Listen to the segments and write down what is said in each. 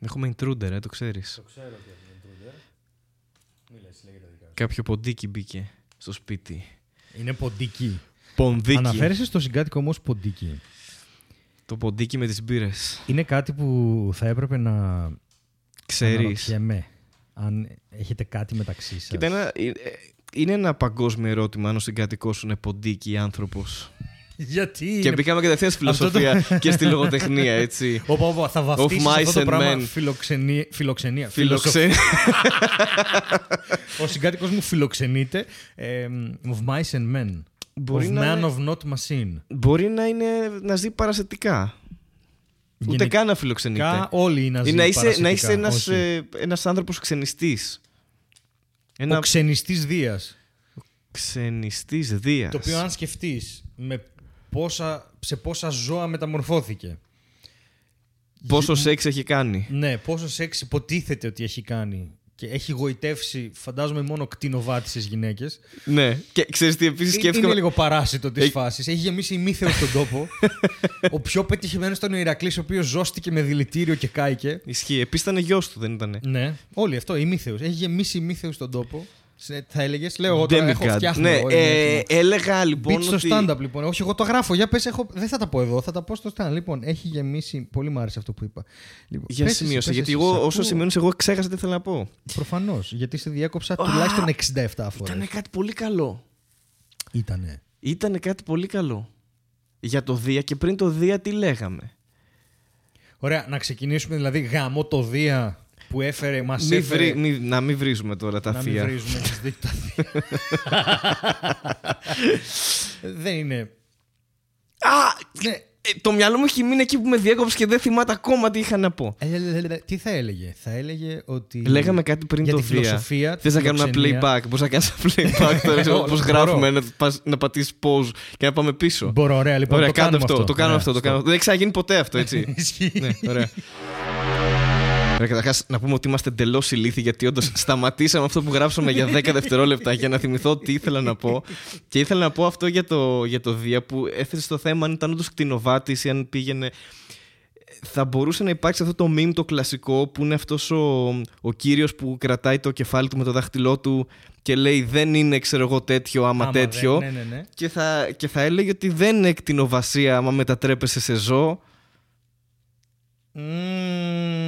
Έχουμε intruder, ε, το ξέρεις. Το ξέρω ότι έχουμε intruder. Μη λες, λέγε τα δικά σου. Κάποιο ποντίκι μπήκε στο σπίτι. Είναι ποντική. Πονδίκι. Αναφέρεσαι στο συγκάτοικο όμω ποντική. Το ποντίκι με τις μπύρες. Είναι κάτι που θα έπρεπε να Ξέρεις. αναρωτιέμαι. Αν έχετε κάτι μεταξύ σας. Κοίτα, ένα- ε, ε, είναι ένα παγκόσμιο ερώτημα αν ο συγκατοικός σου είναι ποντίκι άνθρωπος. Γιατί. Και μπήκαμε κατευθείαν στη Αυτό το- φιλοσοφία και στη λογοτεχνία, έτσι. Όπα, όπα, θα βαφτίσεις Of αυτό mice το and πράγμα men. φιλοξενία. φιλοξενία. Φιλοξέ. Ο συγκάτοικος μου φιλοξενείται. Ε, of mice and men. Μπορεί of να man είναι- of not machine. Μπορεί να, είναι, να ζει παρασιτικά. Ούτε Γενικά, καν να φιλοξενείται. όλοι είναι Ή να είσαι, να παρασιτικά, είσαι ένας, όχι. ε, ένας άνθρωπος ξενιστής. Ένα Ο ξενιστής Δίας. ξενιστής Δίας. Το οποίο αν σκεφτείς με πόσα, σε πόσα ζώα μεταμορφώθηκε. Πόσο σεξ έχει κάνει. Ναι, πόσο σεξ υποτίθεται ότι έχει κάνει. Και έχει γοητεύσει, φαντάζομαι, μόνο κτηνοβάτισες γυναίκες. ναι. Και ξέρεις τι επίσης Είναι σκέφτηκα... λίγο παράσιτο της Ε- φάσης. Έχει γεμίσει ημίθεος στον τόπο. ο πιο πετυχημένος ήταν ο Ηρακλής, ο οποίος ζώστηκε με δηλητήριο και κάηκε. Ισχύει. Επίσης ήταν γιος του, δεν ήτανε; Ναι, όλοι αυτό, ημίθεος. Έχει γεμίσει ημίθεος στον τόπο. Σε- Θα έλεγες, λέω εγώ τώρα. Έχω Demigod. φτιάχνω. Ναι, εγώ, είμαι ε, έτοιμο. έλεγα λοιπόν Beat στο ότι... stand-up λοιπόν. Όχι, εγώ το γράφω. Για πες, έχω... δεν θα τα πω εδώ, θα τα πω στο stand. Λοιπόν, έχει γεμίσει. Πολύ μου άρεσε αυτό που είπα. Λοιπόν, Για πες εσύ, σημείωσε, πες γιατί εσύ, εγώ σ' όσο ακούω. σημειώνεις εγώ ξέχασα τι ήθελα να πω. Προφανώς. Γιατί σε διέκοψα τουλάχιστον 67 φορές. Ήταν κάτι πολύ καλό. Ήτανε. Ήταν κάτι πολύ καλό. Για το Δία και πριν το Δία τι λέγαμε; Ωραία, να ξεκινήσουμε δηλαδή γάμο το Δία που έφερε, μας Μη έφερε. βρι- μη- να μην βρίζουμε τώρα τα να μην θεία. βρίζουμε τις δι- τα θεία. Δεν είναι. Α! Ναι. ε, το μυαλό μου έχει μείνει εκεί που με διέκοψε και δεν θυμάται ακόμα τι είχα να πω. Ε, λε, λε, λε, Τι θα έλεγε; Θα έλεγε ότι. Λέγαμε κάτι πριν για το τη Δία. φιλοσοφία. τη Θες να κάνουμε ένα φιλοξενία. playback. Πώ να κάνεις ένα playback τώρα, Μπορώ, όπως μπορώ. γράφουμε, να, πας- να πατήσεις pause και να πάμε πίσω. Μπορώ, ωραία, λοιπόν. ωραία, το κάντε κάνουμε αυτό. Το κάνουμε Ωραία, αυτό. Το κάνουμε αυτό. Δεν έχει ξαναγίνει ποτέ αυτό, έτσι. Ισχύει. ναι, ωραία. Ωραία, καταρχάς να πούμε ότι είμαστε εντελώς ηλίθιοι γιατί όντως σταματήσαμε αυτό που γράψαμε για 10 δευτερόλεπτα για να θυμηθώ τι ήθελα να πω. Και ήθελα να πω αυτό για το, για το Δία που έθεσε το θέμα αν ήταν όντως κτηνοβάτης ή αν πήγαινε. Θα μπορούσε να υπάρξει αυτό το meme το κλασικό που είναι αυτός ο, ο κύριος που κρατάει το κεφάλι του με το δάχτυλό του και λέει δεν είναι ξέρω εγώ τέτοιο άμα, Άμα τέτοιο δεν- Ναι, ναι, ναι. και, θα, και θα έλεγε ότι δεν είναι κτηνοβασία άμα μετατρέπεσαι σε ζώο Μμμ.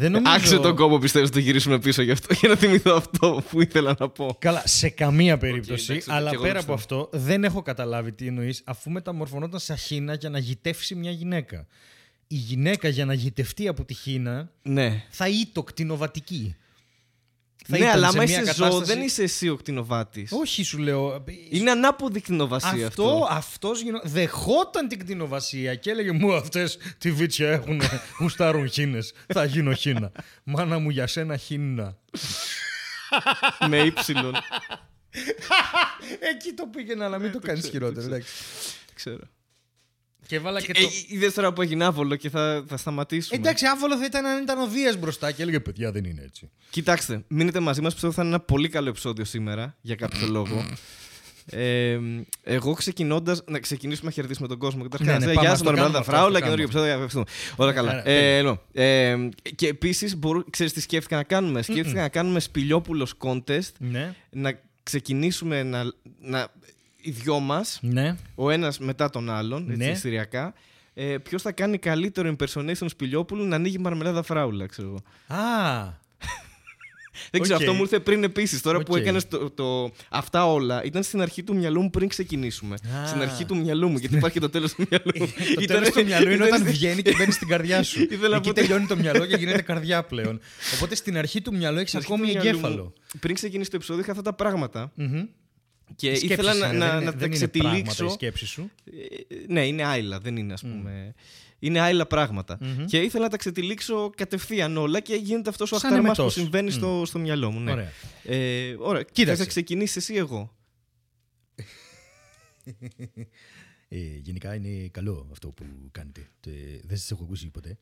Δεν νομίζω... Άξε τον κόπο πιστεύω να το γυρίσουμε πίσω γι' αυτό για να θυμηθώ αυτό που ήθελα να πω. Καλά, σε καμία περίπτωση. εντάξει, αλλά και εγώ πέρα το από αυτό, δεν έχω καταλάβει τι εννοείς, αφού μεταμορφωνόταν σε χίνα για να γητεύσει μια γυναίκα. Η γυναίκα για να γητευτεί από τη χίνα Ναι. θα ήτο κτηνοβατική. Θα ναι, ήταν αλλά σε άμα μια είσαι ζώο κατάσταση- δεν είσαι εσύ ο κτηνοβάτης. Όχι, σου λέω. Είναι ανάποδη κτηνοβασία αυτό. αυτό, αυτός γινο... δεχόταν την κτηνοβασία και έλεγε μου αυτές τη βίτσια έχουν γουστάρουν χίνες. Θα γίνω χίνα. Μάνα μου για σένα χίνα. με ύψιλον. Εκεί το πήγαινα, αλλά μην το κάνεις ξέρω, χειρότερο. το ξέρω. Εντάξει. Ξέρω. Και έβαλα και Ε, το... είδες τώρα που έγινε άβολο και θα, θα σταματήσουμε. Εντάξει, άβολο θα ήταν αν ήταν ο Δίας μπροστά και έλεγε παιδιά δεν είναι έτσι. Κοιτάξτε, μείνετε μαζί μας, πιστεύω θα είναι ένα πολύ καλό επεισόδιο σήμερα, για κάποιο λόγο. Ε, εγώ ξεκινώντα. Να ξεκινήσουμε να χαιρετήσουμε τον κόσμο. Καταρχάς, Ναι, ναι, ε, πάμε, Γεια ας σας, το Μαρμελάδα κάνουμε αυτό, Φράουλα, ας το καινούργιο επεισόδιο. Ευχαριστούμε. Όλα καλά. Άρα, Ε, λοιπόν, ε, και επίσης, ξέρεις τι σκέφτηκα να κάνουμε; Σκέφτηκα να κάνουμε σπηλιόπουλος contest. Ναι. Να ξεκινήσουμε να. να οι δυο μας, Ναι. ο ένας μετά τον άλλον, έτσι, Ναι. ιστοριακά. Ε, Ποιος θα κάνει καλύτερο impersonation Σπηλιόπουλου να ανοίγει μαρμελάδα φράουλα, ξέρω εγώ. Α, Δεν ξέρω, Οκ. αυτό μου ήρθε πριν επίσης. Τώρα που Οκ. έκανες το, το, αυτά όλα ήταν στην αρχή του μυαλού μου πριν ξεκινήσουμε. Α. Στην αρχή του μυαλού μου, γιατί υπάρχει και το τέλος του μυαλού. το Ήταν- τέλος του μυαλού είναι ήταν όταν στην- βγαίνει και μπαίνει στην καρδιά σου. Ήθελα να Εκεί πω- τελειώνει το μυαλό και γίνεται καρδιά πλέον. Οπότε στην αρχή του μυαλού έχεις στην αρχή ακόμη του μυαλού μου, εγκέφαλο. Πριν ξεκινήσει το επεισόδιο, είχα αυτά τα πράγματα Μμμ. Και Σκέψεις ήθελα να, είναι, να, δεν να είναι- τα δεν είναι πράγματα η ξετυλίξω. σκέψη σου. Ε, ναι, είναι άειλα, δεν είναι ας πούμε. Είναι άειλα πράγματα. Μμμ. Και ήθελα να τα ξετυλίξω κατευθείαν όλα και γίνεται αυτός ο Σαν αχταρμάς που εμετός. συμβαίνει Μμ. στο, στο μυαλό μου. Ναι. Ωραία. Ε, ωραία. Κοίταξε. Θες να ξεκινήσεις εσύ εγώ; Ε, γενικά είναι καλό αυτό που κάνετε. Τε, δεν σας έχω ακούσει ποτέ.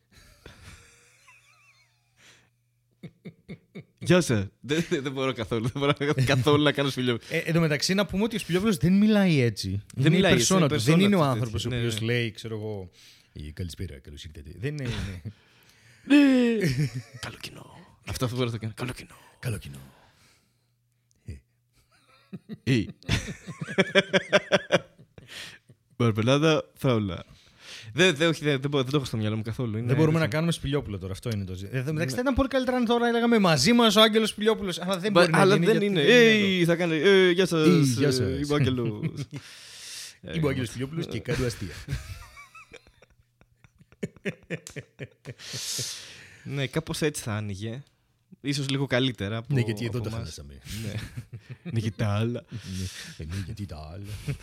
Γεια σα. δεν, δεν δεν μπορώ καθόλου. Δεν μπορώ καθόλου να κάνω σπηλιό. Ε, εν τω μεταξύ, να πούμε ότι ο Σπιλιόπουλο δεν μιλάει έτσι. Δεν μιλάει η έτσι, persona είναι του. persona Δεν είναι ο του άνθρωπος ο τέτοιο. Ναι, οποίος ναι. λέει, ξέρω εγώ. «Ε, Καλησπέρα, καλώς ήρθατε. Δεν είναι. είναι. Καλό κοινό. Αυτό αυτό μπορείς να το κάνεις. Καλό κοινό. Καλό κοινό. Ή. Μαρμελάδα, φάουλα. Δεν, δεν, όχι, δεν, δεν, μπορώ- δεν το έχω στο μυαλό μου καθόλου. Είναι Δεν μπορούμε να αλήθεια. κάνουμε σπηλιόπουλο τώρα. Αυτό είναι το ζήτημα. Ε, Εντάξει, θα ήταν πολύ καλύτερα αν τώρα έλεγαμε μαζί μας ο Άγγελος Σπηλιόπουλος. Αλλά δεν Μα- μπορεί να αλλά γίνει. δεν γιατί είναι. δεν είναι Έι, θα κάνει. «Ε, Γεια σας. Ε, γεια σας. Είμαι ο Άγγελος». εδώ. Είμαι ο Άγγελος Σπηλιόπουλος και κάνω αστεία. Ναι, κάπως έτσι θα άνοιγε. Ίσως λίγο καλύτερα. Από, Ναι, γιατί εδώ από τα εμάς. χάσαμε. Ναι. Ναι, και τα άλλα. Ε, ναι, γιατί τα άλλα.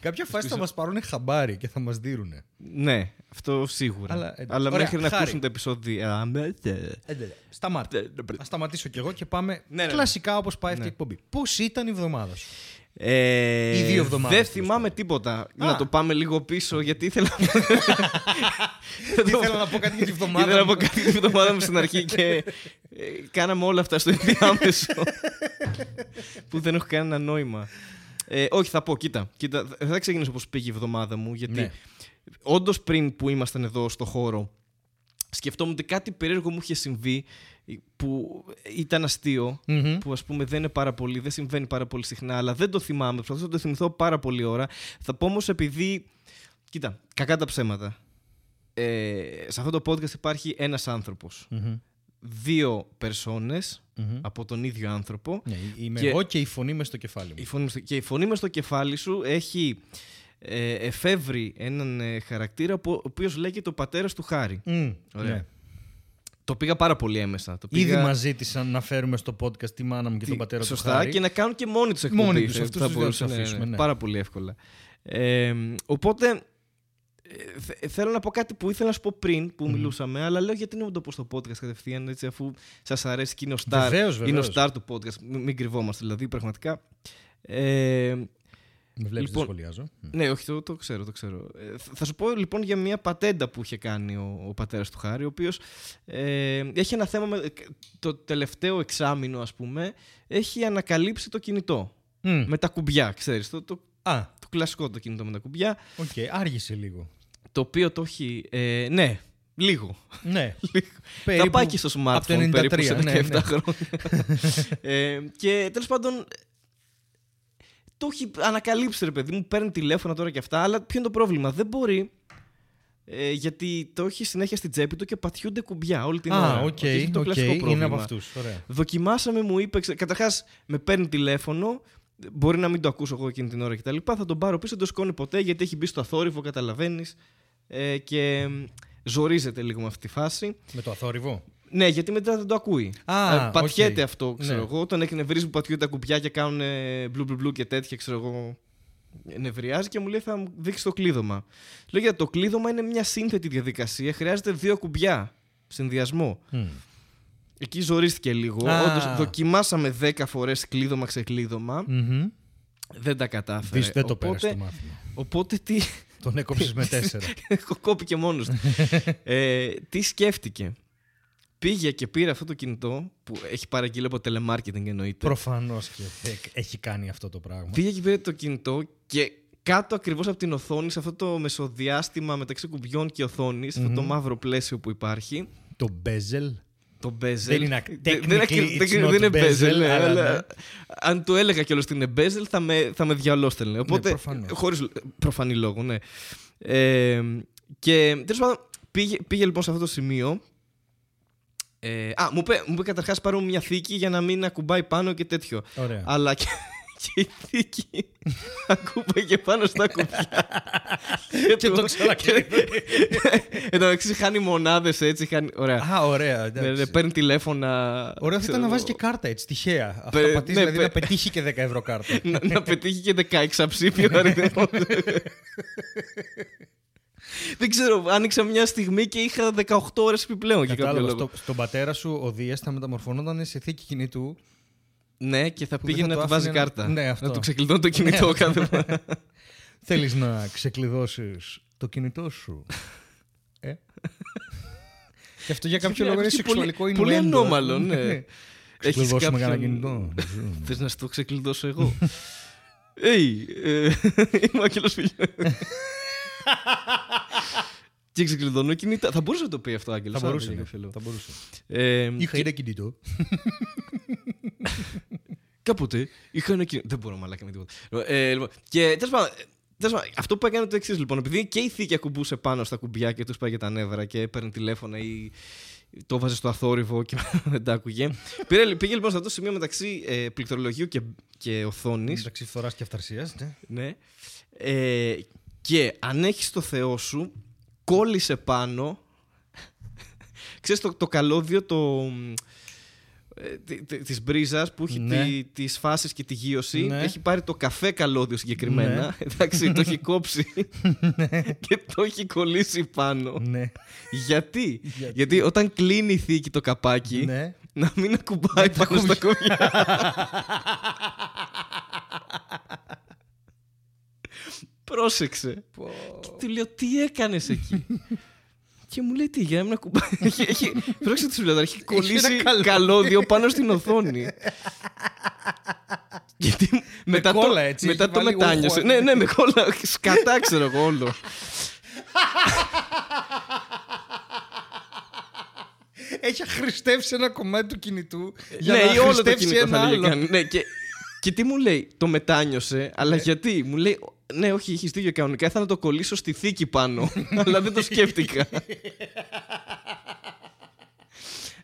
Κάποια φάση θα μας πάρουν χαμπάρι και θα μας δίνουν. Ναι, αυτό σίγουρα. Αλλά, ε, Αλλά ωραία, μέχρι να χάρη. ακούσουν τα επεισόδια. Α, με, τε. Σταμάτα. Ναι, ναι, Α σταματήσω κι εγώ και πάμε ναι, ναι. κλασικά όπως πάει αυτή η εκπομπή. Πώς ήταν η εβδομάδα σου; Ε, Ή δύο εβδομάδες, Δεν τέλος θυμάμαι τίποτα. Να Α. το πάμε λίγο πίσω γιατί ήθελα. Ήθελα να πω κάτι για τη Ήθελα εβδομάδα. να πω μου. κάτι την εβδομάδα μου στην αρχή και ε, κάναμε όλα αυτά στο ενδιάμεσο. που δεν έχω κανένα νόημα. Ε, όχι, θα πω, κοίτα. κοίτα δεν θα ξεκινήσω πώς πήγε η εβδομάδα μου, γιατί Ναι. όντως πριν που ήμασταν εδώ στο χώρο, σκεφτόμουν ότι κάτι περίεργο μου είχε συμβεί που ήταν αστείο, Μμμ. που ας πούμε δεν είναι πάρα πολύ, δεν συμβαίνει πάρα πολύ συχνά, αλλά δεν το θυμάμαι, προσπαθώ να το θυμηθώ πάρα πολύ ώρα. Θα πω όμως επειδή, κοίτα, κακά τα ψέματα. Ε, σε αυτό το podcast υπάρχει ένας άνθρωπος. Μμμ. Δύο περσόνες Μμμ. από τον ίδιο άνθρωπο. Ναι, Είμαι Και- εγώ και η φωνή μες στο κεφάλι Η μου. φωνή μες στο- και η φωνή μες στο κεφάλι σου έχει ε, εφεύρει έναν ε, χαρακτήρα που, ο οποίος λέγεται ο πατέρας του Χάρη. Μμ, Ωραία. ναι. Το πήγα πάρα πολύ έμεσα. Το Ήδη πήγα... μας ζήτησαν να φέρουμε στο podcast τη μάνα μου και τον πατέρα του Σωστά, Χάρη. και να κάνουν και μόνοι τους εκπομπή. Μόνοι τους, θα- αυτούς θα τους δεν μπορούσαν, τους αφήσουμε, ναι. Πάρα πολύ εύκολα. Ε, οπότε, ε, θε- θέλω να πω κάτι που ήθελα να σου πω πριν που μιλούσαμε, αλλά λέω γιατί να μην το πω στο podcast κατευθείαν, έτσι, αφού σας αρέσει και είναι ο star, Βεβαίως, είναι ο βεβαίως. star του podcast. Μην, μην κρυβόμαστε δηλαδή, πραγματικά. Ε, Με βλέπεις Λοιπόν, να σχολιάζω. ναι, όχι, το, το ξέρω, το ξέρω. Ε, θα- θα σου πω λοιπόν για μια πατέντα που είχε κάνει ο, ο πατέρας του Χάρη, ο οποίος ε, έχει ένα θέμα με το τελευταίο εξάμηνο, ας πούμε, έχει ανακαλύψει το κινητό. Μμ. Με τα κουμπιά, ξέρεις, το, το, Α, το κλασικό το κινητό με τα κουμπιά, οκ, άργησε λίγο. το οποίο το έχει, ε, ναι, λίγο. Ναι. λίγο. Περίπου θα πάει και στο από το smartphone 93, περίπου σε 17 ναι, ναι. χρόνια. ε, και τέλος πάντων, το έχει ανακαλύψει ρε παιδί μου, παίρνει τηλέφωνα τώρα και αυτά, αλλά ποιο είναι το πρόβλημα, δεν μπορεί ε, γιατί το έχει συνέχεια στην τσέπη του και πατιούνται κουμπιά όλη την ώρα. Α, οκ, Ότι έχει το οκ, κλασικό είναι πρόβλημα. από αυτούς. Ωραία. Δοκιμάσαμε, μου είπε. Καταρχάς, με παίρνει τηλέφωνο. Μπορεί να μην το ακούσω εγώ εκείνη την ώρα κτλ. Θα τον πάρω πίσω, δεν το σηκώνει ποτέ γιατί έχει μπει στο αθόρυβο, καταλαβαίνεις. Ε, και μ, ζορίζεται λίγο με αυτή τη φάση. Με το αθόρυβο; Ναι, γιατί μετά δεν το ακούει. Α, Ε, πατιέται οκ. αυτό, ξέρω Ναι. εγώ. Όταν εκνευρίζει που πατιούνται τα κουμπιά και κάνουν μπλου μπλου μπλου και τέτοια, ξέρω εγώ. Νευριάζει και μου λέει θα μου δείξεις το κλείδωμα. Λέω γιατί το κλείδωμα είναι μια σύνθετη διαδικασία. Χρειάζεται δύο κουμπιά. Συνδυασμό. Μμ. Εκεί ζορίστηκε λίγο. Α. Όντως, δοκιμάσαμε 10 φορές κλείδωμα ξεκλείδωμα. Μμμ. Δεν τα κατάφερε. Δεις, δεν το οπότε, πέρασε το μάθημα. οπότε τι. Τον έκοψες με τέσσερα. Κόπηκε μόνος του. ε, τι σκέφτηκε; Πήγε και πήρε αυτό το κινητό που έχει παραγγείλει από telemarketing εννοείται. Προφανώς και θε- έχει κάνει αυτό το πράγμα. Πήγε και πήρε το κινητό και κάτω ακριβώς από την οθόνη, σε αυτό το μεσοδιάστημα μεταξύ κουμπιών και οθόνης, αυτό το μαύρο πλαίσιο που υπάρχει. Το bezel. Το bezel. Δεν είναι ac- Δεν- technically δεν ακρι- it's δεν- not δεν είναι bezel, bezel, ναι, αλλά αλλά ναι. αν του έλεγα κιόλας ότι είναι bezel θα με, θα με διαλώστελνε. Οπότε, προφανώς. χωρίς προφανή λόγο, ναι. Ε, και τέλος πάντων πήγε, πήγε λοιπόν σε αυτό το σημείο. Ε, α, μου είπε, μου είπε καταρχάς πάρω μια θήκη για να μην ακουμπάει πάνω και τέτοιο. Ωραία. Αλλά και, και η θήκη ακούμπαγε πάνω στα κουμπιά. Και το ξανακλείδωνε. Εν τω μεταξύ χάνει μονάδες έτσι. Χάνει... Ωραία. Α, ωραία. Ναι, εντάξει. ναι, παίρνει τηλέφωνα. Ωραία θα ξέρω ήταν να βάζει εγώ, και κάρτα έτσι, τυχαία. Αυτό Πε- πατήσεις, ναι, δηλαδή πε- να πετύχει και 10 ευρώ κάρτα. να, να πετύχει και 16 ψήφιο αριθμό. Δεν ξέρω, άνοιξα μια στιγμή και είχα 18 ώρες επιπλέον για κάποιο Κατάλαβα. λόγο. Στο, στον πατέρα σου ο Δίας θα μεταμορφωνόταν σε θήκη κινητού. Ναι, και θα Που πήγαινε δεν να θα του το βάζει άφηνε να- κάρτα. Ναι, αυτό. Να του ξεκλειδώνει το κινητό κάθε φορά. Θέλεις να ξεκλειδώσεις το κινητό σου. ε; και αυτό για κάποιο λόγο είναι Ακούστηκε σεξουαλικό πολύ- είναι Πολύ ανώμαλο, ναι. Έχεις Ξεκλειδώσουμε κανένα κάποιον- κινητό. Θες να σου το ξεκλειδώσω εγώ; Έι, ε, είμαι ο Άγγελος Φιλιό. Και ξεκλειδώνω κινητά. Θα μπορούσε να το πει αυτό, Άγγελο. Θα μπορούσε. ναι. Θα μπορούσε. Ε, Είχα ένα κινητό. Κάποτε είχα ένα κινητό. Δεν μπορώ μαλάκα με τίποτα. Ε, λοιπόν, και τέλος πάντων, τέλος πάντων, αυτό που έκανε το εξής λοιπόν. Επειδή και η θήκη ακουμπούσε πάνω στα κουμπιά και τους πάγε τα νεύρα και έπαιρνε τηλέφωνα ή το βάζε στο αθόρυβο και δεν τα άκουγε. Πήρε, πήγε λοιπόν σε αυτό το σημείο μεταξύ ε, πληκτρολογίου και, και οθόνης. Μεταξύ φθοράς και αυταρσίας. Ναι. Ναι. Ε, και αν έχεις το Θεό σου, κόλλησε πάνω. Ξέρεις το, το καλώδιο το, ε, τη- τη- της μπρίζας που έχει Ναι. τη, τις φάσεις και τη γύρωση Ναι. έχει πάρει το καφέ καλώδιο συγκεκριμένα εντάξει το έχει κόψει και το έχει κολλήσει πάνω ναι. γιατί; Γιατί; γιατί όταν κλείνει η θήκη το καπάκι ναι. να μην ακουμπάει πάνω στα κουμπιά πρόσεξε του λέω τι έκανες εκεί; Και μου λέει τι, για να μην ακουμπάει. Έχει, έχει, πρόσεξε τι σου λέω, τώρα, έχει κολλήσει ένα καλώδιο. καλώδιο πάνω στην οθόνη. Γιατί μετά, κόλλα, το, έτσι, μετά έχει το βάλει μετάνιωσε. οχο. ναι, ναι, με κόλλα. Σκατά, ξέρω εγώ όλο. Έχει αχρηστεύσει ένα κομμάτι του κινητού για ναι, να ή όλο το αχρηστεύσει κινητό ένα θα λέγε άλλο. κάνει. Ναι, και, και τι μου λέει, το μετάνιωσε, αλλά γιατί; Μου λέει, ναι, όχι, έχεις δίκιο κανονικά. Θα να το κολλήσω στη θήκη πάνω. αλλά δεν το σκέφτηκα.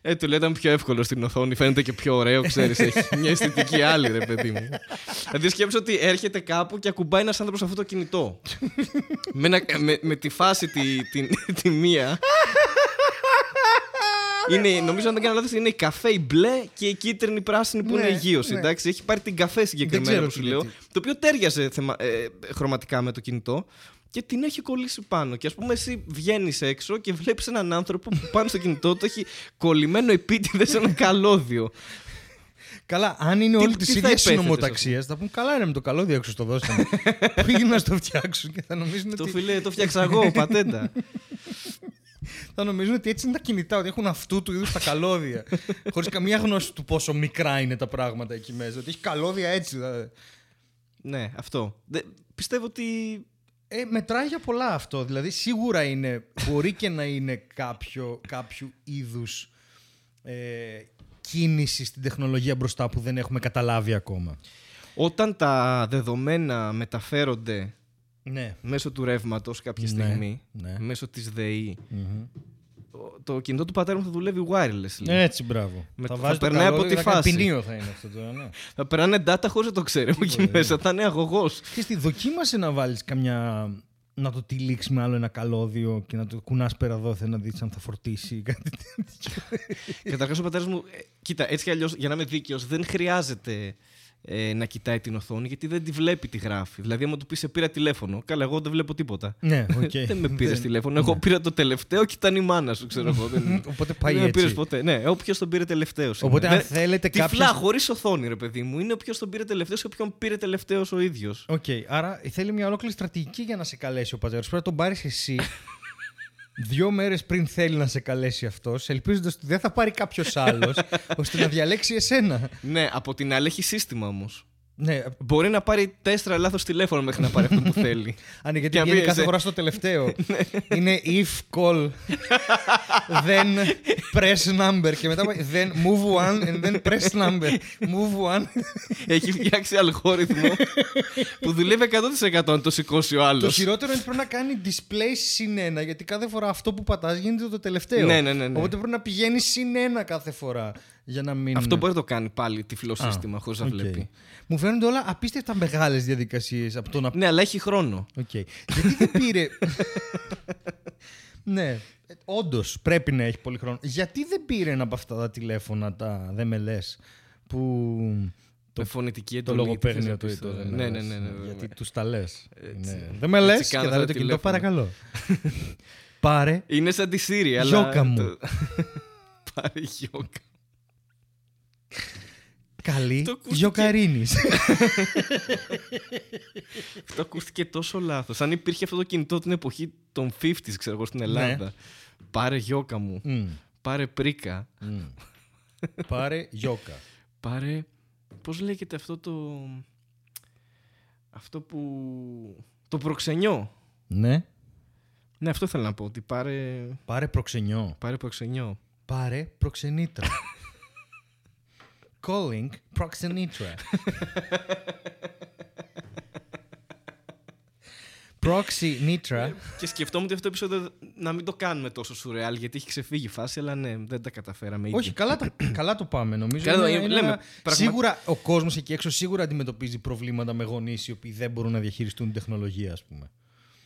Ε, του λέει ήταν πιο εύκολο στην οθόνη, φαίνεται και πιο ωραίο, ξέρεις. Έχει μια αισθητική άλλη, ρε παιδί μου. Δηλαδή, σκέψω ότι έρχεται κάπου και ακουμπάει ένας άνθρωπος αυτό το κινητό. με, ένα- με, με τη φάση τη, τη, τη μία. Είναι, νομίζω αν δεν κάνω λάθος είναι η καφέ η μπλε και η κίτρινη πράσινη που Ναι, είναι η γύρωση. ναι. Εντάξει, έχει πάρει την καφέ συγκεκριμένα ξέρω που σου τι λέω. λέει. Το οποίο τέριαζε θεμα, ε, χρωματικά με το κινητό και την έχει κολλήσει πάνω. Και ας πούμε, εσύ βγαίνεις έξω και βλέπεις έναν άνθρωπο που πάνω στο κινητό του έχει κολλημένο επίτηδες σε ένα καλώδιο. Καλά, αν είναι Τι- όλοι τι τη θα ίδιας υπέθετες, συνομοταξίας, θα πούν καλά είναι με το καλώδιο έξω στο δώσαμε. Πήγαινε να στο φτιάξουν και θα νομίζουν, το ότι, φιλέ, το φτιάξα εγώ, πατέντα. θα νομίζουν ότι έτσι είναι τα κινητά, ότι έχουν αυτού του είδους τα καλώδια. Χωρίς καμία γνώση του πόσο μικρά είναι τα πράγματα εκεί μέσα. Ότι έχει καλώδια έτσι. δηλαδή. ναι, αυτό. Δε- πιστεύω ότι. Ε, μετράει για πολλά αυτό. Δηλαδή, σίγουρα είναι, μπορεί και να είναι κάποιο, κάποιου είδους ε, κίνηση στην τεχνολογία μπροστά που δεν έχουμε καταλάβει ακόμα. Όταν τα δεδομένα μεταφέρονται Ναι. μέσω του ρεύματος κάποια Ναι, στιγμή, ναι. μέσω της ΔΕΗ, το, το κινητό του πατέρα μου θα δουλεύει wireless. Έτσι, μπράβο. Με- θα θα βάζει το περνάει από καλώδιο, τη θα κάνει φάση. ποινίο θα είναι αυτό τώρα, ναι. Θα περνάνε data χωρίς να το ξέρει από εκεί μέσα. Θα είναι αγωγός. Και στη δοκίμασε να βάλεις καμιά... Να το τυλίξεις με άλλο ένα καλώδιο και να το κουνάς πέρα δόθε να δεις αν θα φορτίσει ή κάτι τέτοιο. Καταρχάς ο πατέρας μου, ε, κοίτα, έτσι κι αλλιώς, για να είμαι δίκαιος, δεν χρειάζεται ε, να κοιτάει την οθόνη γιατί δεν τη βλέπει τι γράφει. Δηλαδή, άμα του πεις σε πήρα τηλέφωνο, καλά, εγώ δεν βλέπω τίποτα. ναι, οκ. δεν με πήρες Δεν- τηλέφωνο. Εγώ πήρα το τελευταίο και ήταν η μάνα σου, ξέρω εγώ. δεν, Οπότε πάει δεν με πήρες έτσι. ποτέ. Ναι, όποιος τον πήρε τελευταίο. Οπότε αν θέλετε Τυφλά, κάποιος... χωρίς οθόνη, ρε παιδί μου. Είναι όποιος τον πήρε τελευταίο και όποιον πήρε τελευταίος ο ίδιος. Οκ, άρα θέλει μια ολόκληρη στρατηγική για να σε καλέσει ο πατέρας. Πρέπει να τον πάρεις εσύ δύο μέρες πριν θέλει να σε καλέσει αυτός, ελπίζοντας ότι δεν θα πάρει κάποιος άλλος, ώστε να διαλέξει εσένα. Ναι, από την άλλη έχει σύστημα όμως. Ναι, Μπορεί να πάρει τέσσερα λάθος τηλέφωνο μέχρι να πάρει αυτό που θέλει. αν γιατί Και να βγαίνει πει, κάθε ε, φορά στο τελευταίο. είναι if call, then press number και μετά πάει, then move one and then press number. Move one. έχει φτιάξει αλγόριθμο που δουλεύει 100% αν το σηκώσει ο Το άλλος. χειρότερο είναι ότι πρέπει να κάνει display συν ένα, γιατί κάθε φορά αυτό που πατάς γίνεται το τελευταίο. Ναι, ναι, ναι, ναι. Οπότε πρέπει να πηγαίνεις συν ένα κάθε φορά για να μην. Αυτό μπορεί να το κάνει πάλι τυφλό Α, σύστημα χωρίς να οκ. βλέπει. Μου φαίνονται όλα απίστευτα μεγάλες διαδικασίες από το να. Ναι, αλλά έχει χρόνο. Οκ. Γιατί δεν πήρε. ναι, όντως πρέπει να έχει πολύ χρόνο. Γιατί δεν πήρε ένα από αυτά τα τηλέφωνα, τα δεν με λες, που. με φωνητική Το εντολή. λογοπαίγνιο τι θες του να το πεις, δεν Ναι, με ναι, λες. ναι. ναι, βέβαια. Γιατί τους τα λες. Έτσι. Δεν με λες Έτσι και κάνω θα το λέει το κινητό, τηλέφωνο. παρακαλώ. Πάρε Είναι σαν τη Siri, αλλά. Γιώκα μου. το- Πάρε γιώκα. Καλή Το ακούστηκε. γιοκαρίνης. Αυτό ακούστηκε τόσο λάθος. Αν υπήρχε αυτό το κινητό την εποχή των 50s, ξέρω εγώ, στην Ελλάδα. Πάρε γιώκα μου. Πάρε πρίκα. Πάρε γιόκα. Πάρε. Πώς λέγεται αυτό το. Αυτό που. Το προξενιό; Ναι. Ναι, αυτό θέλω να πω. Ότι πάρε, Πάρε προξενιό. πάρε προξενιό. Πάρε προξενήτρα. Calling proxenitra. Proxy Nitra. Και σκεφτόμουν ότι αυτό το επεισόδιο να μην το κάνουμε τόσο σουρεάλ γιατί έχει ξεφύγει η φάση, αλλά ναι, δεν τα καταφέραμε. ήδη. Όχι, καλά, τα- καλά το πάμε. Νομίζω Καλά, είναι, λέμε, είναι ένα- πραγμα- Σίγουρα ο κόσμος εκεί έξω σίγουρα αντιμετωπίζει προβλήματα με γονείς οι οποίοι δεν μπορούν να διαχειριστούν την τεχνολογία, ας πούμε.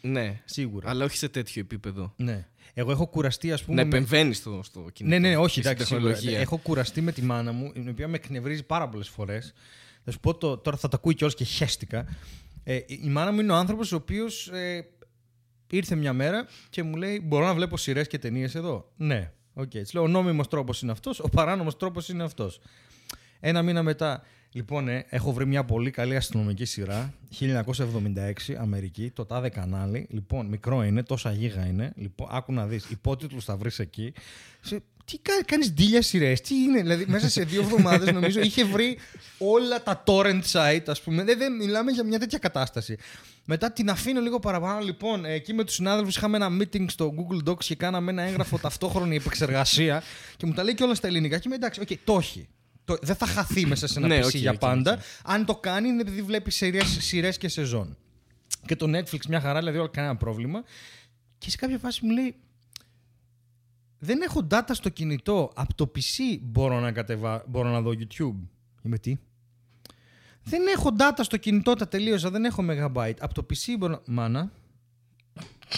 Ναι, Σίγουρα. αλλά όχι σε τέτοιο επίπεδο. Ναι. Εγώ έχω κουραστεί, ας πούμε. Να με- επεμβαίνεις στο, στο κινητό. Ναι, ναι, όχι, και στην εντάξει. σίγουρα. τεχνολογία. Έχω κουραστεί με τη μάνα μου, η οποία με εκνευρίζει πάρα πολλές φορές. Θα σου πω το, τώρα θα τα ακούει κιόλας και χέστηκα. Ε, η μάνα μου είναι ο άνθρωπος ο οποίος ε, ήρθε μια μέρα και μου λέει: Μπορώ να βλέπω σειρές και ταινίες εδώ; Ναι. Οκ. Της λέω: Ο νόμιμος τρόπος είναι αυτός, ο παράνομος τρόπος είναι αυτός. Ένα μήνα μετά. Λοιπόν, ε, έχω βρει μια πολύ καλή αστυνομική σειρά. 1976, Αμερική, το τάδε κανάλι. Λοιπόν, μικρό είναι, τόσα γίγα είναι. Λοιπόν, άκου να δεις. Υπότιτλους θα βρεις εκεί. Σε, τι κα, κάνεις ντύλια σειρές, τι είναι. Δηλαδή, μέσα σε δύο εβδομάδες νομίζω είχε βρει όλα τα torrent site, ας πούμε. Δεν, δεν μιλάμε για μια τέτοια κατάσταση. Μετά την αφήνω λίγο παραπάνω. Λοιπόν, ε, εκεί με τους συνάδελφους είχαμε ένα meeting στο Google Docs και κάναμε ένα έγγραφο ταυτόχρονη επεξεργασία και μου τα λέει και όλα στα ελληνικά. Και είμαι εντάξει, οκ, το έχει. Το, δεν θα χαθεί μέσα σε ένα Ναι, PC οκ, για οκ, πάντα. οκ. Αν το κάνει είναι επειδή βλέπεις σειρές και σεζόν. Και το Netflix μια χαρά, δηλαδή όλα κανένα πρόβλημα. Και σε κάποια φάση μου λέει, δεν έχω data στο κινητό. Από το PC μπορώ να, κατεβα... μπορώ να δω YouTube. Είμαι τι; Δεν έχω data στο κινητό, τα τελείωσα. Δεν έχω megabyte. Από το PC μπορώ να... Μάνα.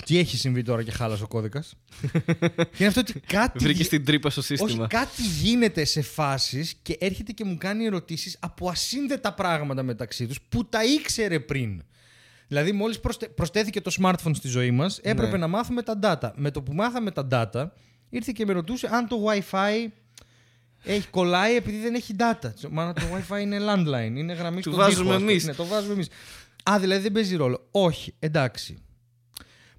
Τι έχει συμβεί τώρα και χάλασε ο κώδικας; και είναι αυτό ότι κάτι. Βρήκε γι- την τρύπα στο σύστημα. όχι, κάτι γίνεται σε φάσεις και έρχεται και μου κάνει ερωτήσεις από ασύνδετα πράγματα μεταξύ τους που τα ήξερε πριν. Δηλαδή, μόλις προσθέθηκε το smartphone στη ζωή μας, έπρεπε Ναι. να μάθουμε τα data. Με το που μάθαμε τα data, ήρθε και με ρωτούσε αν το WiFi έχει κολλάει επειδή δεν έχει data. Μα το WiFi είναι landline, είναι γραμμή Του στον βάζουμε τοίχο, ας πούμε. εμείς. Ναι, το βάζουμε εμείς. Α, δηλαδή δεν παίζει ρόλο. Όχι, εντάξει.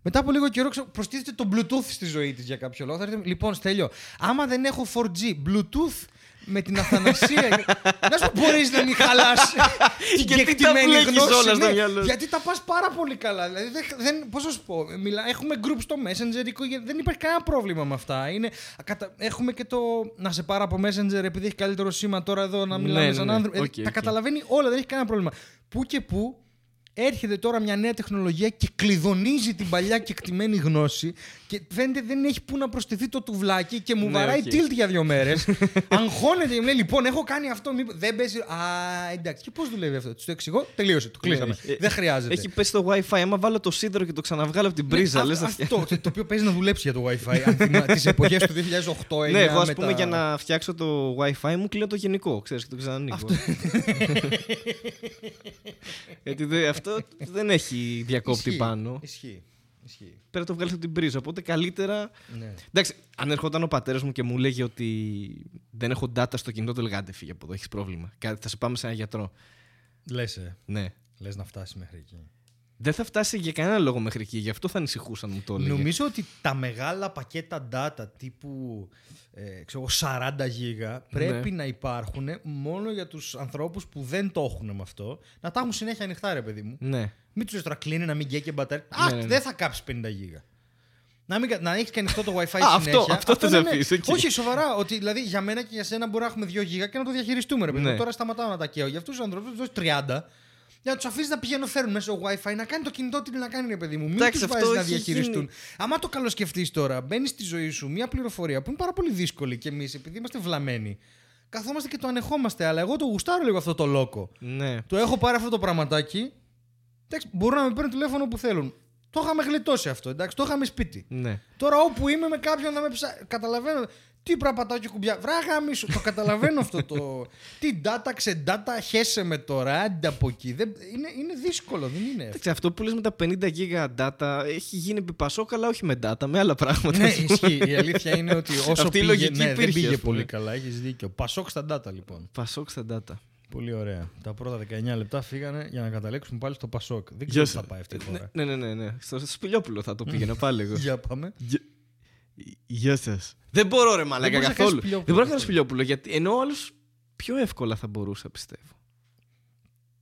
Μετά από λίγο καιρό ξέρω, προστίθεται το Bluetooth στη ζωή της για κάποιο λόγο. Θα έρθει, Λοιπόν, Στέλιο, άμα δεν έχω 4G, Bluetooth με την αθανασία. να σου μπορείς να μην χαλάσει την Γιατί τα κεκτημένη μπλέκεις γνώση. όλα στο ναι. μυαλό σου; γιατί τα πας πάρα πολύ καλά. Δηλαδή, δεν, δεν, πώς να σου πω, μιλά, έχουμε group στο Messenger, οικογέ- δεν υπάρχει κανένα πρόβλημα με αυτά. Είναι, κατα, έχουμε και το να σε πάρω από Messenger επειδή έχει καλύτερο σήμα τώρα εδώ να Ναι, μιλάμε ναι, σαν ναι. άνθρωποι. Οκ, τα οκ. καταλαβαίνει όλα, δεν έχει κανένα πρόβλημα. Πού και πού έρχεται τώρα μια νέα τεχνολογία και κλυδωνίζει την παλιά κεκτημένη γνώση και φαίνεται δεν έχει πού να προσθεθεί το τουβλάκι και μου Ναι, βαράει οκ. tilt για δύο μέρες. Αγχώνεται και μου λέει: Λοιπόν, έχω κάνει αυτό. Μήπως... Δεν παίζει. Α, εντάξει. Και πώς δουλεύει αυτό. Του το εξηγώ. Τελείωσε. Το κλείσαμε. Ναι, δεν χρειάζεται. Έχει πέσει το WiFi. Άμα βάλω το σίδερο και το ξαναβγάλω από την Ναι, πρίζα, α- λες να αυτό, το, το οποίο παίζει να δουλέψει για το WiFi. Τις εποχές του 2008 Ναι, εγώ ας με πούμε τα- για να φτιάξω το WiFi μου κλείνω το γενικό, ξέρεις και το ξανανοίγω. Γιατί δε- αυτό δεν έχει διακόπτη Ισχύει, πάνω. Ισχύει. Ισχύει. Πρέπει να το βγάλεις από την πρίζα. Οπότε καλύτερα. Ναι. Εντάξει, αν ερχόταν ο πατέρας μου και μου λέγε ότι δεν έχω data στο κινητό, το λέγατε φύγε από εδώ, έχεις πρόβλημα. Κάτι, θα σε πάμε σε ένα γιατρό. Λες, ε. Ναι. Λες να φτάσεις μέχρι εκεί. Δεν θα φτάσει για κανένα λόγο μέχρι εκεί, γι' αυτό θα ανησυχούσα αν μου το έλεγε. Νομίζω ότι τα μεγάλα πακέτα data τύπου ε, ξέρω, εγώ, 40 γίγα πρέπει να υπάρχουν μόνο για τους ανθρώπους που δεν το έχουν με αυτό. Να τα έχουν συνέχεια ανοιχτά, ρε παιδί μου. Ναι. Μην τους λες τώρα κλείνει να μην καίει και μπαταρία. Αχ, ναι, ναι. δεν θα κάψεις 50 γίγα. Να, μην, κα- να έχεις και ανοιχτό το WiFi Α, συνέχεια. αυτό- αυτό θες ναι, να ναι. πεις, οκ. Όχι, σοβαρά. Ότι δηλαδή για μένα και για σένα μπορεί να έχουμε 2 γίγα και να το διαχειριστούμε. Ρε, παιδί μου. Ναι. Τώρα σταματάω να τα καίω. Για αυτούς τους ανθρώπους τους δώσεις 30. Για να τους αφήσεις να πηγαίνουν φέρουν μέσα στο WiFi, να κάνει το κινητό τι να κάνει, ρε παιδί μου. Μην Εντάξει, τους αυτό βάζεις να έχει διαχειριστούν. γίνει. Άμα το καλοσκεφτείς τώρα, μπαίνεις στη ζωή σου μια πληροφορία που είναι πάρα πολύ δύσκολη και εμείς, επειδή είμαστε βλαμμένοι, καθόμαστε και το ανεχόμαστε. Αλλά εγώ το γουστάρω λίγο αυτό το λόκο. Ναι. Το έχω πάρει αυτό το πραγματάκι. Εντάξει, μπορούν να με παίρνουν τηλέφωνο που θέλουν. Το είχαμε γλιτώσει αυτό, εντάξει, το είχαμε σπίτι. Ναι. Τώρα όπου είμαι με κάποιον θα με ψάξει. Καταλαβαίνω. Τι πρέπει να πατάω και κουμπιά. Βράγα μίσου. το καταλαβαίνω αυτό το. Τι data, ξεντάτα, χέσε με τώρα. Άντε από εκεί. Δεν... Είναι, είναι δύσκολο, δεν είναι. Εντάξει, αυτό που λες με τα 50 γίγα data έχει γίνει επί Πασόκ, αλλά όχι με data, με άλλα πράγματα. ναι, ισχύει. Η αλήθεια είναι ότι όσο Αυτή η πήγε, λογική ναι, δεν υπήρχε, πήγε ας πούμε. πολύ καλά. Έχεις δίκιο. Πασόκ στα data λοιπόν. Πασόκ στα data. Πολύ ωραία. Τα πρώτα 19 λεπτά φύγανε για να καταλήξουμε πάλι στο Πασόκ. Δεν Γεια ξέρω τι σας. θα πάει αυτή η φορά. Ναι, ναι, ναι. ναι. Στο Σπηλιόπουλο θα το πήγαινα πάλι εγώ. Για πάμε. Γεια- Γεια σας. Δεν μπορώ ρε μαλάκα μπορείς να καθόλου. κάνεις Σπηλιόπουλο. Δεν μπορώ να κάνω σπηλιόπουλο γιατί ενώ ο άλλος πιο εύκολα θα μπορούσα πιστεύω.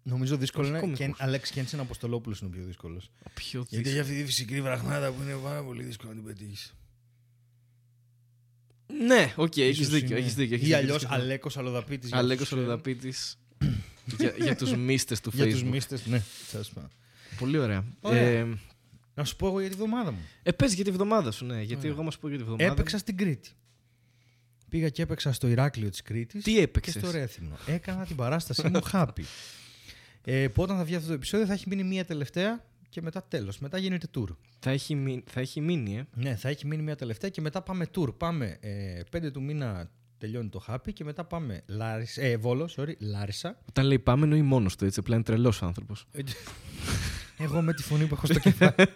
Νομίζω δύσκολο Όχι είναι. Και κωμικός. Αλέξη Κένσεν Αποστολόπουλος είναι ο πιο δύσκολος. Πιο Γιατί δύσκολο. έχει αυτή τη φυσική βραχμάδα που είναι πάρα πολύ δύσκολο να την πετύχεις. Ναι, οκ, έχεις δίκιο. Έχεις δίκιο έχεις Ή δίκιο, αλλιώς συμφωνώ. Αλέκος Αλοδαπίτης. Αλέκος Ολοδαπίτη. για, για τους μίστε του Για τους Facebook. μίστε. Ναι, σας πω. Πολύ ωραία. Ωραία. Ε, Να σου πω εγώ για τη βδομάδα μου. ε, πες για τη βδομάδα σου, ναι. Γιατί Ωραία. εγώ μας πω για τη βδομάδα. Έπαιξα στην Κρήτη. Πήγα και έπαιξα στο Ηράκλειο της Κρήτης. Τι Και έπαιξες; στο Ρέθυμνο. Έκανα την παράστασή μου happy. Ε, που όταν θα βγει αυτό το επεισόδιο θα έχει μείνει μία τελευταία και μετά τέλος. Μετά γίνεται tour. Θα έχει, μει- θα έχει μείνει, ε. Ναι, θα έχει μείνει μία τελευταία και μετά πάμε tour. Πάμε ε, 5 του μήνα τελειώνει το happy και μετά πάμε Λάρισα, ε, Βόλο, sorry, Λάρισα. Όταν λέει πάμε, εννοεί μόνος του έτσι. Απλά είναι τρελός άνθρωπος. Εγώ με τη φωνή που έχω στο κεφάλι.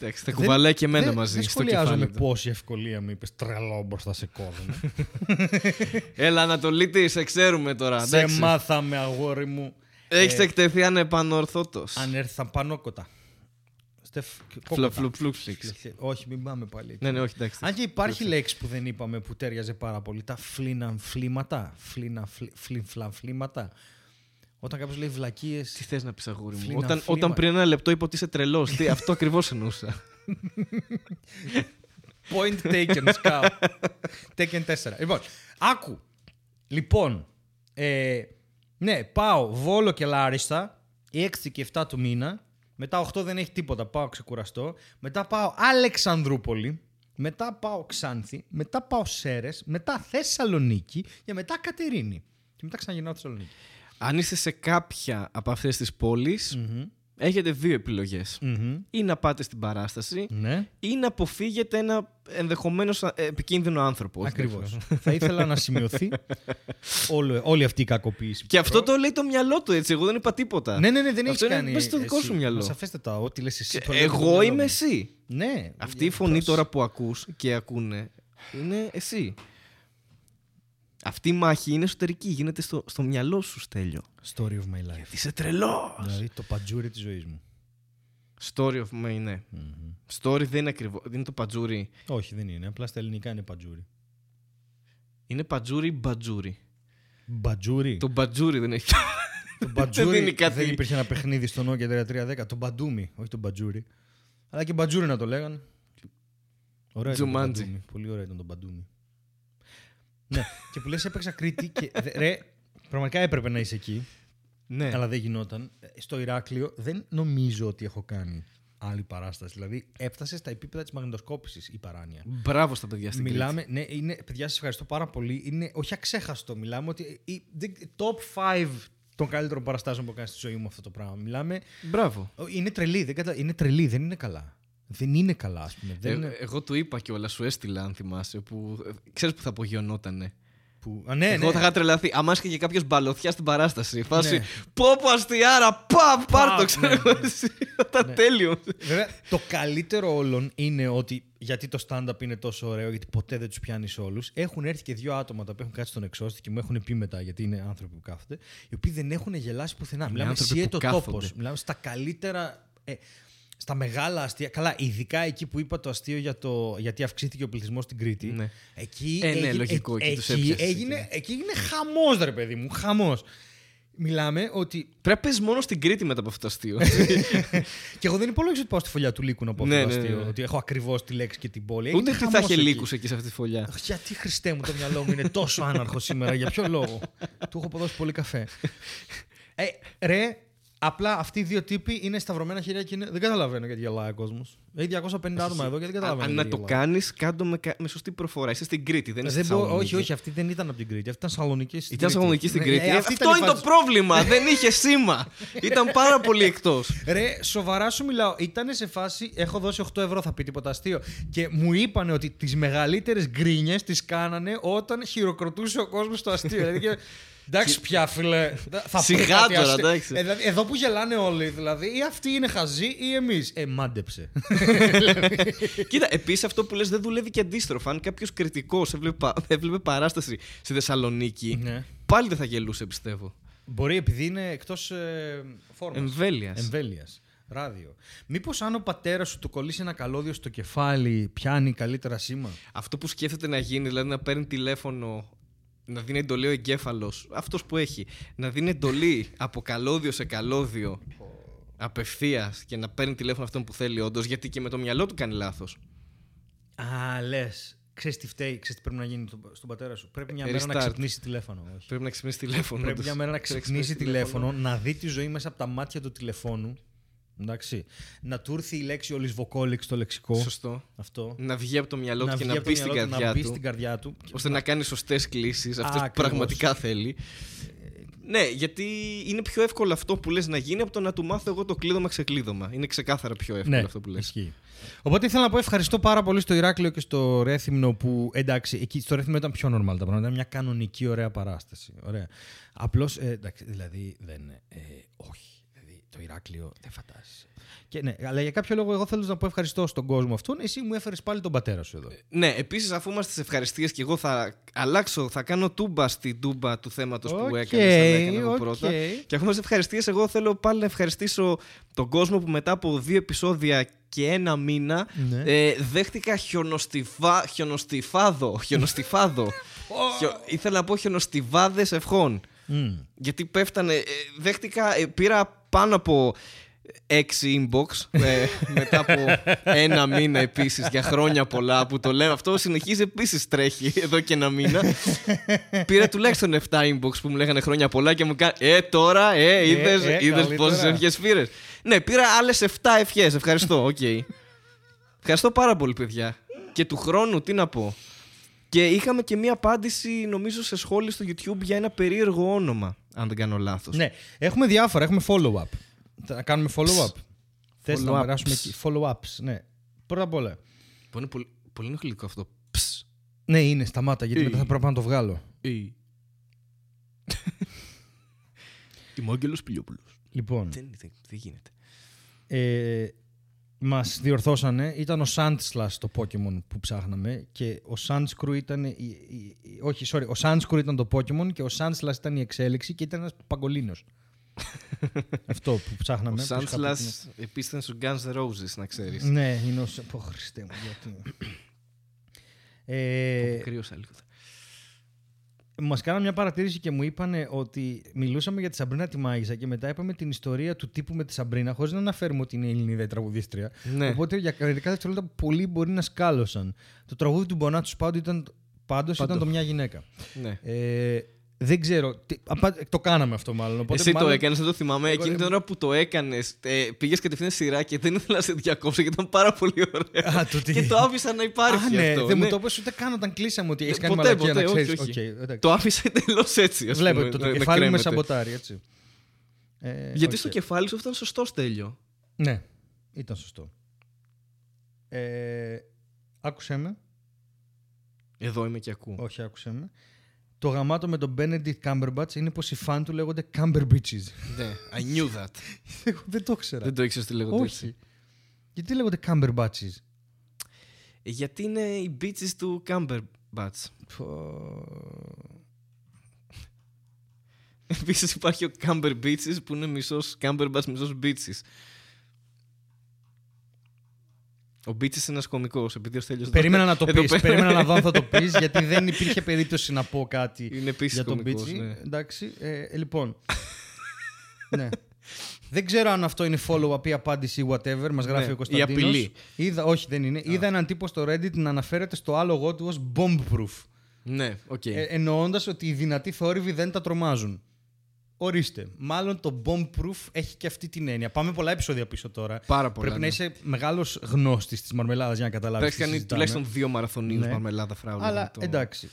Εντάξει, θα Δεν- κουβαλάει και εμένα δεν, μαζί δεν στο σχολιάζω κεφάλι. με του. πόση ευκολία μου είπες τρελό μπροστά σε κόσμο. Έλα, Ανατολίτη, σε ξέρουμε τώρα. σε μάθαμε, αγόρι μου. Έχεις Ε, εκτεθεί ανεπανορθώτο. Αν έρθει θα πανόκοτα. Στεφ, κόκοτα. Φλουφλουφλουφλιξ. Όχι, μην πάμε πάλι. εκεί. Ναι, ναι, όχι, εντάξει. Αν και υπάρχει λέξη που δεν είπαμε που τέριαζε πάρα πολύ. Τα φλίναμφλήματα. Φλίναμφλήματα. Όταν κάποιος λέει βλακίες. Τι θες να πεις, αγόρι μου; Φλίνα, Όταν, φλίμα. όταν πριν ένα λεπτό είπα ότι είσαι τρελός. Τι, αυτό ακριβώς εννοούσα. Point taken, σκάω. taken 4. Λοιπόν, άκου. Λοιπόν, ε, ναι, πάω Βόλο και Λάριστα, 6 και 7 του μήνα. Μετά 8 δεν έχει τίποτα, πάω ξεκουραστώ. Μετά πάω Αλεξανδρούπολη. Μετά πάω Ξάνθη. Μετά πάω Σέρες. Μετά Θεσσαλονίκη. Και μετά Κατερίνη. Και μετά ξαναγυρνάω Θεσσαλονίκη. Αν είστε σε κάποια από αυτές τις πόλεις, έχετε δύο επιλογές. Μμμ. Ή να πάτε στην παράσταση, Ναι. ή να αποφύγετε ένα ενδεχομένως επικίνδυνο άνθρωπο. Όχι Ακριβώς. δεύτερο. Θα ήθελα να σημειωθεί όλο, όλη αυτή η κακοποίηση. Και αυτό το λέει το μυαλό του έτσι. Εγώ δεν είπα τίποτα. Ναι, ναι, ναι, δεν έχεις Αυτό είναι κάνει. μέσα στο δικό εσύ. σου μυαλό. Σαφέστατα, ό,τι λες εσύ. Και το λέω το εγώ μυαλό είμαι μου. εσύ. Ναι. Αυτή η φωνή τώρα που ακούς και ακούνε είναι εσύ. Αυτή η μάχη είναι εσωτερική, γίνεται στο, στο μυαλό σου, Στέλιο. Story of my life. Είσαι τρελός. Δηλαδή το πατζούρι της ζωής μου. Story of me, ναι. Story δεν είναι ακριβό. Δεν είναι το πατζούρι. Όχι, δεν είναι. Απλά στα ελληνικά είναι πατζούρι. Είναι πατζούρι μπατζούρι. Μπατζούρι. Το μπατζούρι δεν έχει. Το μπατζούρι. δίνει κάτι. Δεν υπήρχε ένα παιχνίδι στο Nokia 3310. Το μπαντούμι. Όχι το μπατζούρι. Αλλά και μπατζούρι να το λέγανε. Ωραία ήταν το Τζουμάντζι. μπαντούμι. Πολύ ωραίο ήταν το μπαντούμι. Ναι, και που λες έπαιξα Κρήτη και δε- ρε, πραγματικά έπρεπε να είσαι εκεί. ναι. Αλλά δεν γινόταν. Ε, Στο Ηράκλειο δεν νομίζω ότι έχω κάνει άλλη παράσταση. Δηλαδή έφτασες στα επίπεδα της μαγνητοσκόπησης η παράνοια. Μπράβο στα παιδιά στην Κρήτη. Μιλάμε, ναι, είναι, παιδιά, σας ευχαριστώ πάρα πολύ. Είναι όχι αξέχαστο. Μιλάμε ότι. η- η- top 5 των καλύτερων παραστάσεων που έχω κάνει στη ζωή μου αυτό το πράγμα. Μιλάμε. Μπράβο. ο, Είναι τρελή, δεν κατα... είναι τρελή, δεν είναι καλά. Δεν είναι καλά, ας πούμε. Δεν Ε, είναι... εγώ του είπα κιόλας, σου έστειλα αν θυμάσαι. Που, ξέρεις που θα απογειωνότανε. Που... Α, ναι, Εγώ ναι. θα είχα τρελαθεί. Άμα έσκαγε και κάποιος μπαλωθιά στην παράσταση. Φάση. Ναι. Πω πω αστιάρα, παπ, πάρ το, Παπ, ξέρω ναι. εγώ. εσύ. Θα ήταν τέλειο. Βέβαια, το καλύτερο όλων είναι ότι γιατί το stand-up είναι τόσο ωραίο, γιατί ποτέ δεν τους πιάνεις όλους. Έχουν έρθει και δύο άτομα τα οποία έχουν κάτσει στον εξώστη και μου έχουν πει μετά, γιατί είναι άνθρωποι που κάθονται, οι οποίοι δεν έχουν γελάσει πουθενά. Μιλάμε άνθρωποι εσύ που το κάθονται. τόπος. Μιλάμε στα καλύτερα. Ε, στα μεγάλα αστεία. Καλά, ειδικά εκεί που είπα το αστείο για το γιατί αυξήθηκε ο πληθυσμός στην Κρήτη. Ναι. Εκεί, Ε, ναι, έγινε, λογικό, εκεί τους εκεί, έπιασες έγινε, εκεί. εκεί έγινε χαμός, ρε παιδί μου. Χαμός. Μιλάμε ότι. Πρέπει να πες μόνο στην Κρήτη μετά από αυτό το αστείο. και εγώ δεν υπολόγισα ότι πάω στη φωλιά του λύκου να πω αυτό Ναι, το ναι, αστείο. ναι, ναι. Ότι έχω ακριβώς τη λέξη και την πόλη. Ούτε Έγινε τι θα χαμός είχε εκεί. λύκους εκεί σε αυτή τη φωλιά. Γιατί Χριστέ μου το μυαλό μου είναι τόσο άναρχο σήμερα, για ποιο λόγο; Του έχω αποδώσει πολύ καφέ. Ε, ρε, απλά αυτοί οι δύο τύποι είναι σταυρωμένα χέρια και είναι... δεν καταλαβαίνω γιατί γελάει ο κόσμος. Έχει 250 άτομα εδώ και δεν Αν, καταλαβαίνω. αν να γιατί το γελάει. κάνεις, κάντο με, κα- με σωστή προφορά. Είσαι στην Κρήτη, δεν είσαι Δεν στην μπο- Θεσσαλονίκη. όχι, όχι, αυτή δεν ήταν από την Κρήτη. Αυτή ήταν Σαλονική. στην Ήταν Κρήτη. Θεσσαλονίκη στην Ναι, Κρήτη. ε, Ε, αυτή αυτό ήταν η είναι το φάση. πρόβλημα. δεν είχε σήμα. Ήταν πάρα πολύ εκτός. Ρε, σοβαρά σου μιλάω. Ήταν σε φάση, έχω δώσει 8 ευρώ, θα πει τίποτα αστείο. Και μου είπαν ότι τις μεγαλύτερες γκρίνιες τις κάνανε όταν χειροκροτούσε ο κόσμος το αστείο. δηλαδή και, εντάξει, πια φίλε. Θα πω Σιγά κάτι τώρα, αστείο. εντάξει. Ε, δηλαδή, εδώ που γελάνε όλοι, δηλαδή, ή αυτοί είναι χαζοί ή εμείς. Ε, μάντεψε. Κοίτα, επίσης αυτό που λες δεν δουλεύει και αντίστροφα. Αν κάποιος κριτικός έβλεπε, πα- έβλεπε παράσταση στη Θεσσαλονίκη, ναι. πάλι δεν θα γελούσε, πιστεύω. Μπορεί επειδή είναι εκτός ε, φόρμας. Εμβέλειας. Εμβέλειας. Ράδιο. Μήπως αν ο πατέρας σου του κολλήσει ένα καλώδιο στο κεφάλι, πιάνει καλύτερα σήμα; Αυτό που σκέφτεται να γίνει, δηλαδή να παίρνει τηλέφωνο να δίνει εντολή ο εγκέφαλος, αυτός που έχει, να δίνει εντολή από καλώδιο σε καλώδιο απευθείας και να παίρνει τηλέφωνο αυτόν που θέλει, όντως, γιατί και με το μυαλό του κάνει λάθος. Α, λες. Ξέρεις τι φταίει, ξέρεις τι πρέπει να γίνει στο- στον πατέρα σου. Πρέπει μια Ε, μέρα να restart. ξυπνήσει τηλέφωνο. Όχι. Πρέπει να ξυπνήσει τηλέφωνο. Πρέπει όντως. μια μέρα να Πρέπει ξυπνήσει τηλέφωνο, να δει τη ζωή μέσα από τα μάτια του τηλεφώνου. Εντάξει. Να του έρθει η λέξη ολισβοκόλικ στο λεξικό. Σωστό. Αυτό. Να βγει από το μυαλό του και βγει να από το μπει στην μυαλό του, καρδιά να μπει του. στην καρδιά του. ώστε να κάνει σωστές κλήσεις, αυτές που ακριβώς. πραγματικά θέλει. Ναι, γιατί είναι πιο εύκολο αυτό που λες να γίνει από το να του μάθω εγώ το κλείδωμα ξεκλείδωμα. Είναι ξεκάθαρα πιο εύκολο Ναι, αυτό που λες. ισχύει. Οπότε ήθελα να πω ευχαριστώ πάρα πολύ στο Ηράκλειο και στο Ρέθυμνο που εντάξει, εκεί στο Ρέθυμνο ήταν πιο normal τα πράγματα. Ήταν μια κανονική ωραία παράσταση. Ωραία. Απλώς, εντάξει, δηλαδή δεν. Ε, όχι. Δηλαδή το Ηράκλειο δεν φαντάζεσαι. Και, ναι, αλλά για κάποιο λόγο εγώ θέλω να πω ευχαριστώ στον κόσμο αυτόν. Εσύ μου έφερες πάλι τον πατέρα σου εδώ. Ναι, επίσης αφού είμαστε στις ευχαριστίες και εγώ θα αλλάξω, θα κάνω τούμπα στην τούμπα του θέματος που Οκ, έκανες. Σαν να έκανα εγώ οκ. πρώτα. Και αφού είμαστε ευχαριστίες, εγώ θέλω πάλι να ευχαριστήσω τον κόσμο που μετά από δύο επεισόδια και ένα μήνα Ναι. ε, δέχτηκα χιονοστιβά, χιονοστιφάδο. Χιονοστιφάδο. Χιο- ήθελα να πω χιονοστιβάδες ευχών. Μμ. Γιατί πέφτανε. ε, Δέχτηκα, ε, πήρα πάνω από έξι inbox ε, μετά από ένα μήνα επίσης για χρόνια πολλά που το λέμε. Αυτό συνεχίζει επίσης τρέχει εδώ και ένα μήνα. πήρα τουλάχιστον 7 inbox που μου λέγανε χρόνια πολλά και μου κάνει. Ε, τώρα, ε, είδες ε, καλύτερα. πόσες ευχές πήρες. Ναι, πήρα άλλες 7 ευχές. Ευχαριστώ, οκ. Ευχαριστώ πάρα πολύ, παιδιά. Και του χρόνου, τι να πω. Και είχαμε και μία απάντηση, νομίζω, σε σχόλιο στο YouTube για ένα περίεργο όνομα, αν δεν κάνω λάθος. Ναι, έχουμε διάφορα. Έχουμε follow-up. Θα κάνουμε follow-up. Θες να Follow-ups. περάσουμε εκεί. Follow-ups, ναι. Πρώτα απ' όλα. Που είναι πολύ, πολύ ενοχλητικό αυτό. Ψ. Ναι, είναι, σταμάτα, γιατί Ε. μετά θα πρέπει να το βγάλω. Ή. Είμαι ο Άγγελος Πιλιόπουλος. Λοιπόν, Δεν, δεν, δεν γίνεται. ε, μας διορθώσανε. Ήταν ο Sandslash το Pokemon που ψάχναμε και ο Sandscrew ήταν... Η, η- η- όχι, sorry. Ο Sandscrew ήταν το Pokemon και ο Sandslash ήταν η εξέλιξη και ήταν ένας παγκολίνος. Αυτό που ψάχναμε. Ο που είχα πει Σάντσλας επίσης ήταν στους Guns N' Roses, να ξέρεις. Ναι, είναι ο... Πω, Χριστέ μου, γιατί... ε, Κρύωσα λίγο. Μας κάνανε μια παρατήρηση και μου είπαν ότι μιλούσαμε για τη Σαμπρίνα τη Μάγισσα και μετά είπαμε την ιστορία του τύπου με τη Σαμπρίνα χωρίς να αναφέρουμε ότι είναι Ελληνίδα η τραγουδίστρια. Ναι. Οπότε για μερικά δευτερόλεπτα πολλοί μπορεί να σκάλωσαν. Το τραγούδι του Μπονάτσου πάντω ήταν, πάντως ήταν Πάντο. το μια γυναίκα. Ναι. Ε, δεν ξέρω. τι- απα- το κάναμε αυτό μάλλον. Οπότε Εσύ μάλλον, το έκανες, δεν το θυμάμαι. Εγώ Εκείνη δεν- την ώρα που το έκανες, ε, πήγες κατευθείαν σειρά και δεν ήθελα να σε διακόψω γιατί ήταν πάρα πολύ ωραίο. Α, το τι- και το άφησα να υπάρχει Α, ναι, αυτό. δεν ναι. μου το είπες ούτε καν όταν κλείσαμε ότι έχεις Ε, κάνει ποτέ, μαλακία ποτέ, να όχι, ξέρεις. όχι. Οκ, εντάξει. Το άφησα εντελώς έτσι. Ας Βλέπω πούμε, το, να- το να κεφάλι με κρέμεται. σαμποτάρει, έτσι. Ε, Γιατί οκ. στο κεφάλι σου ήταν σωστό τέλειο. Ναι, ήταν σωστό. Ε, άκουσέ με. Εδώ είμαι και ακούω. Όχι, άκουσέ με. Το γαμάτο με τον Benedict Cumberbatch είναι πως οι φαν του λέγονται Cumberbitches. Ναι, I knew that. Εγώ δεν το ήξερα. Δεν το ήξερες τι λέγονται Όχι. έτσι. Γιατί λέγονται Cumberbatches. Ε, Γιατί είναι οι beaches του Cumberbatch. Επίσης υπάρχει ο Camber Beaches που είναι μισός Cumberbatch, μισός Beaches. Ο Beaches είναι ένας κωμικός, επειδή ο Στέλιος Περίμενα να το εδώ πεις, πέρα- περίμενα να δω αν θα το πεις, γιατί δεν υπήρχε περίπτωση να πω κάτι Είναι επίσης για τον κωμικός. Μπίτσι. Ναι. Εντάξει, ε, ε, λοιπόν. ναι. Δεν ξέρω αν αυτό είναι follow-up ή απάντηση ή whatever, μας γράφει Ναι, ο Κωνσταντίνος. η απειλή. Είδα, όχι δεν είναι. Είδα έναν τύπο στο Reddit να αναφέρεται στο άλογο του ως bomb-proof. ναι, οκ. Ε, Εννοώντας ότι οι δυνατοί θόρυβοι δεν τα τρομάζουν. Ορίστε. Μάλλον το bomb-proof έχει και αυτή την έννοια. Πάμε πολλά επεισόδια πίσω τώρα. Πάρα πολλά. Πρέπει ναι. να είσαι μεγάλος γνώστης της μαρμελάδας για να καταλάβεις. Θα έχει κάνει τουλάχιστον δύο μαραθωνίους Ναι. μαρμελάδα φράουλα. Αλλά το- εντάξει.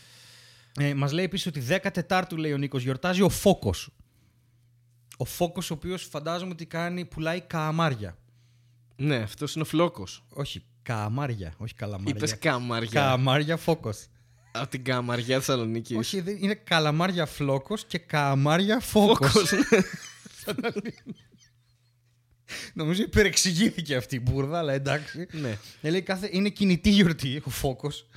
Ε, Μας λέει επίσης ότι 14ου λέει ο Νίκος γιορτάζει ο Φόκος. Ο Φόκος, ο οποίος φαντάζομαι ότι κάνει, πουλάει καλαμάρια. Ναι, αυτός είναι ο φλόκος. Όχι, κααμάρια, όχι καλαμάρια. Είπες καμαριά. Κααμάρια Φόκος. Από την Καλαμαριά Θεσσαλονίκης. Όχι, δεν- είναι καλαμάρια φλόκος και κααμάρια φόκος. Νομίζω υπερεξηγήθηκε αυτή η μπούρδα, αλλά εντάξει. ναι. Ε, λέει, κάθε... Είναι κινητή γιορτή ο φόκος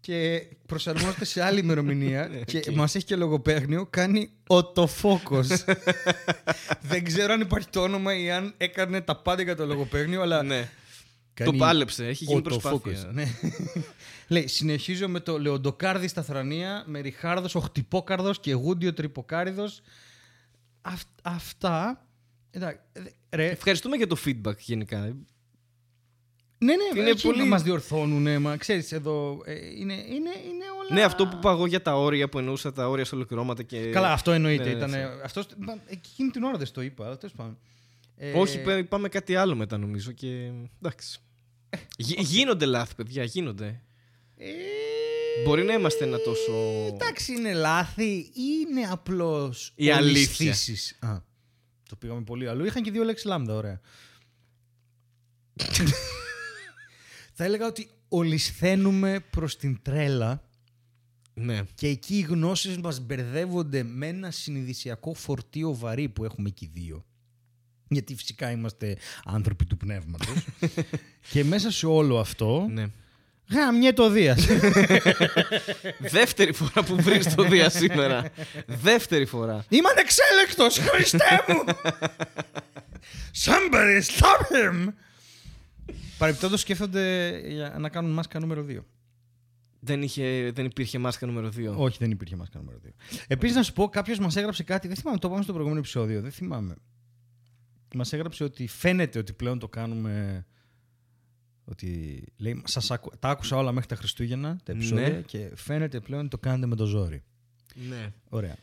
και προσαρμόζεται σε άλλη ημερομηνία και οκ. μας έχει και λογοπαίγνιο, κάνει autoφόκος. Δεν ξέρω αν υπάρχει το όνομα ή αν έκανε τα πάντα για το λογοπαίγνιο, αλλά ναι. Το πάλεψε, έχει γίνει προσπάθεια. autofocus, Ναι. Λέει, συνεχίζω με το Λεοντοκάρδι στα θρανία, με Ριχάρδος ο χτυπόκαρδος και Γούντιο τρυποκάριδος. Αυ- αυτά... Εντάξει, ρε, Ευχαριστούμε για το feedback γενικά. ναι, ναι, Είναι εκεί πολύ- να μας διορθώνουν, μα ξέρεις εδώ, ε, είναι, είναι, είναι όλα... Ναι, αυτό που είπα εγώ για τα όρια που εννοούσα, τα όρια σε ολοκληρώματα και. Καλά, αυτό εννοείται. Ναι, ήταν, έτσι. αυτός, μα, εκείνη την ώρα δεν στο είπα, αλλά τέλος πάντων. Ε, Όχι, είπα- είπαμε κάτι άλλο μετά νομίζω και. Εντάξει. Γι- γίνονται λάθη, παιδιά, γίνονται. ε, Μπορεί να είμαστε ένα τόσο. Εντάξει, είναι λάθη ή είναι απλώς Η αλήθεια. ολισθήσεις. Α, το πήγαμε πολύ αλλού. Είχαν και δύο λέξεις λάμδα, ωραία. Θα έλεγα ότι ολισθαίνουμε προς την τρέλα Ναι. και εκεί οι γνώσεις μας μπερδεύονται με ένα συνειδησιακό φορτίο βαρύ που έχουμε εκεί δύο. Γιατί φυσικά είμαστε άνθρωποι του πνεύματος. και μέσα σε όλο αυτό, ναι. γαμιέ το Δίας. Δεύτερη φορά που βρεις το Δία σήμερα. Δεύτερη φορά. Είμαι ανεξέλεκτος, Χριστέ μου! Somebody stop him! Παρεπιπτόντως σκέφτονται για να κάνουν μάσκα νούμερο 2. Δεν, είχε, δεν υπήρχε μάσκα νούμερο 2. Όχι, δεν υπήρχε μάσκα νούμερο 2. Επίσης, να σου πω, κάποιος μας έγραψε κάτι. Δεν θυμάμαι, το είπαμε στο προηγούμενο επεισόδιο. Δεν θυμάμαι. Μας έγραψε ότι φαίνεται ότι πλέον το κάνουμε. Ότι λέει, σας ακου... τα άκουσα όλα μέχρι τα Χριστούγεννα, τα επεισόδια, Ναι. και φαίνεται πλέον ότι το κάνετε με το ζόρι. Ναι. Ωραία.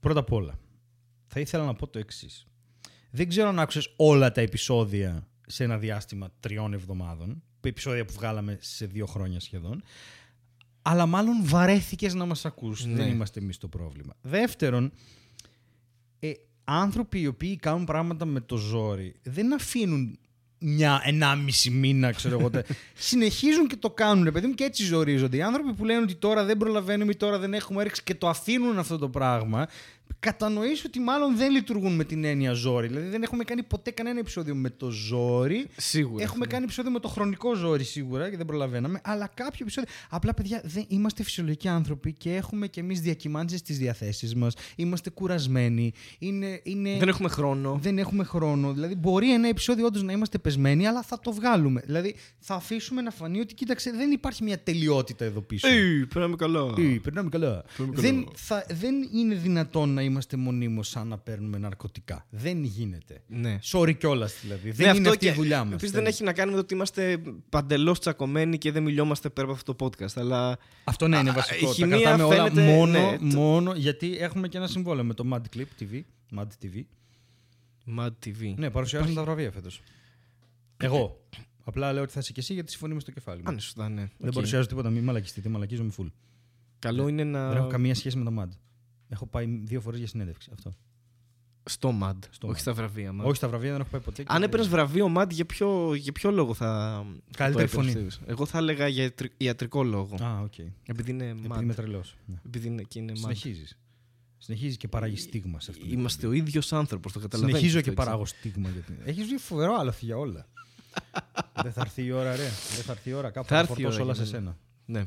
Πρώτα απ' όλα, θα ήθελα να πω το εξής. Δεν ξέρω αν άκουσες όλα τα επεισόδια σε ένα διάστημα τριών εβδομάδων, επεισόδια που βγάλαμε σε δύο χρόνια σχεδόν, αλλά μάλλον βαρέθηκες να μας ακούς. Ναι. Δεν είμαστε εμείς το πρόβλημα. Δεύτερον, ε, άνθρωποι οι οποίοι κάνουν πράγματα με το ζόρι δεν αφήνουν μια, ενάμιση μήνα, ξέρω εγώ. τε- Συνεχίζουν και το κάνουν, ρε παιδί μου, και έτσι ζορίζονται. Οι άνθρωποι που λένε ότι τώρα δεν προλαβαίνουμε ή τώρα δεν έχουμε έρεξη και το αφήνουν αυτό το πράγμα, κατανοείς ότι μάλλον δεν λειτουργούν με την έννοια ζόρι. Δηλαδή δεν έχουμε κάνει ποτέ κανένα επεισόδιο με το ζόρι. Σίγουρα. Έχουμε κάνει επεισόδιο με το χρονικό ζόρι σίγουρα και δεν προλαβαίναμε, αλλά κάποιο επεισόδιο. Απλά παιδιά, δεν, είμαστε φυσιολογικοί άνθρωποι και έχουμε κι εμείς διακυμάνσεις στις διαθέσεις μας. Είμαστε κουρασμένοι. Είναι, είναι... Δεν έχουμε χρόνο. δεν έχουμε χρόνο. Δηλαδή, μπορεί ένα επεισόδιο όντως να είμαστε πεσμένοι, αλλά θα το βγάλουμε. Δηλαδή, θα αφήσουμε να φανεί ότι κοίταξε, δεν υπάρχει μια τελειότητα εδώ πίσω. Ε, περνάμε καλά. Ε, περνάμε καλά. Περνάμε Δεν, καλά. θα, δεν είναι δυνατόν να είμαστε μονίμως σαν να παίρνουμε ναρκωτικά. Δεν γίνεται. Ναι. Sorry κιόλας δηλαδή. Ναι, δεν είναι αυτή και η δουλειά μας. Επίσης δεν έχει να κάνει με το ότι είμαστε παντελώς τσακωμένοι και δεν μιλιόμαστε πέρα από αυτό το podcast. Αλλά Αυτό ναι, είναι Α, βασικό. η Τα χημεία κρατάμε όλα φαίνεται- μόνο, ναι, το- μόνο γιατί έχουμε και ένα συμβόλαιο με το Mad Clip TV. Mad TV. Mad TV. Ναι, παρουσιάζουν τα βραβεία φέτος. Εγώ. Απλά λέω ότι θα είσαι και εσύ γιατί συμφωνεί με στο κεφάλι μου. Αν σωστά, ναι. Δεν Οκ. παρουσιάζω τίποτα, μη μαλακιστείτε, μαλακίζομαι full. Καλό είναι να. Δεν έχω καμία σχέση με το Mad. Έχω πάει δύο φορές για συνέντευξη. Αυτό. Στο MAD. Στο όχι MAD. στα βραβεία. MAD. Όχι στα βραβεία δεν έχω πάει ποτέ. Αν και- έπαιρνες βραβείο MAD, για ποιο, για ποιο λόγο θα. Καλύτερη το έπαιρνες, φωνή. πιστεύεις; Εγώ θα έλεγα για ιατρι- ιατρικό λόγο. Α, οκ. Επειδή είναι Επειδή MAD. είμαι τρελός. Επειδή είναι, και είναι MAD. Συνεχίζεις. Συνεχίζεις και παράγεις στίγμα σε αυτό. το Είμαστε ο επεισόδιο. ίδιος άνθρωπος, το καταλαβαίνω. Συνεχίζω και παράγω στίγμα. Γιατί... Έχεις βγει φοβερό άλοθη για όλα. Δεν θα έρθει η ώρα, ρε. Δεν θα έρθει η ώρα. Κάπου Θα θα, έρθει η φορτώσω ώρα όλα για σε μένα. σένα. Ναι.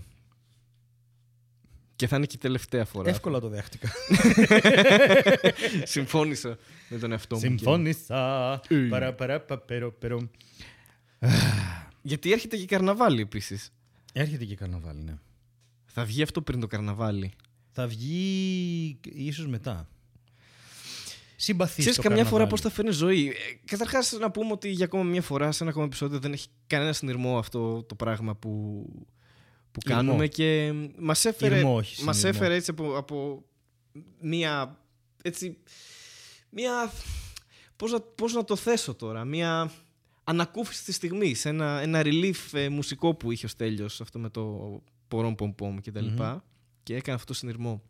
Και θα είναι και η τελευταία φορά. Εύκολα το δέχτηκα. Συμφώνησα με τον εαυτό μου. και- Συμφώνησα. Ε. Παρα, παρα, πα, περο, περο. Γιατί έρχεται και καρναβάλι επίσης. Έρχεται και καρναβάλι, ναι. Θα βγει αυτό πριν το καρναβάλι; Θα βγει ίσως μετά. Συμπαθή. Ξέρεις καμιά φορά πώς θα φέρνει ζωή. Ε, Καταρχάς, να πούμε ότι για ακόμα μια φορά σε ένα ακόμα επεισόδιο δεν έχει κανένα συνειρμό αυτό το πράγμα που, που Ηρμό. κάνουμε και μας έφερε, Ηρμό, όχι μας συνειρμό. έφερε έτσι από, από μια. Έτσι, μια. Πώς να, πώς να το θέσω τώρα, μια ανακούφιση της στιγμής, ένα, ένα relief ε, μουσικό που είχε ο Στέλιος, αυτό με το πορόμ πομ πομ και τα λοιπά, και έκανε αυτό το συνειρμό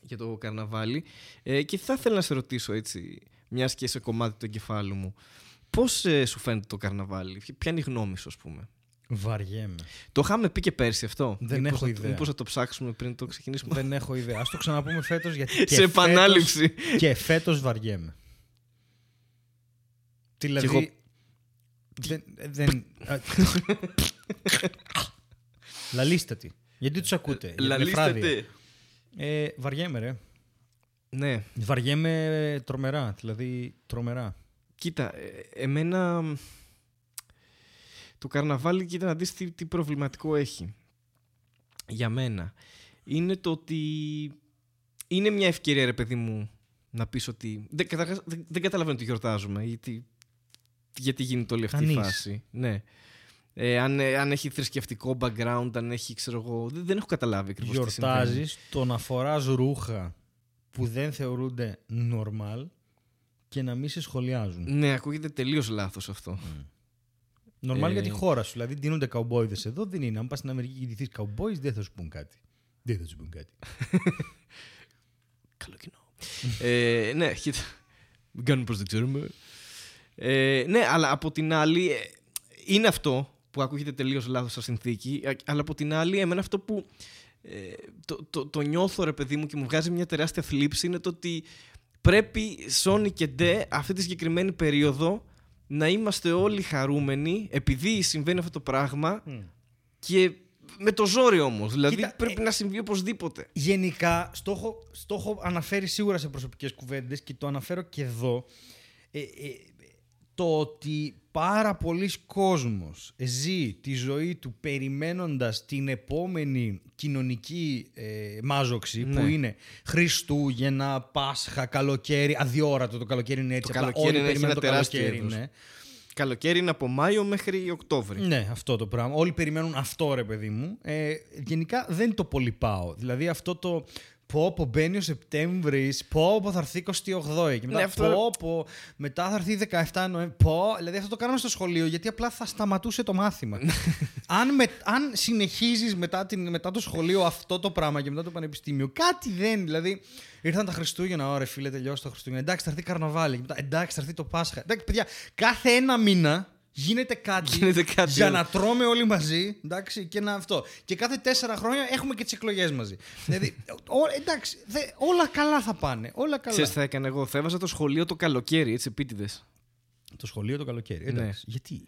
για το καρναβάλι. Ε, και θα ήθελα να σε ρωτήσω έτσι, μιας και σε κομμάτι του εγκεφάλου μου, πώς ε, σου φαίνεται το καρναβάλι, ποια είναι η γνώμη σου, ας πούμε; Βαριέμαι. Το είχαμε πει και πέρσι αυτό. Δεν Μήπως έχω θα- ιδέα. Μήπως θα το ψάξουμε πριν το ξεκινήσουμε; Δεν έχω ιδέα. Α το ξαναπούμε φέτος γιατί. και σε επανάληψη. φέτος- Και φέτος βαριέμαι. Δηλαδή. Κι εγώ- Δεν. δεν α, Λαλίστε τη. Γιατί τους ακούτε; για την εφράδια. Λαλίστετε. Ε, βαριέμαι, ρε. Ναι. Βαριέμαι τρομερά. Δηλαδή, τρομερά. Κοίτα, ε, εμένα... το καρναβάλι, κοίτα να δεις τι, τι προβληματικό έχει. Για μένα. Είναι το ότι είναι μια ευκαιρία, ρε παιδί μου, να πεις ότι... Δεν, καταρχάς, δεν, δεν καταλαβαίνω τι γιορτάζουμε, γιατί, γιατί γίνεται όλη αυτή η Κανείς. φάση. Ναι. Ε, αν, ε, αν έχει θρησκευτικό background, αν έχει, ξέρω εγώ... Δεν, δεν έχω καταλάβει ακριβώς τι συμβαίνει. Γιορτάζεις το να φοράς ρούχα που δεν θεωρούνται normal και να μην σε σχολιάζουν. Ναι, ακούγεται τελείως λάθος αυτό. Normal Ε, για τη χώρα σου. Δηλαδή, ντύνονται καουμπόιδε εδώ, δεν είναι. Αν πας στην Αμερική και ντυθείς καουμπόι, δεν θα σου πούν κάτι. Δεν θα σου πούν κάτι. Καλό κοινό. ε, ναι, κοίτα. Μην κάνουμε πως δεν ξέρουμε. Ε, ναι, αλλά από την άλλη, ε, είναι αυτό που ακούγεται τελείως λάθος σαν συνθήκη, ε, αλλά από την άλλη, εμένα αυτό που ε, το, το, το νιώθω ρε παιδί μου και μου βγάζει μια τεράστια θλίψη είναι το ότι πρέπει Sony και D αυτή τη συγκεκριμένη περίοδο να είμαστε όλοι χαρούμενοι επειδή συμβαίνει αυτό το πράγμα και με το ζόρι όμως. Δηλαδή Κοίτα, πρέπει να συμβεί οπωσδήποτε. Γενικά, στο έχω, στο έχω αναφέρει σίγουρα σε προσωπικές κουβέντες και το αναφέρω και εδώ. Ε, ε, το ότι πάρα πολλοί κόσμος ζει τη ζωή του περιμένοντας την επόμενη κοινωνική ε, μάζοξη Ναι. που είναι Χριστούγεννα, Πάσχα, καλοκαίρι, αδιόρατο το καλοκαίρι είναι έτσι. Το απλά καλοκαίρι όλοι έχει περιμένουν ένα το τεράστιο καλοκαίρι. είδος. Ναι. Καλοκαίρι είναι από Μάιο μέχρι Οκτώβρη. Ναι, αυτό το πράγμα. Όλοι περιμένουν αυτό, ρε παιδί μου. Ε, γενικά δεν το πολύ πάω. Δηλαδή αυτό το πω πω μπαίνει ο Σεπτέμβρης, πω πω θα έρθει 28 και μετά Ναι, αυτό- πω πω μετά θα έρθει 17 Νοέμβρη. Πω, δηλαδή αυτό το κάναμε στο σχολείο γιατί απλά θα σταματούσε το μάθημα. αν, με, αν συνεχίζεις μετά, την, μετά το σχολείο αυτό το πράγμα και μετά το πανεπιστήμιο, κάτι δεν. Δηλαδή ήρθαν τα Χριστούγεννα, ωραία φίλε, τελειώσει το Χριστούγεννα. Εντάξει, θα έρθει καρναβάλι. Και μετά, εντάξει, θα έρθει το Πάσχα. Εντάξει, παιδιά, κάθε ένα μήνα γίνεται κάτι, Γίνεται κάτι για άλλο. να τρώμε όλοι μαζί εντάξει, και να αυτό. Και κάθε τέσσερα χρόνια έχουμε και τις εκλογές μαζί. δηλαδή, ο- εντάξει, δε, όλα καλά θα πάνε. Όλα καλά. Ξέρεις τι θα έκανα εγώ; Θα έβαζα το σχολείο το καλοκαίρι, έτσι, επίτηδες. Το σχολείο το καλοκαίρι. Ναι. Εντάξει. Γιατί;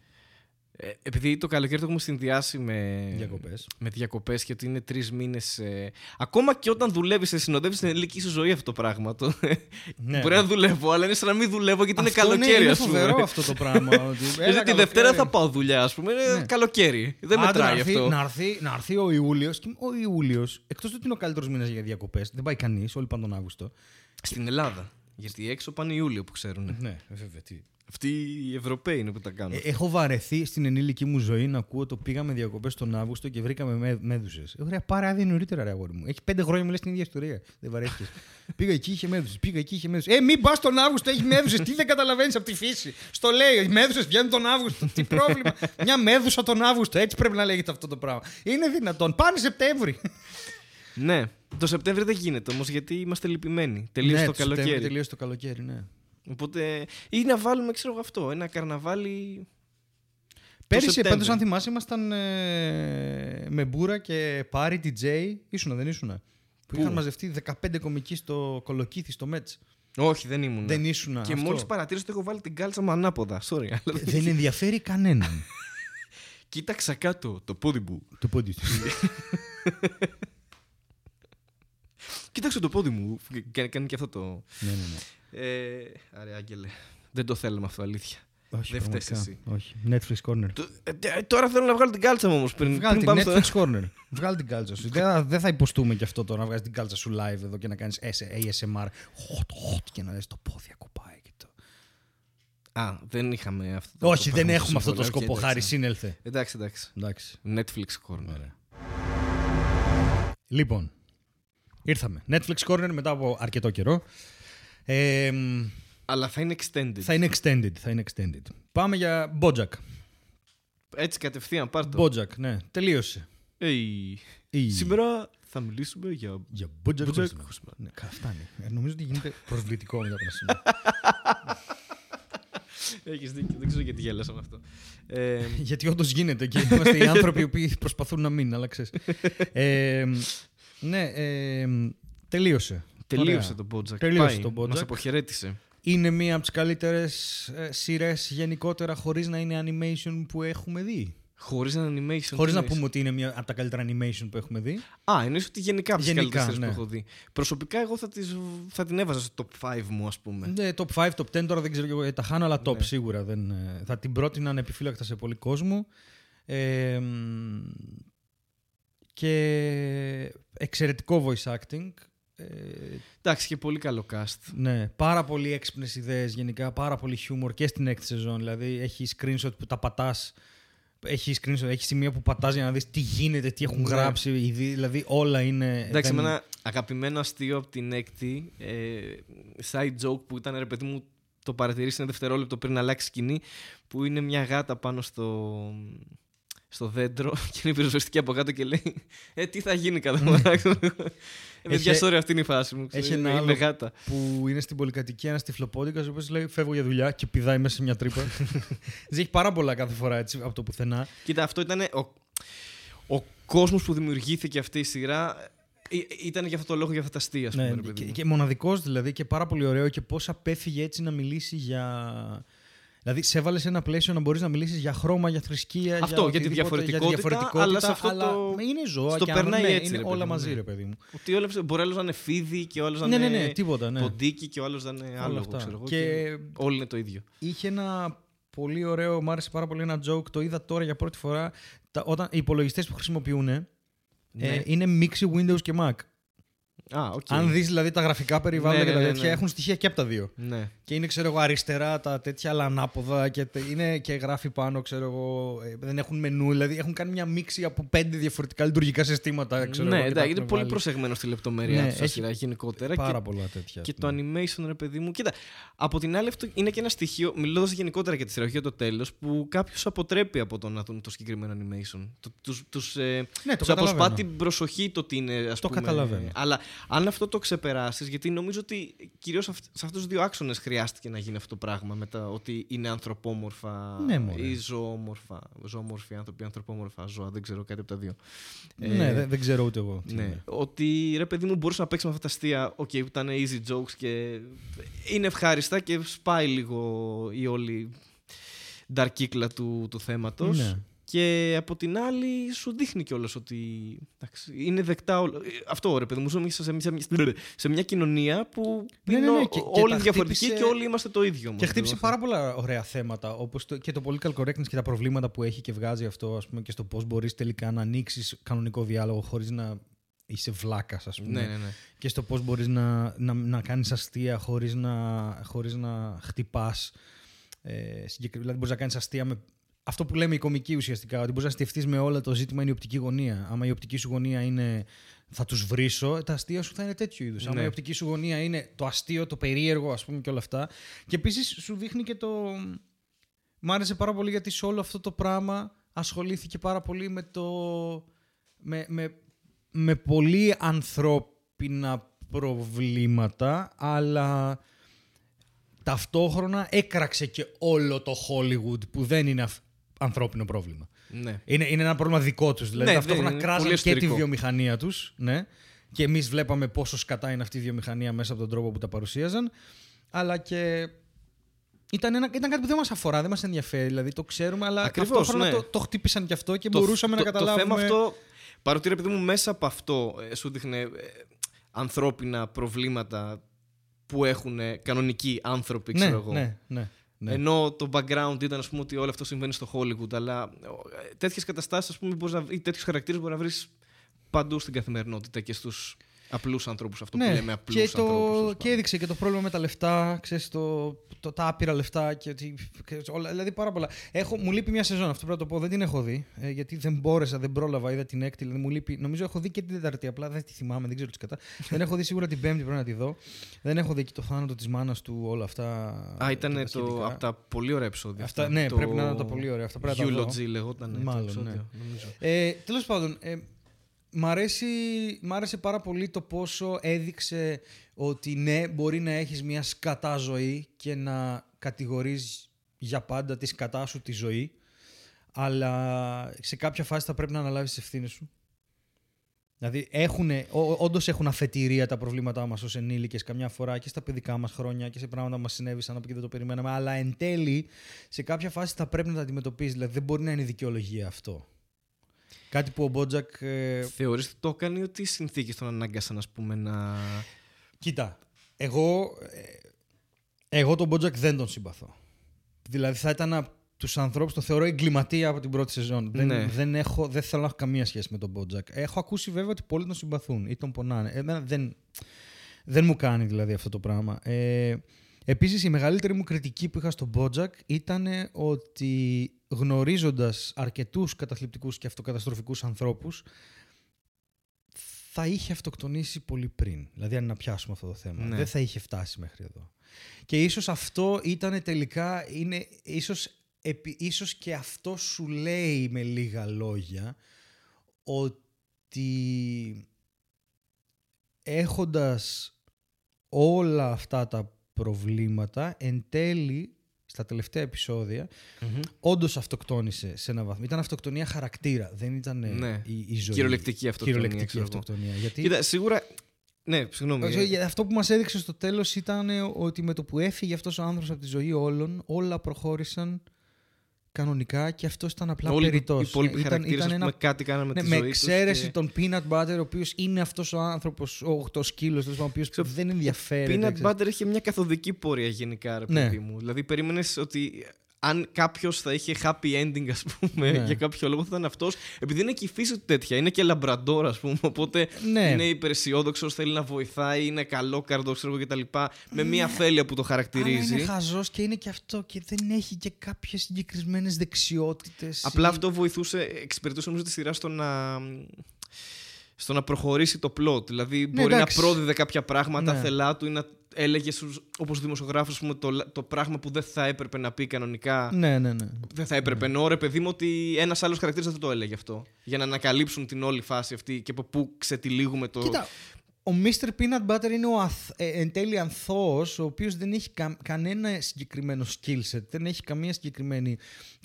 Ε, επειδή το καλοκαίρι το έχουμε συνδυάσει με διακοπές. με διακοπές και ότι είναι τρεις μήνες. ακόμα και όταν δουλεύεις, σε συνοδεύεις στην ελληνική σου ζωή αυτό το πράγμα. Το... Ναι. Μπορεί να δουλεύω, αλλά είναι σαν να μην δουλεύω γιατί είναι Αυτό καλοκαίρι, είναι, είναι ας πούμε. φοβερό αυτό το πράγμα. ότι, έλα, Δηλαδή, τη καλοκαίρι. Δευτέρα θα πάω δουλειά, ας πούμε. Είναι Ναι. καλοκαίρι. Δεν Άντε, μετράει να έρθει, αυτό. Να έρθει, να έρθει ο Ιούλιος. Ο Ιούλιος, εκτός ότι είναι ο καλύτερος μήνας για διακοπές, δεν πάει κανείς, όλοι πάνε τον Αύγουστο. Στην Ελλάδα. Γιατί έξω πάνε Ιούλιο που ξέρουν. Ναι, βέβαια. Τι. Αυτοί οι Ευρωπαίοι είναι που τα κάνουν. Ε, έχω βαρεθεί στην ενήλικη μου ζωή να ακούω το πήγαμε διακοπές τον Αύγουστο και βρήκαμε με, μέδουσες. Ωραία, πάρε άδεια νωρίτερα, ρε αγόρι μου. Έχει πέντε χρόνια μου λες την ίδια ιστορία. Δεν βαρέθηκες. πήγα εκεί, είχε μέδουσες. Πήγα εκεί, είχε μέδουσες. Ε, μην πας τον Αύγουστο, έχει μέδουσες. Τι δεν καταλαβαίνεις από τη φύση. Στο λέει, οι μέδουσες βγαίνουν τον Αύγουστο. Τι πρόβλημα. Μια μέδουσα τον Αύγουστο. Έτσι πρέπει να λέγεται αυτό το πράγμα. Είναι δυνατόν. Πάνε Σεπτέμβρη. Ναι. Το Σεπτέμβριο δεν γίνεται όμως γιατί είμαστε λυπημένοι. Τελείωσε Ναι, το Σεπτέμβρη καλοκαίρι. Τελείωσε το καλοκαίρι, ναι. Οπότε. ή να βάλουμε, ξέρω εγώ αυτό, ένα καρναβάλι. Πέρυσι, Σεπτέμβρη. πάντω, αν θυμάσαι, ήμασταν ε, με μπούρα και πάρη DJ. Ήσουνα, δεν ήσουνα; Που Πού; είχαν μαζευτεί 15 κομικοί στο κολοκύθι, στο Μέτς. Όχι, δεν ήμουν. Δεν ήσουνα. Και αυτό. μόλις παρατήρησα ότι έχω βάλει την κάλτσα μου ανάποδα. Sorry. αλλά Δεν ενδιαφέρει κανέναν. Κοίταξα κάτω το πόδι μου. το πόντι του. Κοίταξε το πόδι μου. Κα- Κάνει και αυτό το. ναι, ναι, ναι. Ε, άρε, Άγγελε. Δεν το θέλουμε αυτό, αλήθεια. Όχι, Δεν φταίς πραγματικά. εσύ. Όχι. Netflix Corner. Το- ε, ε, τώρα θέλω να βγάλω την κάλτσα μου όμως. Πριν, Βγάλ πριν την πάμε στο. Netflix Corner. Βγάλ την κάλτσα σου. δεν, θα- δεν θα υποστούμε και αυτό τώρα να βγάζεις την κάλτσα σου live εδώ και να κάνεις ASMR. Hot, hot και να λες το πόδι ακουμπάει και το. Α, δεν είχαμε αυτό. το Όχι, δεν πράγμα στο έχουμε αυτό το συμβόλαιο. σκοπό. Οκ, Χάρη, εντάξει. σύνελθε. Εντάξει, εντάξει. Εντάξει. Netflix corner. Ωραία. Λοιπόν, ήρθαμε. Netflix Corner μετά από αρκετό καιρό. Ε, μ, Αλλά θα είναι extended. θα είναι extended, θα είναι extended. Πάμε για Bojack. Έτσι κατευθείαν, πάρ' το. Bojack, ναι. Τελείωσε. Hey. Η- Σήμερα θα μιλήσουμε για. Για Bojack Bojack Horseman. Horseman. Ναι, κα- φτάνει. Ε, νομίζω ότι γίνεται προσβλητικό μετά από ένα σημείο. Έχεις δίκιο, δεν ξέρω γιατί γέλασα με αυτό. Ε, Γιατί όντως γίνεται και είμαστε οι άνθρωποι οι οποίοι προσπαθούν να μην, αλλά ξέρεις. Ε, μ, ναι, ε, μ, τελείωσε. Τελείωσε Ωραία. το Bojack. Τελείωσε Πάει, το Bojack. Μας αποχαιρέτησε. Είναι μία από τις καλύτερες ε, σειρές γενικότερα χωρίς να είναι animation που έχουμε δει. Χωρίς ένα animation. Χωρίς τι να λες; πούμε ότι είναι μία από τα καλύτερα animation που έχουμε δει. Α, εννοείς ότι γενικά από τις Γενικά, καλύτερες σειρές ναι. που έχω δει. Προσωπικά εγώ θα, τις, θα την έβαζα στο top 5 μου, ας πούμε. Ναι, top 5, top 10 τώρα δεν ξέρω και εγώ, ε, τα χάνω, αλλά top Ναι. σίγουρα. Δεν, ε, θα την πρότεινα ανεπιφύλακτα σε πολύ κόσμο. Ε, μ, και εξαιρετικό voice acting. Ε, Εντάξει, και πολύ καλό cast. ναι, πάρα πολύ έξυπνες ιδέες γενικά, πάρα πολύ χιούμορ και στην έκτη σεζόν. Δηλαδή έχει screenshot που τα πατάς. Έχει screenshot, έχει σημεία που πατάς για να δεις τι γίνεται, τι έχουν Ναι. γράψει. ήδη, Δηλαδή όλα είναι. Εντάξει, δεν- με ένα αγαπημένο αστείο από την έκτη, ε, side joke που ήταν ρε παιδί μου, το παρατηρήσει ένα δευτερόλεπτο πριν αλλάξει σκηνή, που είναι μια γάτα πάνω στο, στο δέντρο και είναι πυροσβεστική από κάτω και λέει Ε, τι θα γίνει κατά φορά. Ε, παιδιά, Έχει- sorry, αυτή είναι η φάση μου. ξέρω, έχει ένα είμαι άλλο- γάτα. που είναι στην πολυκατοικία ένας τυφλοπόντικας, ο οποίος λέει Φεύγω για δουλειά και πηδάει μέσα σε μια τρύπα. Δηλαδή έχει πάρα πολλά κάθε φορά έτσι από το πουθενά. Κοίτα, αυτό ήταν ο, ο κόσμος που δημιουργήθηκε αυτή η σειρά. ε, Ήταν για αυτό το λόγο για αυτά τα αστεία, ας πούμε, Ναι, ρε παιδί και, μου. και μοναδικός δηλαδή και πάρα πολύ ωραίο και πώς απέφυγε έτσι να μιλήσει για. Δηλαδή, σε έβαλες σε ένα πλαίσιο να μπορείς να μιλήσεις για χρώμα, για θρησκεία. Αυτό, για τη οτιδήποτε, διαφορετικότητα, διαφορετικότητα, αλλά σε αυτό το- Είναι ζώα στο και περνάει άνθρωποι, ναι, έτσι, είναι ρε όλα παιδί μου, μαζί, ναι. ρε παιδί μου. Ότι όλος, μπορεί άλλο να είναι φίδι και ο άλλο να Ναι, ναι, είναι ναι, τίποτα. Ναι. ποντίκι και ο άλλο να είναι Όλα άλλο. αυτά. Ξέρω εγώ, Και- και... Όλοι είναι το ίδιο. Είχε ένα πολύ ωραίο, μου άρεσε πάρα πολύ ένα joke. Το είδα τώρα για πρώτη φορά. Τα, όταν, οι υπολογιστές που χρησιμοποιούν Ναι. ε, είναι μίξη Windows και Mac. Α, οκ. Αν δεις δηλαδή τα γραφικά περιβάλλοντα Ναι, και τα ναι, ναι, τέτοια, ναι. έχουν στοιχεία και από τα δύο. Ναι. Και είναι, ξέρω εγώ, αριστερά τα τέτοια, αλλά ανάποδα και, τε- είναι, και γράφει πάνω, ξέρω εγώ. ε, δεν έχουν μενού, δηλαδή έχουν κάνει μια μίξη από πέντε διαφορετικά λειτουργικά συστήματα. Ξέρω ναι, εγώ, και τα εντάξει, είναι έχουν πολύ βάλει. προσεγμένο στη λεπτομέρεια Ναι, τους έχει σειρά γενικότερα. Πάρα και, πολλά τέτοια. και ας το πούμε. animation, ρε παιδί μου. Κοίτα, από την άλλη, αυτό είναι και ένα στοιχείο, μιλώντας γενικότερα για τη σειρά, όχι για το τέλος, που κάποιος αποτρέπει από το να δουν το συγκεκριμένο animation. Του τους, τους, ε, Ναι, το τους αποσπά καταλαβαίνω. την προσοχή το ότι είναι. Ας Το πούμε, καταλαβαίνω. Αλλά αν αυτό το ξεπεράσεις, γιατί νομίζω ότι κυρίως σε αυτούς τους δύο άξονες χρειάστηκε να γίνει αυτό το πράγμα. Με τα, ότι είναι ανθρωπόμορφα Ναι, μωρέ. ή ζωόμορφα. Ζωόμορφοι άνθρωποι, ανθρωπόμορφα ζώα. Δεν ξέρω κάτι από τα δύο. Ναι, Ε, δεν, δεν ξέρω ούτε εγώ. τι ναι. είναι. Ότι ρε παιδί μου μπορούσε να παίξει με αυτά τα αστεία. Οκ, που ήταν easy jokes και είναι ευχάριστα και σπάει λίγο η όλη dark κύκλα του, του θέματος. Ναι. Και από την άλλη σου δείχνει κιόλας ότι εντάξει, είναι δεκτά όλο. ε, Αυτό ρε παιδί μου, ζούμε σε μια, σε μια κοινωνία που Ναι, είναι ναι, ναι, ο- και- και όλοι τα διαφορετικοί χτύπησε- και όλοι είμαστε το ίδιο. Και μόνο. χτύπησε πάρα πολλά ωραία θέματα, όπως το, και το political correctness και τα προβλήματα που έχει και βγάζει αυτό, ας πούμε, και στο πώς μπορείς τελικά να ανοίξεις κανονικό διάλογο χωρίς να είσαι βλάκας, ας πούμε. Ναι, ναι, ναι. Και στο πώς μπορείς να, να, να κάνεις αστεία χωρίς να, χωρίς να χτυπάς. Ε, συγκεκρι- δηλαδή μπορείς να κάνεις αστεία με αυτό που λέμε η κομική ουσιαστικά, ότι μπορείς να στεφτείς με όλα το ζήτημα είναι η οπτική γωνία. Άμα η οπτική σου γωνία είναι θα τους βρίσω, τα αστεία σου θα είναι τέτοιου είδους. Άμα Ναι. η οπτική σου γωνία είναι το αστείο, το περίεργο ας πούμε και όλα αυτά. Και επίσης σου δείχνει και το... Μ' άρεσε πάρα πολύ γιατί σε όλο αυτό το πράγμα ασχολήθηκε πάρα πολύ με το... με, με, με πολύ ανθρώπινα προβλήματα, αλλά ταυτόχρονα έκραξε και όλο το Hollywood που δεν είναι αυ- ανθρώπινο πρόβλημα. ναι. Είναι, είναι ένα πρόβλημα δικό τους. Δηλαδή Ναι, ταυτόχρονα δεν- κράζαν πολύ και τη εσωτερικό. βιομηχανία τους. Ναι. Και εμείς βλέπαμε πόσο σκατά είναι αυτή η βιομηχανία μέσα από τον τρόπο που τα παρουσίαζαν. Αλλά και ήταν, ένα, ήταν κάτι που δεν μας αφορά, δεν μας ενδιαφέρει. Δηλαδή το ξέρουμε, αλλά Ακριβώς, ταυτόχρονα ναι. το, το χτύπησαν και αυτό και Το- μπορούσαμε το, να καταλάβουμε... Το θέμα αυτό, παρότι ρε παιδί μου μέσα από αυτό ε, σου δείχνε ε, ανθρώπινα προβλήματα που έχουν ε, κανονικοί άνθρωποι, ναι, ξέρω εγώ. ναι, ναι, ναι. Ενώ το background ήταν ας πούμε, ότι όλο αυτό συμβαίνει στο Hollywood. Αλλά τέτοιες καταστάσεις ή τέτοιους χαρακτήρες μπορεί να βρεις παντού στην καθημερινότητα και στους απλούς ανθρώπους. Αυτό που λέμε απλούς Ναι, και, το, ανθρώπους. και έδειξε και το πρόβλημα με τα λεφτά, ξέρεις, το, το, τα άπειρα λεφτά και, ότι, και όλα, δηλαδή πάρα πολλά. Έχω, μου λείπει μια σεζόν, αυτό πρέπει να το πω, δεν την έχω δει, ε, γιατί δεν μπόρεσα, δεν πρόλαβα, είδα την έκτη, δηλαδή μου λείπει, νομίζω έχω δει και την τεταρτή, απλά δεν τη θυμάμαι, δεν ξέρω τι κατά. δεν έχω δει σίγουρα την πέμπτη, πρέπει να τη δω. Δεν έχω δει και το θάνατο της μάνας του, όλα αυτά. Α, και ήταν τα το, σχετικά. από τα πολύ ωραία επεισόδια. Αυτά, ναι, πρέπει να είναι τα πολύ ωραία. Αυτά πρέπει να τα δω. Eulogy λεγόταν. το Μάλλον, επεισόδιο, ναι. νομίζω. Ε, τέλος πάντων, ε, μ, αρέσει, μ' άρεσε πάρα πολύ το πόσο έδειξε ότι ναι, μπορεί να έχεις μια σκατά ζωή και να κατηγορείς για πάντα τη σκατά σου τη ζωή, αλλά σε κάποια φάση θα πρέπει να αναλάβεις τις ευθύνες σου. Δηλαδή, έχουνε, ό, όντως έχουν αφετηρία τα προβλήματά μας ως ενήλικες καμιά φορά και στα παιδικά μας χρόνια και σε πράγματα που μας συνέβησαν από εκεί δεν το περιμέναμε, αλλά εν τέλει σε κάποια φάση θα πρέπει να τα αντιμετωπίζεις. Δηλαδή, δεν μπορεί να είναι δικαιολογία αυτό. Κάτι που ο Bojack. Ε, Θεωρείς ότι το έκανε ή ότι οι συνθήκες τον ανάγκασαν ας πούμε, να. κοίτα, εγώ, ε, εγώ τον Bojack δεν τον συμπαθώ. Δηλαδή θα ήταν τους ανθρώπους το θεωρώ εγκληματία από την πρώτη σεζόν. Δεν, Ναι. δεν, έχω, δεν θέλω να έχω καμία σχέση με τον Bojack. Έχω ακούσει βέβαια ότι πολλοί τον συμπαθούν ή τον πονάνε. Εμένα δεν, δεν μου κάνει δηλαδή αυτό το πράγμα. Ε, Επίσης η μεγαλύτερη μου κριτική που είχα στον Μπότζακ ήταν ότι γνωρίζοντας αρκετούς καταθλιπτικούς και αυτοκαταστροφικούς ανθρώπους θα είχε αυτοκτονήσει πολύ πριν. Δηλαδή αν να πιάσουμε αυτό το θέμα. Ναι. Δεν θα είχε φτάσει μέχρι εδώ. Και ίσως αυτό ήταν τελικά, είναι, ίσως, επί, ίσως και αυτό σου λέει με λίγα λόγια ότι έχοντας όλα αυτά τα προβλήματα εν τέλει στα τελευταία επεισόδια όντως αυτοκτόνησε σε ένα βαθμό. Ήταν αυτοκτονία χαρακτήρα, δεν ήταν ε, Ναι. η, η ζωή. Κυριολεκτική αυτοκτονία, Κυριολεκτική ξέρω εγώ. αυτοκτονία. Γιατί Κοίτα, σίγουρα. Ναι, συγγνώμη. όχι, ε, για- αυτό που μας έδειξε στο τέλος ήταν ε, ότι με το που έφυγε αυτός ο άνθρωπος από τη ζωή όλων, όλα προχώρησαν κανονικά και αυτό ήταν απλά Όλοι οι περιττός. υπόλοιποι Ήταν- χαρακτήρες, ήταν ας πούμε, ένα κάτι κάναμε ναι, τη με ζωή τους εξαίρεση και- τον Peanut Butter, ο οποίος είναι αυτός ο άνθρωπος, ο 8 σκύλος, ο οποίος Ξέρω, δεν ενδιαφέρεται. Peanut ξέρεις. Butter είχε μια καθοδική πορεία γενικά, ρε Ναι. παιδί μου. Δηλαδή, περίμενες ότι αν κάποιος θα είχε happy ending, ας πούμε, Ναι. για κάποιο λόγο θα ήταν αυτός. Επειδή είναι και η φύση του τέτοια, είναι και λαμπραντόρ, ας πούμε. Οπότε Ναι. είναι υπεραισιόδοξος, θέλει να βοηθάει, είναι καλό καρδό, ξέρω εγώ κτλ. Με μια αφέλεια που το Αλλά χαρακτηρίζει. είναι χαζός και είναι και αυτό και δεν έχει και κάποιες συγκεκριμένες δεξιότητες. Απλά αυτό βοηθούσε, εξυπηρετούσε νομίζω τη σειρά στο να, στο να προχωρήσει το plot. Δηλαδή μπορεί Ναι, εντάξει. να πρόδιδε κάποια πράγματα Ναι. θελά του ή να έλεγε στους, όπως δημοσιογράφος πούμε, το, το πράγμα που δεν θα έπρεπε να πει κανονικά. Ναι, ναι, ναι. Δεν θα έπρεπε. Ενώ ρε παιδί μου ότι ένας άλλος χαρακτήρας δεν θα το έλεγε αυτό. Για να ανακαλύψουν την όλη φάση αυτή και από πού ξετυλίγουμε το. Κοίτα, ο Mr. Peanut Butter είναι ο αθ, ε, εν τέλει ανθώος, ο οποίος δεν έχει κα- κανένα συγκεκριμένο skill set, δεν έχει καμία συγκεκριμένη,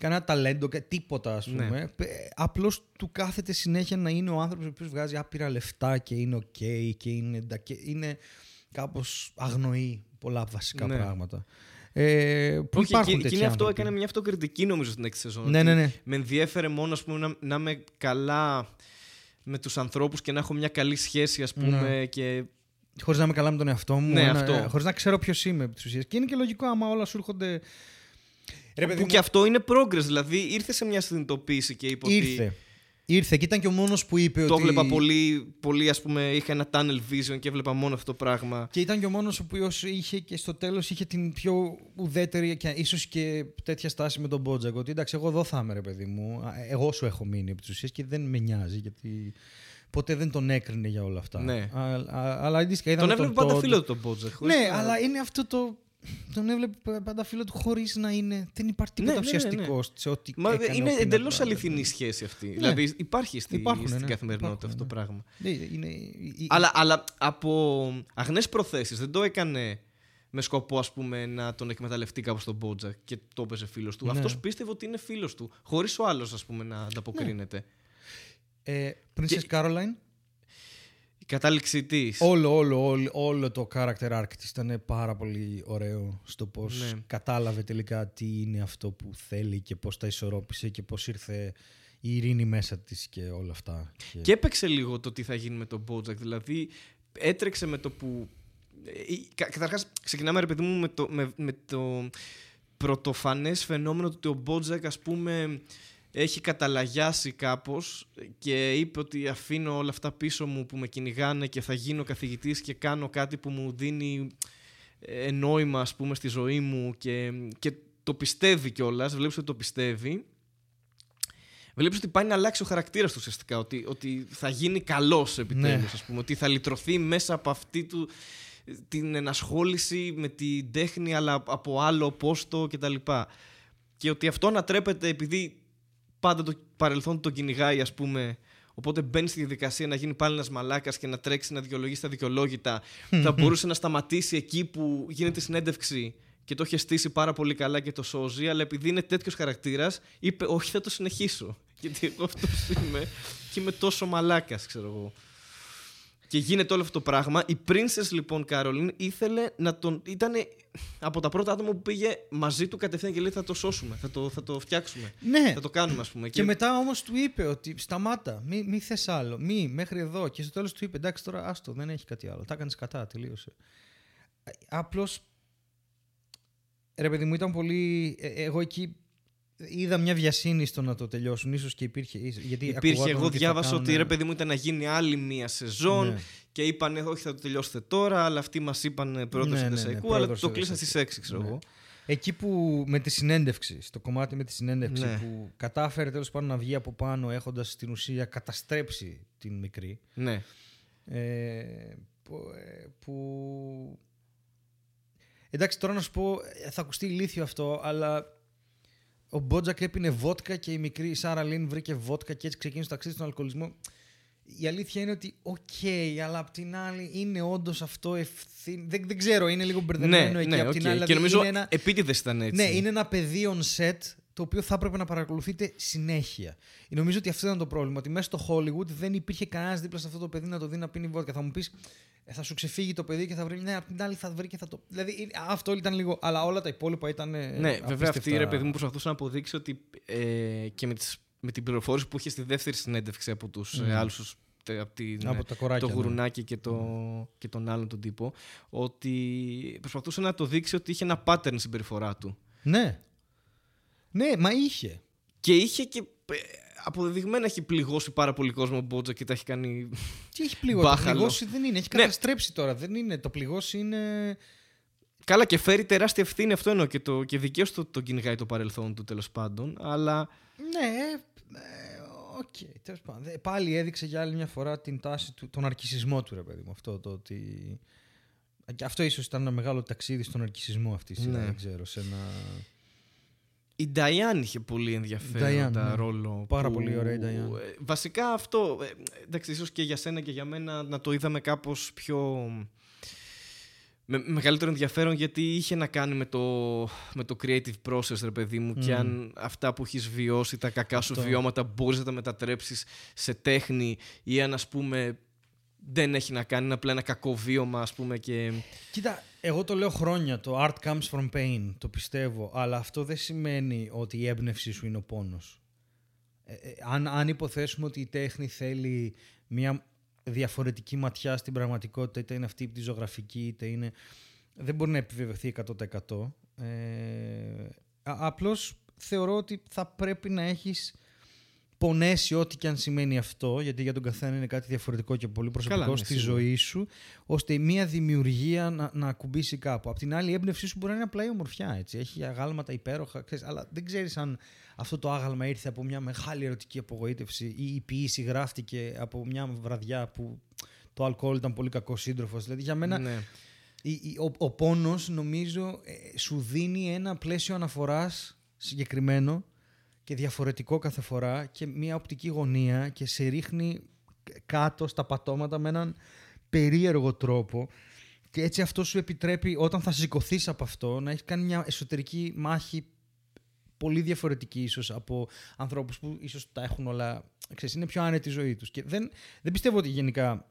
κανένα ταλέντο, κα- τίποτα ας Ναι. πούμε. Ε, Απλώς του κάθεται συνέχεια να είναι ο άνθρωπος ο οποίος βγάζει άπειρα λεφτά και είναι ok και είναι, ντα- και είναι κάπως αγνοεί πολλά βασικά Ναι. πράγματα. Ε, που Όχι, υπάρχουν και, και τέτοιοι είναι αυτό, άνθρωποι; έκανε μια αυτοκριτική νομίζω στην έκτη σεζόν. Ναι, ότι ναι, ναι. Με ενδιέφερε μόνο ας πούμε, να, να είμαι καλά με τους ανθρώπους και να έχω μια καλή σχέση ας πούμε Ναι. και Χωρίς να είμαι καλά με τον εαυτό μου. Ναι, ένα- αυτό. ε, χωρίς να ξέρω ποιος είμαι επί της ουσίας. Και είναι και λογικό άμα όλα σου έρχονται. Ρε, παιδί που μου, και αυτό είναι progress, δηλαδή ήρθε σε μια συνειδητοποίηση και είπε ότι ήρθε. Ήρθε και ήταν και ο μόνος που είπε το ότι. έβλεπα πολύ, πολύ ας πούμε, είχα ένα tunnel vision και έβλεπα μόνο αυτό το πράγμα. Και ήταν και ο μόνος ο οποίος είχε και στο τέλος είχε την πιο ουδέτερη και ίσως και τέτοια στάση με τον Μπότζακ. Ότι εντάξει, εγώ εδώ θα είμαι, ρε παιδί μου. Α, Εγώ σου έχω μείνει επί της ουσίας και δεν με νοιάζει γιατί ποτέ δεν τον έκρινε για όλα αυτά. Ναι. Α, α, αλλά αντίστοιχα Τον είδαμε έβλεπε πάντα Todd. φίλο του τον Bojack. χωρίς Ναι, να- αλλά είναι αυτό το. Τον έβλεπε πάντα φίλο του χωρίς να είναι. Δεν υπάρχει τίποτα Ναι, ναι, ναι, ναι. ουσιαστικό σε ό,τι. Μα έκανε είναι ο Peanut εντελώς Butter. αληθινή σχέση αυτή. Δηλαδή υπάρχει στη, Υπάρχουν, στην ναι. καθημερινότητα αυτό το Υπάρχουν, πράγμα. Ναι, είναι, η- Αλλά, αλλά από αγνές προθέσεις δεν το έκανε με σκοπό ας πούμε, να τον εκμεταλλευτεί κάπως τον Μπότζακ και το έπαιζε φίλος του. Ναι. Αυτός πίστευε ότι είναι φίλος του, χωρίς ο άλλος να ανταποκρίνεται. Ε, Princess Caroline. Η κατάληξή της. Όλο, όλο, όλο, όλο το character arc της ήταν πάρα πολύ ωραίο στο πώς Ναι. κατάλαβε τελικά τι είναι αυτό που θέλει και πώς τα ισορρόπησε και πώς ήρθε η ειρήνη μέσα της και όλα αυτά. Και έπαιξε λίγο το τι θα γίνει με τον Bojack. Δηλαδή, έτρεξε με το που. ε, κα- Καταρχάς, ξεκινάμε ρε παιδί μου με το, με, με το πρωτοφανές φαινόμενο ότι ο Bojack, ας πούμε, έχει καταλαγιάσει κάπως και είπε ότι αφήνω όλα αυτά πίσω μου που με κυνηγάνε και θα γίνω καθηγητής και κάνω κάτι που μου δίνει ε, νόημα, ας πούμε, στη ζωή μου και, και το πιστεύει κιόλας. Βλέπεις ότι το πιστεύει. Βλέπεις ότι πάει να αλλάξει ο χαρακτήρας του ουσιαστικά. Ότι, ότι θα γίνει καλός επιτέλους, Ναι. ας πούμε. Ότι θα λυτρωθεί μέσα από αυτή του την ενασχόληση με την τέχνη, αλλά από άλλο πόστο κτλ. Και ότι αυτό ανατρέπεται επειδή πάντα το παρελθόν του τον κυνηγάει, ας πούμε. Οπότε μπαίνει στη διαδικασία να γίνει πάλι ένας μαλάκας και να τρέξει να δικαιολογήσει τα δικαιολόγητα. θα μπορούσε να σταματήσει εκεί που γίνεται συνέντευξη και το είχε στήσει πάρα πολύ καλά και το σώζει, αλλά επειδή είναι τέτοιος χαρακτήρας, είπε: Όχι, θα το συνεχίσω. Γιατί εγώ αυτός είμαι και είμαι τόσο μαλάκας, ξέρω εγώ. Και γίνεται όλο αυτό το πράγμα. Η Princess λοιπόν Caroline ήθελε να τον. ήταν από τα πρώτα άτομα που πήγε μαζί του κατευθείαν και λέει: Θα το σώσουμε, θα το, θα το φτιάξουμε. Ναι. Θα το κάνουμε, ας πούμε. Και μετά όμως του είπε ότι σταμάτα, μη, μη θες άλλο, μη μέχρι εδώ. Και στο τέλος του είπε εντάξει τώρα άστο, δεν έχει κάτι άλλο. Τα έκανες κατά, τελείωσε. Ε, Απλώς, ρε παιδί μου ήταν πολύ, ε, εγώ εκεί είδα μια βιασύνη στο να το τελειώσουν. Ίσως και υπήρχε. Γιατί Υπήρχε, ακουγόταν εγώ ότι θα διάβασα κάνουν- ότι ρε παιδί μου ήταν να γίνει άλλη μία σεζόν Ναι. και είπαν όχι θα το τελειώσετε τώρα, αλλά αυτοί μας είπαν πρώτος Ναι, ναι, ναι, ναι, Δεσαϊκού, πρώτος αλλά το του κλείσαν Δεσαϊκού. στις 6 ξέρω Ναι. εγώ. Εκεί που με τη συνέντευξη, στο κομμάτι με τη συνέντευξη Ναι. που κατάφερε τέλος πάντων να βγει από πάνω έχοντας στην ουσία καταστρέψει την μικρή. Ναι. Ε, που, ε, που... Εντάξει, τώρα να σου πω, ε, θα ακουστεί ηλίθιο αυτό, αλλά ο Bojack έπινε βότκα και η μικρή η Sarah Lynn βρήκε βότκα και έτσι ξεκίνησε το ταξίδι στον αλκοολισμό. Η αλήθεια είναι ότι, οκ, αλλά απ' την άλλη είναι όντως αυτό ευθύνη. Δεν, δεν ξέρω, είναι λίγο μπερδεμένο Ναι, εκεί. ναι, απ' οκ. την άλλη, Και δηλαδή νομίζω είναι ένα, επίτηδες ήταν έτσι. ναι, είναι ένα παιδί on set το οποίο θα έπρεπε να παρακολουθείται συνέχεια. Νομίζω ότι αυτό ήταν το πρόβλημα. Ότι μέσα στο Hollywood δεν υπήρχε κανένας δίπλα σε αυτό το παιδί να το δει να πίνει βότκα. Θα μου πεις, θα σου ξεφύγει το παιδί και θα βρει. Ναι, απ' την άλλη θα βρει και θα το. Δηλαδή είναι- αυτό ήταν λίγο. Αλλά όλα τα υπόλοιπα ήταν. ε, Ναι, βέβαια αυτή απίστευτα. ρε παιδί μου προσπαθούσε να αποδείξει ότι ε, και με, τις, με την πληροφόρηση που είχε στη δεύτερη συνέντευξη από τους Mm. ε, άλλους τους, τε- από, την, Από τα κοράκια, το ναι. γουρουνάκι και, το, και τον άλλον τον τύπο ότι προσπαθούσε να το δείξει ότι είχε ένα pattern συμπεριφορά του. Ναι. Ναι, μα είχε. Και είχε και ε, αποδεδειγμένα έχει πληγώσει πάρα πολύ κόσμο ο Μπότζα και τα έχει κάνει. Τι έχει πληγώσει. Το Μπάχαλο. πληγώσει δεν είναι. Έχει Ναι. καταστρέψει τώρα. Δεν είναι. Το πληγώσει είναι. Καλά, και φέρει τεράστια ευθύνη αυτό εννοώ και, το, και δικαίως το, το κυνηγάει το παρελθόν του τέλος πάντων. Αλλά Ναι, ε, οκ, τέλος πάντων. Δε- Πάλι έδειξε για άλλη μια φορά την τάση του, τον ναρκισσισμό του, ρε παιδί μου. Αυτό το ότι... Και αυτό ίσως ήταν ένα μεγάλο ταξίδι στον ναρκισσισμό αυτή η σειρά, Ναι. δεν ξέρω, σε ένα... Η Diane είχε πολύ ενδιαφέροντα Diane, ναι. ρόλο. Πάρα πολύ ωραία η Diane. ε, Βασικά αυτό, ε, εντάξει, ίσως και για σένα και για μένα να το είδαμε κάπως πιο... Με μεγαλύτερο ενδιαφέρον γιατί είχε να κάνει με το, με το creative process, ρε παιδί μου, και Μμμ. αν αυτά που έχεις βιώσει, τα κακά σου Αυτό. βιώματα, μπορείς να τα μετατρέψεις σε τέχνη ή αν, ας πούμε, δεν έχει να κάνει, είναι απλά ένα κακό βίωμα, ας πούμε, και... Κοίτα, εγώ το λέω χρόνια, το art comes from pain, το πιστεύω, αλλά αυτό δεν σημαίνει ότι η έμπνευσή σου είναι ο πόνος. Ε, ε, αν, αν υποθέσουμε ότι η τέχνη θέλει μια διαφορετική ματιά στην πραγματικότητα, είτε είναι αυτή η ζωγραφική, είτε είναι... Δεν μπορεί να επιβεβαιωθεί 100%. Ε, α- απλώς θεωρώ ότι θα πρέπει να έχεις πονέσει ό,τι και αν σημαίνει αυτό, γιατί για τον καθένα είναι κάτι διαφορετικό και πολύ προσωπικό Καλά, ναι, στη σίγουρα. ζωή σου, ώστε μια δημιουργία να, να ακουμπήσει κάπου. Απ' την άλλη, η έμπνευσή σου μπορεί να είναι απλά η ομορφιά. Έτσι. Έχει αγάλματα υπέροχα, ξέρεις, αλλά δεν ξέρεις αν αυτό το άγαλμα ήρθε από μια μεγάλη ερωτική απογοήτευση ή η ποιήση γράφτηκε από μια βραδιά που το αλκοόλ ήταν πολύ κακός σύντροφος. Δηλαδή, για μένα Ναι. η- η- ο, ο πόνος νομίζω ε, σου δίνει ένα πλαίσιο αναφοράς συγκεκριμένο και διαφορετικό κάθε φορά και μια οπτική γωνία και σε ρίχνει κάτω στα πατώματα με έναν περίεργο τρόπο και έτσι αυτό σου επιτρέπει όταν θα σηκωθείς από αυτό να έχεις κάνει μια εσωτερική μάχη πολύ διαφορετική ίσως από ανθρώπους που ίσως τα έχουν όλα, ξέρεις, είναι πιο άνετη η ζωή τους. Και δεν, δεν πιστεύω ότι γενικά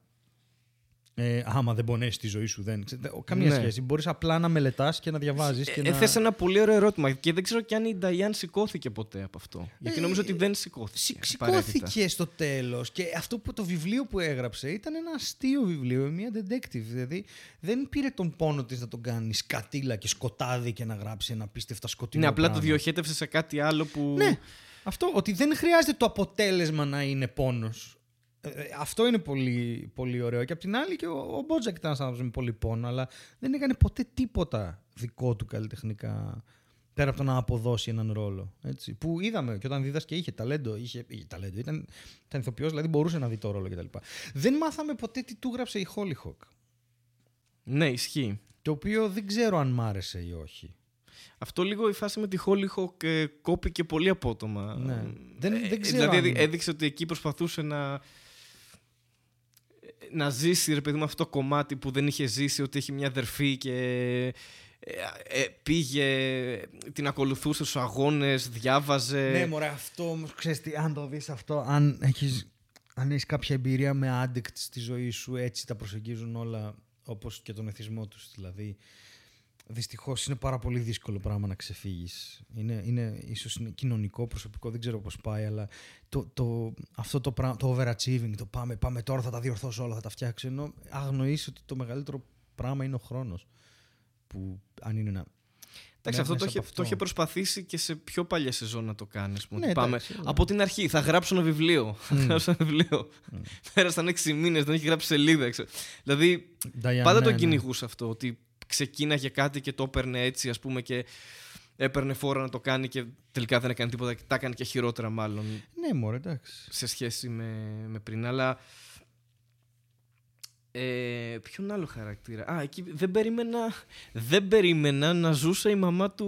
ε, άμα δεν πονέσει τη ζωή σου, δεν. ξέρετε, Καμία Ναι. σχέση. Μπορείς απλά να μελετάς και να διαβάζεις. Και Ε, να... Έθεσε ένα πολύ ωραίο ερώτημα και δεν ξέρω κι αν η Νταϊάν σηκώθηκε ποτέ από αυτό. Γιατί Ε, νομίζω ότι δεν σηκώθηκε. Συ- απαραίτητα. Σηκώθηκε στο τέλος. Και αυτό που το βιβλίο που έγραψε ήταν ένα αστείο βιβλίο, μια detective. Δηλαδή δεν πήρε τον πόνο της να τον κάνει σκατήλα και σκοτάδι και να γράψει ένα απίστευτα σκοτεινό. Ναι, απλά το πράγμα. διοχέτευσε σε κάτι άλλο που. Ναι, αυτό ότι δεν χρειάζεται το αποτέλεσμα να είναι πόνος. Ε, ε, αυτό είναι πολύ, πολύ ωραίο. Και απ' την άλλη και ο, ο Μπότζακ ήταν ένας άνθρωπος με πολύ πόνο, αλλά δεν έκανε ποτέ τίποτα δικό του καλλιτεχνικά πέρα από το να αποδώσει έναν ρόλο. Έτσι. Που είδαμε και όταν δίδασκε είχε ταλέντο, είχε, είχε ταλέντο ήταν, ήταν ηθοποιός, δηλαδή μπορούσε να δει το ρόλο κτλ. Δεν μάθαμε ποτέ τι του γράψε η Hollyhock. Ναι, ισχύει. Το οποίο δεν ξέρω αν μ' άρεσε ή όχι. Αυτό λίγο η φάση με τη Hollyhock ε, κόπηκε πολύ απότομα. Ναι. Δεν- Ε, δεν ξέρω Δηλαδή αν- έδει- έδειξε ότι εκεί προσπαθούσε να να ζήσει ρε παιδί μου αυτό το κομμάτι που δεν είχε ζήσει ότι έχει μια αδερφή και ε, ε, πήγε, την ακολουθούσε στους αγώνες, διάβαζε. Ναι, μωρέ, αυτό όμως ξέρεις τι, αν το δεις αυτό, αν έχεις αν έχεις κάποια εμπειρία με addict στη ζωή σου, έτσι τα προσεγγίζουν όλα όπως και τον εθισμό τους. Δηλαδή, δυστυχώς είναι πάρα πολύ δύσκολο πράγμα να ξεφύγεις. Είναι, είναι, ίσως είναι κοινωνικό, προσωπικό, δεν ξέρω πώς πάει, αλλά το, το, αυτό το, πράγμα, το overachieving, το πάμε, πάμε τώρα, θα τα διορθώσω όλα, θα τα φτιάξω. Ενώ αγνοείς ότι το μεγαλύτερο πράγμα είναι ο χρόνος. Που αν είναι να Εντάξει, Ναι, αυτό το μέσα είχε, από αυτό. το είχε προσπαθήσει και σε πιο παλιέ σεζόν να το κάνεις. Ναι, πάμε εντάξει, ναι. από την αρχή. Θα γράψω ένα βιβλίο. Θα γράψω ένα βιβλίο. Πέρασαν έξι μήνες, δεν έχει γράψει σελίδα. ξέρω. Δηλαδή, Diane, πάντα ναι, τον ναι. κυνηγούσε αυτό. Ότι ξεκίναγε κάτι και το έπαιρνε έτσι, ας πούμε, και έπαιρνε φόρα να το κάνει και τελικά δεν έκανε τίποτα. και Τα έκανε και χειρότερα, μάλλον Ναι, μωρέ, εντάξει. σε σχέση με, με πριν. Αλλά. Ε, ποιον άλλο χαρακτήρα; Α, εκεί δεν περίμενα, δεν περίμενα να ζούσε η μαμά του,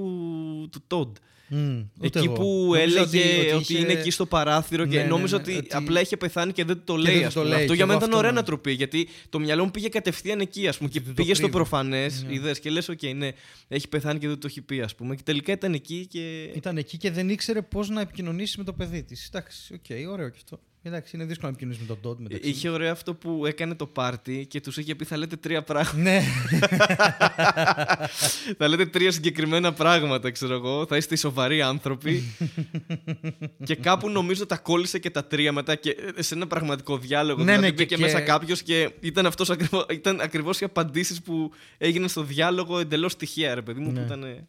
του Τόντ. Μμ, ούτε Εκεί εγώ. που Νόμιζα έλεγε ότι, είχε- είναι εκεί στο παράθυρο και Ναι, ναι, νόμιζα ναι, ότι, ότι- απλά είχε πεθάνει και δεν το Και λέει. δεν ας το πούμε. λέει. Αυτό Και για μένα εγώ ήταν αυτό ωραία να- να τροπή γιατί το μυαλό μου πήγε κατευθείαν εκεί ας πούμε, και Δεν το πήγε στο κρύβει. προφανές. Ναι. Είδες και λες: OK, ναι, έχει πεθάνει και δεν το έχει πει, ας πούμε. Και τελικά ήταν εκεί και. Ήταν εκεί και δεν ήξερε πώς να επικοινωνήσει με το παιδί της. Εντάξει, οκ, ωραίο και αυτό. Εντάξει, είναι δύσκολο να επικοινωνήσει με τον Ντότ μεταξύ. Είχε ωραίο αυτό που έκανε το πάρτι και τους είχε πει: Θα λέτε τρία πράγματα. Ναι, θα λέτε τρία συγκεκριμένα πράγματα, ξέρω εγώ. Θα είστε οι σοβαροί άνθρωποι. και κάπου νομίζω τα κόλλησε και τα τρία μετά και ε, σε ένα πραγματικό διάλογο. Ναι, δηλαδή ναι, μπήκε και- μέσα και- κάποιος και ήταν, αυτός ακριβώς, ήταν ακριβώς οι απαντήσεις που έγιναν στο διάλογο εντελώς τυχαία, ρε παιδί μου, Ναι. που ήταν ε,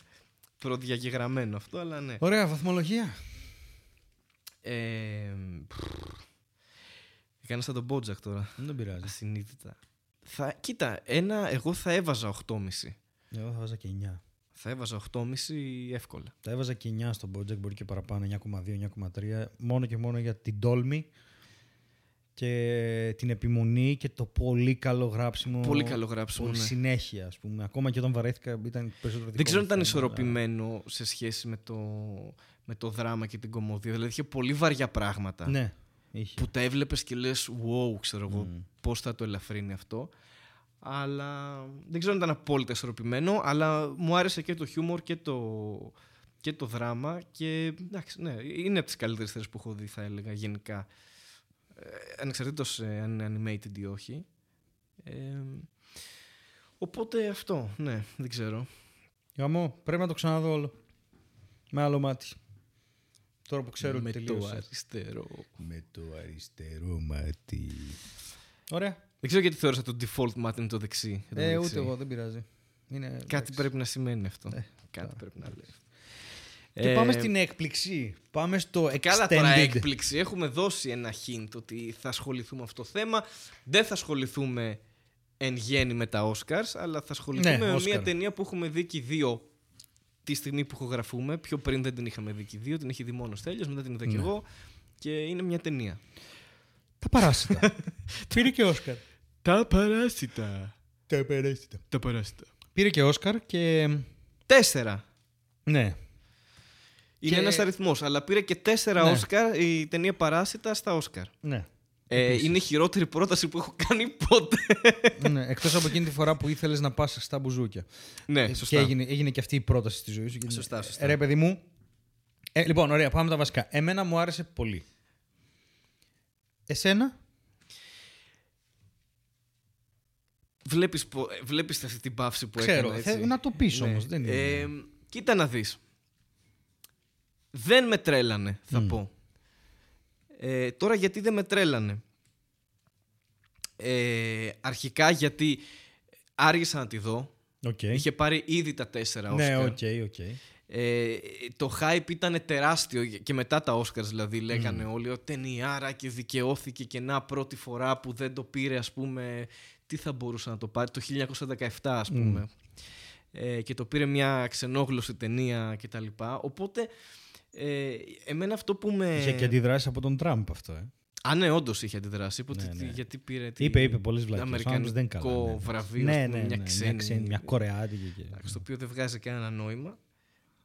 προδιαγεγραμμένο αυτό, αλλά ναι. ωραία βαθμολογία. Ε, Έκανα σαν τον Μπότζακ τώρα. Δεν πειράζει. Ασυνείδητα. Θα, κοίτα, ένα, εγώ θα έβαζα 8,5. Εγώ θα βάζα και 9. Θα έβαζα 8,5 εύκολα. Τα έβαζα και 9 στον Bojack, μπορεί και παραπάνω, 9,2-9,3. Μόνο και μόνο για την τόλμη και την επιμονή και το πολύ καλό γράψιμο. Πολύ καλό γράψιμο, Πολύ ναι. συνέχεια, ας πούμε. Ακόμα και όταν βαρέθηκα ήταν περισσότερο δικό Δεν ξέρω αν μου ήταν θέμα, αλλά- ισορροπημένο σε σχέση με το, με το δράμα και την κομμωδία. Δηλαδή είχε πολύ βαριά πράγματα Ναι, είχε. που τα έβλεπες και λες wow, ξέρω εγώ, Μμ. πώς θα το ελαφρύνει αυτό. Αλλά δεν ξέρω αν ήταν απόλυτα ισορροπημένο, αλλά μου άρεσε και το χιούμορ και το, και το δράμα και εντάξει, ναι, είναι από τις καλύτερες θέσεις που έχω δει θα έλεγα γενικά. Ε, ανεξαρτήτως ε, αν είναι animated ή όχι. Ε, οπότε αυτό, ναι, δεν ξέρω. Γαμό, πρέπει να το ξαναδώ όλο. Με άλλο μάτι. Τώρα που ξέρω με ότι το τελείωσε. αριστερό. Με το αριστερό μάτι. Ωραία. Δεν ξέρω γιατί θεώρησα το default μάτι είναι το δεξί. για το Ε, δεξί. ούτε εγώ, δεν πειράζει. Είναι, Κάτι εντάξει. πρέπει να σημαίνει αυτό. Ε, Κάτι καλά. πρέπει να λέει. Και Ε, πάμε στην έκπληξη. Πάμε στο extended. Καλά τώρα έκπληξη. Έχουμε δώσει ένα hint ότι θα ασχοληθούμε με αυτό το θέμα. Δεν θα ασχοληθούμε εν γέννη με τα Oscars, αλλά θα ασχοληθούμε Ναι, με Oscar. μια ταινία που έχουμε δει και οι δύο τη στιγμή που ηχογραφούμε. Πιο πριν δεν την είχαμε δει και οι δύο, την έχει δει μόνος ο Στέλιος, μετά την είδα και Ναι. εγώ. Και είναι μια ταινία. Τα παράσιτα. Πήρε και Όσκαρ. Τα παράσιτα. Τα παράσιτα. Τα παράσιτα. Πήρε και Όσκαρ και. Τέσσερα. Ναι. Είναι Και- ένας αριθμός, αλλά πήρε και τέσσερα Ναι. Όσκαρ η ταινία Παράσιτα στα Όσκαρ. Ναι. Ε, Επίσης. είναι η χειρότερη πρόταση που έχω κάνει ποτέ. ναι. Εκτός από εκείνη τη φορά που ήθελες να πας στα μπουζούκια. ναι, Ε, σωστά. Και έγινε, έγινε και αυτή η πρόταση στη ζωή σου. και- Σωστά, σωστά. Ε, Ρε, παιδί μου. Ε, λοιπόν, ωραία, πάμε τα βασικά. Εμένα μου άρεσε πολύ. Εσένα; Βλέπεις, πο- ε, βλέπεις αυτή την παύση που Ξέρω, έκανα, έτσι; θε- να το πεις Ναι. όμως, δεν είναι- Ε, κοίτα να δεις. Δεν με τρέλανε, θα πω. Ε, τώρα γιατί δεν με τρέλανε; Ε, αρχικά γιατί άργησα να τη δω. Οκ. Είχε πάρει ήδη τα τέσσερα Ναι, Όσκαρ. οκ, οκ. Ε, το hype ήταν τεράστιο και μετά τα Oscars δηλαδή λέγανε όλοι ότι ταινιάρα και δικαιώθηκε και να πρώτη φορά που δεν το πήρε ας πούμε τι θα μπορούσε να το πάρει το 1917 ας πούμε ε, και το πήρε μια ξενόγλωση ταινία και τα λοιπά οπότε ε, εμένα αυτό που με... Είχε και αντιδράσεις από τον Τραμπ αυτό, ε. Α, ναι, όντως είχε αντιδράσει. Είπε ότι Ναι, ναι. γιατί πήρε. τη- Είπε, είπε πολλές βλακίες. Αμερικανικό δεν καλά. ναι, ναι. βραβείο. Ναι, ας πούμε, ναι, μια ναι, ξένη. μια Κορεάτικη. Και... Εντάξει, το οποίο δεν βγάζει κανένα νόημα.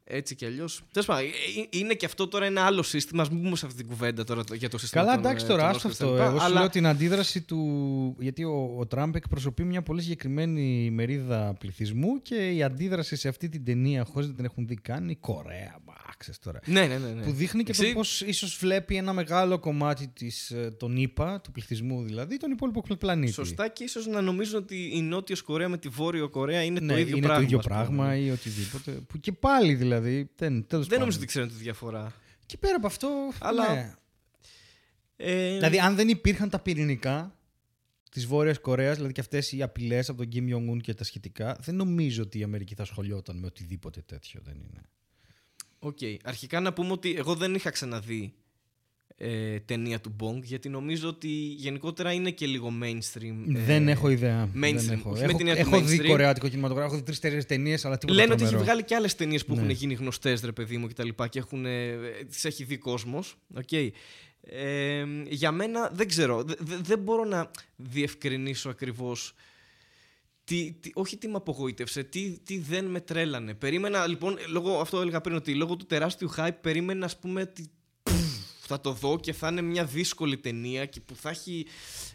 Έτσι κι αλλιώς. Τέλος πάντων, ε, ε, είναι και αυτό τώρα ένα άλλο σύστημα. Α μην πούμε σε αυτή την κουβέντα τώρα το- για το σύστημα. Καλά, των, εντάξει ε, τώρα, των άστο Oscars και τα αυτό. λοιπά, Εγώ σου αλλά λέω την αντίδραση του. Γιατί ο, ο Τραμπ εκπροσωπεί μια πολύ συγκεκριμένη μερίδα πληθυσμού και η αντίδραση σε αυτή την ταινία, χωρίς να την έχουν δει καν, είναι η Κορέα. Μα, ξέρεις τώρα. Ναι, ναι, ναι. ναι. Που δείχνει και Εσύ- το πώς ίσως βλέπει ένα μεγάλο κομμάτι της, ε, των ΗΠΑ, του πληθυσμού δηλαδή, τον υπόλοιπο πλανήτη. Σωστά και ίσως να νομίζουν ότι η Νότιος Κορέα με τη Βόρειο Κορέα είναι Ναι, το ίδιο είναι πράγμα. το ίδιο ας πούμε. πράγμα ή οτιδήποτε. Που και πάλι δηλαδή. Δεν, τέλος Δεν νομίζω πάντων. ότι ξέρουν τη διαφορά. Και πέρα από αυτό. Αλλά- ναι. Ε, Δηλαδή, αν δεν υπήρχαν τα πυρηνικά, της Βόρειας Κορέας, δηλαδή και αυτές οι απειλές από τον Kim Jong-un και τα σχετικά, δεν νομίζω ότι η Αμερική θα ασχολιόταν με οτιδήποτε τέτοιο. Δεν είναι. Οκ. Αρχικά να πούμε ότι εγώ δεν είχα ξαναδεί ε, ταινία του Bong γιατί νομίζω ότι γενικότερα είναι και λίγο mainstream. ε, δεν έχω ιδέα. mainstream. Δεν έχω Όχι με έχω, την έννοια του έχω δει mainstream. κορεάτικο κινηματογράφο, έχω δει τρει-τέσσερι ταινίες, αλλά τίποτα Λένε ότι έχει τρομερό. βγάλει και άλλες ταινίες που Ναι. έχουν γίνει γνωστές, ρε παιδί μου, και τα λοιπά και έχουν, ε, τις έχει δει κόσμος. Ε, για μένα δεν ξέρω. Δε- δε- δεν μπορώ να διευκρινίσω ακριβώς. Τι, τι, όχι τι με απογοήτευσε, τι, τι δεν με τρέλανε. Περίμενα, λοιπόν, λόγω, αυτό έλεγα πριν, ότι λόγω του τεράστιου hype περίμενα, ας πούμε, ότι πφ, θα το δω και θα είναι μια δύσκολη ταινία και που θα έχει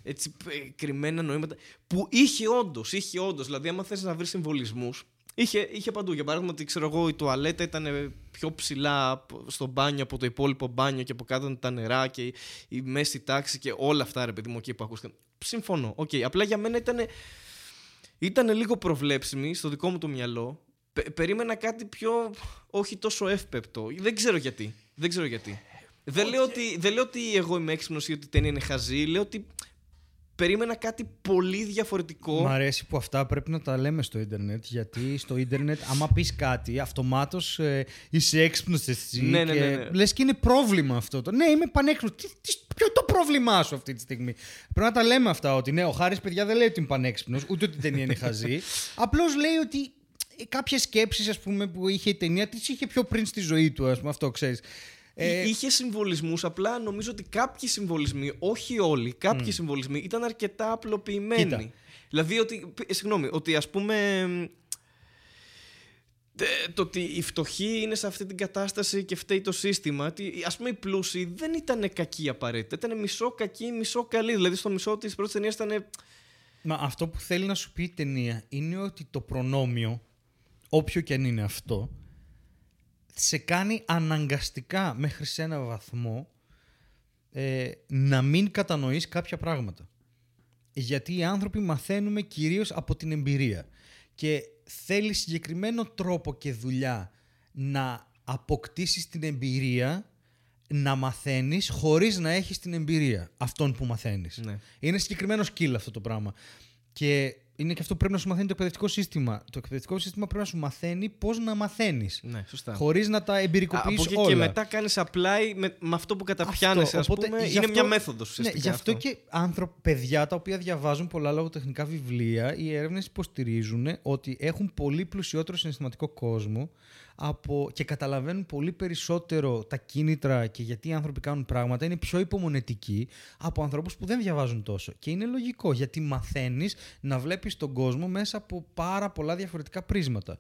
έτσι ε, κρυμμένα νοήματα. Που είχε όντως, είχε όντως. Δηλαδή, άμα θες να βρεις συμβολισμούς, είχε, είχε παντού. Για παράδειγμα, ότι ξέρω εγώ, η τουαλέτα ήταν ε, πιο ψηλά από- στο μπάνιο από το υπόλοιπο μπάνιο και από κάτω ήταν τα νερά και η, η μέση τάξη και όλα αυτά, ρε παιδί μου, εκεί που ακούστηκαν. Συμφωνώ. Οκ. Απλά για μένα ήταν ήταν λίγο προβλέψιμη στο δικό μου το μυαλό. Πε- περίμενα κάτι πιο όχι τόσο εύπεπτο. Δεν ξέρω γιατί. Δεν ξέρω γιατί. Δεν, λέω ότι, δεν λέω ότι εγώ είμαι έξυπνος ή ότι η ταινία είναι χαζή. Λέω ότι περίμενα κάτι πολύ διαφορετικό. Μ' αρέσει που αυτά πρέπει να τα λέμε στο ίντερνετ, γιατί στο ίντερνετ, άμα πεις κάτι, αυτομάτως ε, είσαι έξυπνος εσύ. Ναι, ναι, και ναι, ναι. Λες και είναι πρόβλημα αυτό. Το, ναι, είμαι πανέξυπνο. Τι, τι, ποιο είναι το πρόβλημά σου αυτή τη στιγμή; Πρέπει να τα λέμε αυτά. Ότι ναι, ο Χάρης, παιδιά, δεν λέει ότι είναι πανέξυπνος, ούτε ότι η ταινία είναι χαζή. Απλώς λέει ότι κάποιες σκέψεις, ας πούμε, που είχε η ταινία, τις είχε πιο πριν στη ζωή του, ας πούμε, αυτό ξέρεις. Ε, Είχε συμβολισμούς, απλά νομίζω ότι κάποιοι συμβολισμοί, όχι όλοι, κάποιοι συμβολισμοί ήταν αρκετά απλοποιημένοι. Κοίτα. Δηλαδή ότι, π- συγγνώμη, ότι ας πούμε ε, το ότι οι φτωχοί είναι σε αυτή την κατάσταση και φταίει το σύστημα. Ότι, ας πούμε οι πλούσιοι δεν ήταν κακοί απαραίτητα, ήταν μισό κακοί, μισό καλοί. Δηλαδή στο μισό της πρώτης ταινίας ήταν... Μα αυτό που θέλει να σου πει η ταινία είναι ότι το προνόμιο, όποιο και αν είναι αυτό, σε κάνει αναγκαστικά μέχρι σε ένα βαθμό ε, να μην κατανοείς κάποια πράγματα. Γιατί οι άνθρωποι μαθαίνουμε κυρίως από την εμπειρία. Και θέλει συγκεκριμένο τρόπο και δουλειά να αποκτήσεις την εμπειρία να μαθαίνεις χωρίς να έχεις την εμπειρία αυτών που μαθαίνεις. Ναι. Είναι συγκεκριμένο skill αυτό το πράγμα. Και είναι και αυτό που πρέπει να σου μαθαίνει το εκπαιδευτικό σύστημα. Το εκπαιδευτικό σύστημα πρέπει να σου μαθαίνει πώς να μαθαίνεις. Ναι, σωστά. Χωρίς να τα Α, εμπειρικοποιήσει από εκεί όλα. και μετά κάνεις apply με, με αυτό που καταπιάνεσαι, ας Οπότε, πούμε. γι' Είναι αυτό- μια μέθοδος Ναι, ουσιαστικά. γι' αυτό, και άνθρωποι, παιδιά τα οποία διαβάζουν πολλά λογοτεχνικά βιβλία, οι έρευνες υποστηρίζουν ότι έχουν πολύ πλουσιότερο συναισθηματικό κόσμο από, και καταλαβαίνουν πολύ περισσότερο τα κίνητρα και γιατί οι άνθρωποι κάνουν πράγματα. Είναι πιο υπομονετικοί από ανθρώπους που δεν διαβάζουν τόσο. Και είναι λογικό γιατί μαθαίνεις να βλέπεις τον κόσμο μέσα από πάρα πολλά διαφορετικά πρίσματα.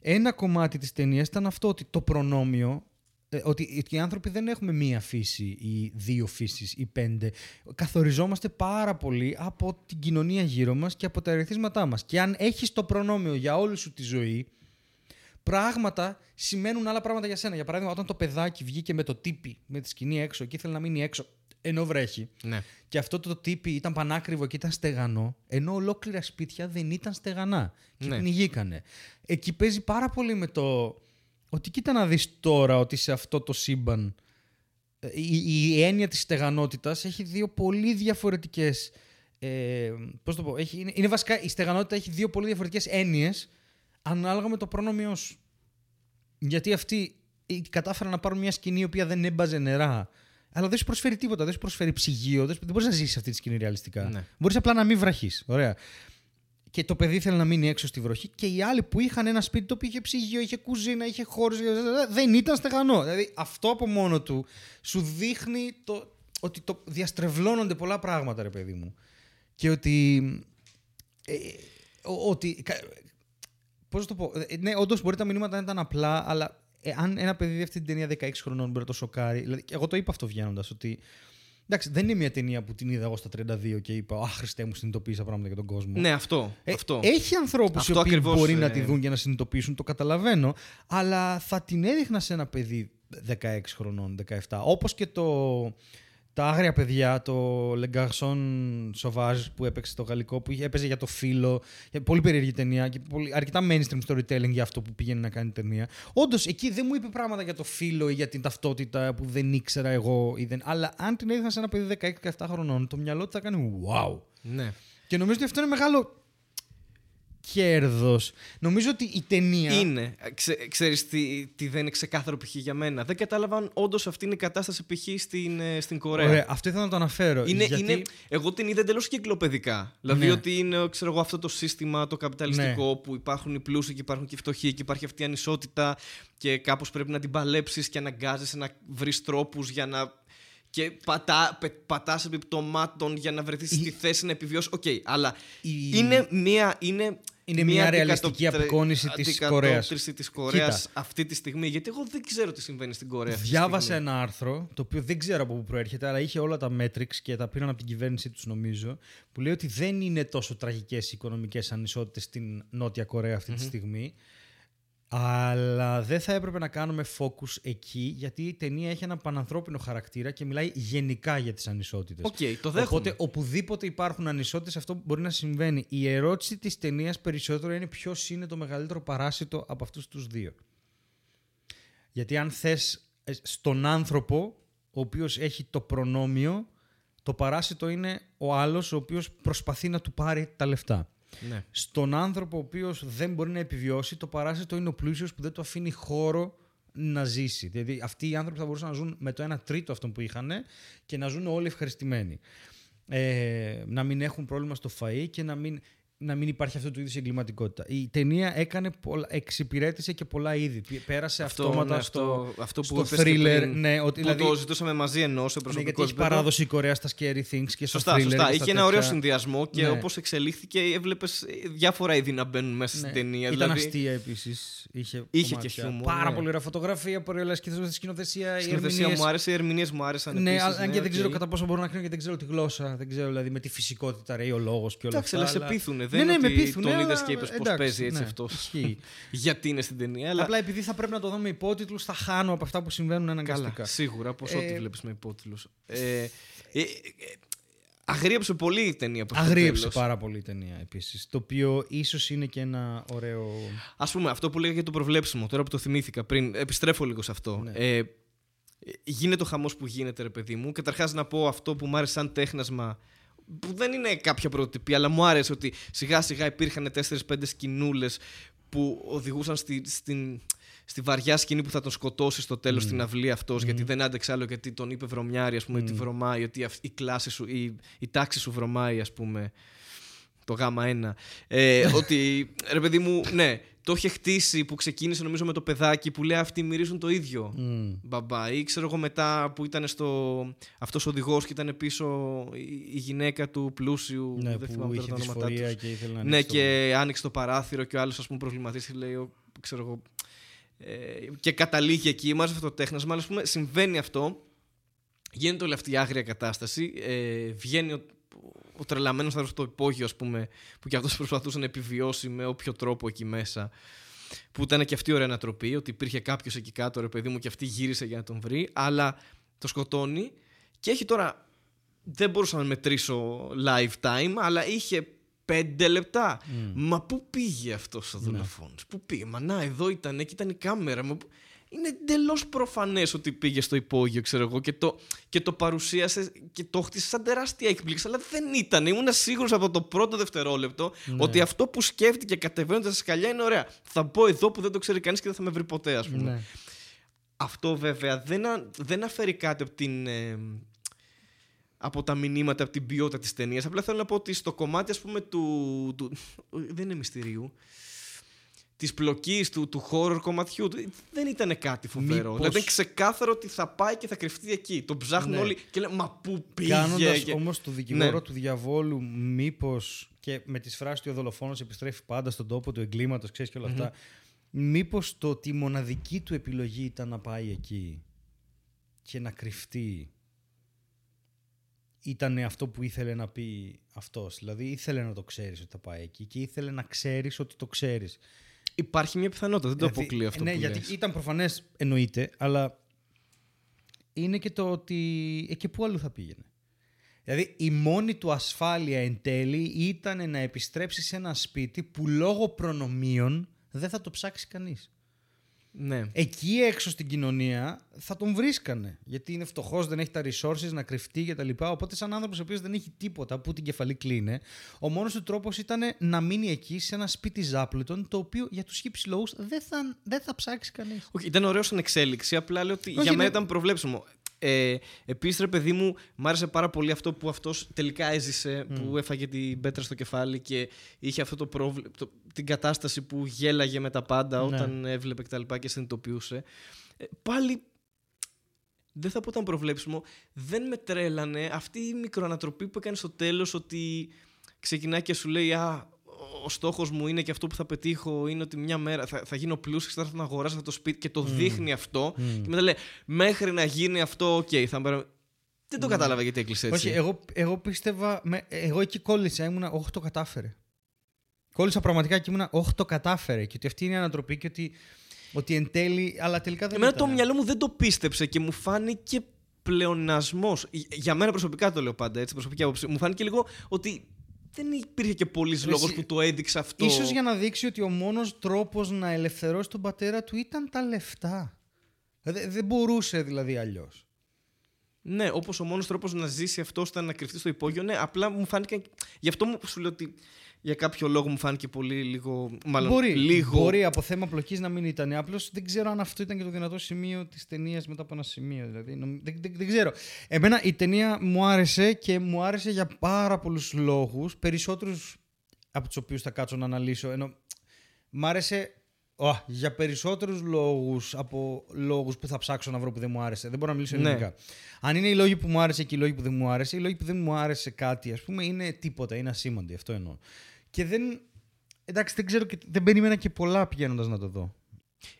Ένα κομμάτι της ταινίας ήταν αυτό ότι το προνόμιο ε, ότι οι άνθρωποι δεν έχουμε μία φύση ή δύο φύσεις ή πέντε. Καθοριζόμαστε πάρα πολύ από την κοινωνία γύρω μας και από τα ερεθίσματά μας. Και αν έχεις το προνόμιο για όλη σου τη ζωή, πράγματα σημαίνουν άλλα πράγματα για σένα. Για παράδειγμα, όταν το παιδάκι βγήκε με το τύπι, με τη σκηνή έξω και ήθελε να μείνει έξω, ενώ βρέχει, Ναι. και αυτό το τύπι ήταν πανάκριβο και ήταν στεγανό, ενώ ολόκληρα σπίτια δεν ήταν στεγανά και Ναι. πνιγήκανε. Εκεί παίζει πάρα πολύ με το ότι κοίτα να δεις τώρα ότι σε αυτό το σύμπαν ε, η, η έννοια της στεγανότητας έχει δύο πολύ διαφορετικές ε, πώς το πω, έχει, είναι, είναι βασικά η στεγανότητα έχει δύο πολύ διαφορετικές έννοιες ανάλογα με το πρόνομιό σου. Γιατί αυτοί ε, κατάφεραν να πάρουν μια σκηνή η οποία δεν έμπαζε νερά. Αλλά δεν σου προσφέρει τίποτα. Δεν σου προσφέρει ψυγείο. Δεν, δεν μπορείς να ζήσεις αυτή τη σκηνή ρεαλιστικά. Ναι. Μπορείς απλά να μην βραχείς. Ωραία. Και το παιδί ήθελε να μείνει έξω στη βροχή. Και οι άλλοι που είχαν ένα σπίτι το οποίο είχε ψυγείο, είχε κουζίνα, είχε χώρους. Δεν ήταν στεγανό. Δηλαδή αυτό από μόνο του σου δείχνει το, ότι το διαστρεβλώνονται πολλά πράγματα, ρε παιδί μου. Και ότι. Ε, ο- ότι κα- Πώς να το πω. Ε, Ναι, όντως μπορεί τα μηνύματα να ήταν απλά, αλλά ε, αν ένα παιδί δει αυτή την ταινία 16 χρονών μπορεί να το σοκάρει. Δηλαδή, εγώ το είπα αυτό βγαίνοντας, ότι. Εντάξει, δεν είναι μια ταινία που την είδα εγώ στα 32 και είπα Αχ, Χριστέ μου, συνειδητοποίησα πράγματα για τον κόσμο. Ναι, αυτό. Ε, αυτό. Έχει ανθρώπους οι Αυτό οποίοι ακριβώς, μπορεί να ε, τη δουν και να συνειδητοποιήσουν, το καταλαβαίνω. Αλλά θα την έδειχνα σε ένα παιδί 16 χρονών, 17. Όπως και το. Τα άγρια παιδιά, το Le Garçon Sauvage που έπαιξε το γαλλικό, που είχε- έπαιζε για το φίλο. για Πολύ περίεργη ταινία και πολύ, αρκετά mainstream storytelling για αυτό που πήγαινε να κάνει ταινία. Όντως, εκεί δεν μου είπε πράγματα για το φίλο ή για την ταυτότητα που δεν ήξερα εγώ. Ή δεν... Αλλά αν την έδειχνα σε ένα παιδί 16-17 χρονών, το μυαλό του θα κάνει wow. Ναι. Και νομίζω ότι αυτό είναι μεγάλο κέρδος. Νομίζω ότι η ταινία. Είναι. Ξε, ξέρεις τι, τι δεν είναι ξεκάθαρο π.χ. για μένα. Δεν κατάλαβαν όντως αυτή είναι η κατάσταση π.χ. Στην, ε, στην Κορέα. Ωραία, αυτό ήθελα να το αναφέρω. Είναι, γιατί... είναι, εγώ την είδα εντελώς εγκυκλοπαιδικά. Δηλαδή Ναι. ότι είναι ξέρω εγώ, αυτό το σύστημα το καπιταλιστικό που υπάρχουν οι πλούσιοι και υπάρχουν και οι φτωχοί και υπάρχει αυτή η ανισότητα και κάπως πρέπει να την παλέψεις και αναγκάζεσαι να βρεις τρόπους για να. και πατά, πε, πατάς επί πτωμάτων για να βρεθείς στη θέση να επιβιώσεις. Οκ, αλλά Η- είναι μία. Είναι, Είναι μια αντικατοπτρε- ρεαλιστική απεικόνιση της αντικατόπτριση της Κορέας Κοίτα. αυτή τη στιγμή. Γιατί εγώ δεν ξέρω τι συμβαίνει στην Κορέα. αυτή τη Διάβασα στιγμή. ένα άρθρο, το οποίο δεν ξέρω από πού προέρχεται, αλλά είχε όλα τα metrics και τα πήραν από την κυβέρνησή τους, νομίζω, που λέει ότι δεν είναι τόσο τραγικές οι οικονομικές ανισότητες στην Νότια Κορέα αυτή τη στιγμή. Αλλά δεν θα έπρεπε να κάνουμε focus εκεί, γιατί η ταινία έχει ένα πανανθρώπινο χαρακτήρα και μιλάει γενικά για τις ανισότητες. Οκ, το δέχομαι. Οπότε, οπουδήποτε υπάρχουν ανισότητες, αυτό μπορεί να συμβαίνει. Η ερώτηση της ταινίας περισσότερο είναι ποιος είναι το μεγαλύτερο παράσιτο από αυτούς τους δύο. Γιατί αν θες ε, στον άνθρωπο, ο οποίος έχει το προνόμιο, το παράσιτο είναι ο άλλος ο οποίος προσπαθεί να του πάρει τα λεφτά. Ναι. Στον άνθρωπο ο οποίος δεν μπορεί να επιβιώσει, το παράσιτο είναι ο πλούσιος που δεν του αφήνει χώρο να ζήσει. Δηλαδή αυτοί οι άνθρωποι θα μπορούσαν να ζουν με το 1 τρίτο αυτό που είχαν και να ζουν όλοι ευχαριστημένοι. Ε, να μην έχουν πρόβλημα στο φαΐ και να μην, να μην υπάρχει αυτού του είδους εγκληματικότητα. Η ταινία έκανε πολλά, εξυπηρέτησε και πολλά είδη. Π- Πέρασε Αυτό, αυτόματα ναι, στο, αυτό, αυτό που στο είπες και thriller. πριν, ναι, ότι, που δηλαδή, το ζητούσαμε μαζί εννοώ σε ναι, προσωπικός γιατί έχει επίπεδο. παράδοση η Κορέα στα scary things και Σωστά, στο thriller. σωστά. και Είχε στα ένα ωραίο τέτοια. συνδυασμό και Ναι. όπως εξελίχθηκε, έβλεπες διάφορα είδη να μπαίνουν μέσα Ναι. στην ταινία. Ήταν δηλαδή, αστεία επίσης. Είχε, Είχε κομμάτια. και χιούμορ, Πάρα ναι. πολύ ωραία φωτογραφία, πολύ ωραία σκηνοθεσία, σκηνοθεσία. Η οι σκηνοθεσία ερμηνείες. μου άρεσε, οι ερμηνείες μου άρεσαν. Ναι, επίσης, αλλά αν και δεν οκ. ξέρω κατά πόσο μπορώ να κρίνω γιατί δεν ξέρω τη γλώσσα. Δεν ξέρω δηλαδή με τη φυσικότητα ρέει ο λόγος και όλα Εντάξει, αυτά. αλλά σε πείθουνε. Δεν ναι, είναι ναι, με ό,τι πείθουνε, τον είδε αλλά και είπε πώς εντάξει, παίζει έτσι ναι, αυτός. ισχύει. Γιατί είναι στην ταινία. Αλλά Απλά επειδή θα πρέπει να το δω με υπότιτλους, θα χάνω από αυτά που συμβαίνουν αναγκαστικά. καλά, σίγουρα, πώ Ε, ό,τι βλέπεις με υπότιτλους. Ε, ε, ε, ε, αγρίεψε πολύ η ταινία προς το Αγρίεψε τέλος. πάρα πολύ η ταινία επίσης. Το οποίο ίσως είναι και ένα ωραίο. Ας πούμε, αυτό που λέγα για το προβλέψιμο, τώρα που το θυμήθηκα πριν, επιστρέφω λίγο σε αυτό. Ναι. Ε, γίνεται ο χαμός που γίνεται, ρε παιδί μου. Καταρχάς να πω αυτό που μου άρεσε σαν τέχνασμα, που δεν είναι κάποια πρωτοτυπία, αλλά μου άρεσε ότι σιγά σιγά υπήρχαν 4-5 σκηνούλες που οδηγούσαν στη, στην, στη βαριά σκηνή που θα τον σκοτώσει στο τέλος στην αυλή αυτός, γιατί δεν άντεξε άλλο, γιατί τον είπε βρωμιάρη, ας πούμε, ότι βρωμάει, ότι αυ- η κλάση σου, η, η τάξη σου βρωμάει, ας πούμε το γάμα 1. Ε, ότι ρε παιδί μου, ναι, το είχε χτίσει που ξεκίνησε νομίζω με το παιδάκι που λέει αυτοί μυρίζουν το ίδιο. Μμ. Μπαμπά. Ή ξέρω εγώ μετά που ήταν στο. Αυτός ο οδηγός και ήταν πίσω η, η γυναίκα του πλούσιου. Ναι, δεν που θυμάμαι τώρα είχε τα ονόματά δυσφορία τους. και ήθελε να Ναι, ανοίξει το- και άνοιξε το παράθυρο και ο άλλος, ας πούμε, προβληματίστηκε, λέει, ο- ξέρω εγώ. Ε, και καταλήγει εκεί, μάζε αυτό το τέχνασμα. Αλλά, ας πούμε, συμβαίνει αυτό. Γίνεται όλη αυτή η άγρια κατάσταση. Ε, βγαίνει ο, ο τρελαμένο θα στο υπόγειο, ας πούμε, που κι αυτός προσπαθούσε να επιβιώσει με όποιο τρόπο εκεί μέσα. Που ήταν και αυτή η ωραία ανατροπή, ότι υπήρχε κάποιος εκεί κάτω, ρε παιδί μου, και αυτή γύρισε για να τον βρει. Αλλά το σκοτώνει και έχει τώρα. Δεν μπορούσα να μετρήσω live time, αλλά είχε πέντε λεπτά. Μα πού πήγε αυτός ο δολοφόνος, Πού πήγε. Μα να, εδώ ήταν, εκεί ήταν η κάμερα. Μα... πού- Είναι εντελώς προφανές ότι πήγε στο υπόγειο, ξέρω εγώ, και το, και το παρουσίασε και το χτίσε σαν τεράστια έκπληξη. Αλλά δεν ήταν. Ήμουν σίγουρος από το πρώτο δευτερόλεπτο ότι αυτό που σκέφτηκε κατεβαίνοντας στα σκαλιά είναι ωραία. Θα μπω εδώ που δεν το ξέρει κανείς και δεν θα με βρει ποτέ, ας πούμε. Ναι. Αυτό βέβαια δεν, α- δεν αφαιρεί κάτι από, την, ε, από τα μηνύματα, από την ποιότητα της ταινίας. Απλά θέλω να πω ότι στο κομμάτι ας πούμε του... του δεν είναι μυστηρίου. Της πλοκής του, του horror κομματιού του, δεν ήταν κάτι φοβερό. Μήπως- Δηλαδή ήταν ξεκάθαρο ότι θα πάει και θα κρυφτεί εκεί. Το ψάχνουν Ναι. όλοι και λένε Μα πού πήγε. Κάνοντας και... όμως το δικηγόρο Ναι. του διαβόλου, μήπως και με τις φράσεις του ο δολοφόνο επιστρέφει πάντα στον τόπο του εγκλήματος, ξέρεις και όλα αυτά. Μήπως το ότι η μοναδική του επιλογή ήταν να πάει εκεί και να κρυφτεί ήταν αυτό που ήθελε να πει αυτός. Δηλαδή ήθελε να το ξέρεις ότι θα πάει εκεί και ήθελε να ξέρεις ότι το ξέρεις. Υπάρχει μια πιθανότητα, δεν το Γιατί- αποκλείω αυτό ναι, που γιατί λες. ήταν προφανές εννοείται, αλλά είναι και το ότι εκεί πού αλλού θα πήγαινε. Δηλαδή η μόνη του ασφάλεια εν τέλει ήταν να επιστρέψεις σε ένα σπίτι που λόγω προνομίων δεν θα το ψάξει κανείς. Ναι. εκεί έξω στην κοινωνία θα τον βρίσκανε. Γιατί είναι φτωχός, δεν έχει τα resources να κρυφτεί κτλ. Οπότε, σαν άνθρωπος ο οποίος δεν έχει τίποτα που την κεφαλή κλείνε, ο μόνος του τρόπος ήταν να μείνει εκεί σε ένα σπίτι Ζάπλετον, το οποίο για τους χύψη λόγου δεν θα, δεν θα ψάξει κανείς. Όχι, ήταν ωραίο στην εξέλιξη. Απλά λέω ότι Όχι, για μένα ναι. ήταν προβλέψιμο. Ε, Επίσης, ρε παιδί μου, μ' άρεσε πάρα πολύ αυτό που αυτός τελικά έζησε, που έφαγε την πέτρα στο κεφάλι και είχε αυτό το πρόβλημα, την κατάσταση που γέλαγε με τα πάντα Ναι. όταν έβλεπε κτλ. Και, και συνειδητοποιούσε. Ε, πάλι δεν θα πω ήταν προβλέψιμο. Δεν με τρέλανε αυτή η μικροανατροπή που έκανε στο τέλος ότι ξεκινάει και σου λέει Α, ο στόχος μου είναι και αυτό που θα πετύχω είναι ότι μια μέρα θα, θα γίνω πλούσιος και θα έρθω να αγοράσω αυτό το σπίτι και το δείχνει αυτό. Και μετά λέει Μέχρι να γίνει αυτό, οκ, θα μπερα- Δεν το κατάλαβα γιατί έκλεισε έτσι. Όχι, εγώ, εγώ πίστευα. Με, εγώ εκεί κόλλησα, ήμουνα, Όχι, το κατάφερε. Κόλλησα πραγματικά και ήμουνα, Όχι, το κατάφερε. Και ότι αυτή είναι η ανατροπή και ότι, ότι εν τέλει. Αλλά τελικά δεν Εμένα το ήταν. μυαλό μου δεν το πίστεψε και μου φάνηκε πλεονασμός. Για μένα προσωπικά το λέω πάντα έτσι, προσωπική άποψη. Μου φάνηκε λίγο ότι δεν υπήρχε και πολλή λόγος εσύ- που το έδειξε αυτό. Ίσως για να δείξει ότι ο μόνος τρόπος να ελευθερώσει τον πατέρα του ήταν τα λεφτά. Δε- δεν μπορούσε δηλαδή αλλιώς. Ναι, όπως ο μόνος τρόπος να ζήσει αυτό ήταν να κρυφτεί στο υπόγειο. Ναι, απλά μου φάνηκε. Γι' αυτό μου σου λέω ότι για κάποιο λόγο μου φάνηκε πολύ λίγο. Μάλλον μπορεί, λίγο. μπορεί από θέμα πλοκής να μην ήταν. Απλώς δεν ξέρω αν αυτό ήταν και το δυνατό σημείο της ταινίας μετά από ένα σημείο. Δηλαδή, νομ- δεν, δεν, δεν ξέρω. Εμένα η ταινία μου άρεσε και μου άρεσε για πάρα πολλούς λόγους. Περισσότερους από τους οποίους θα κάτσω να αναλύσω. Ενώ μ' άρεσε Ω, για περισσότερους λόγους από λόγους που θα ψάξω να βρω που δεν μου άρεσε. Δεν μπορώ να μιλήσω Ναι. ελληνικά. Αν είναι οι λόγοι που μου άρεσε και οι λόγοι που δεν μου άρεσε, οι λόγοι που δεν μου άρεσε κάτι, ας πούμε, είναι τίποτα, είναι ασήμαντοι. Αυτό εννοώ. Και δεν. Εντάξει, δεν ξέρω και δεν περίμενα και πολλά πηγαίνοντας να το δω.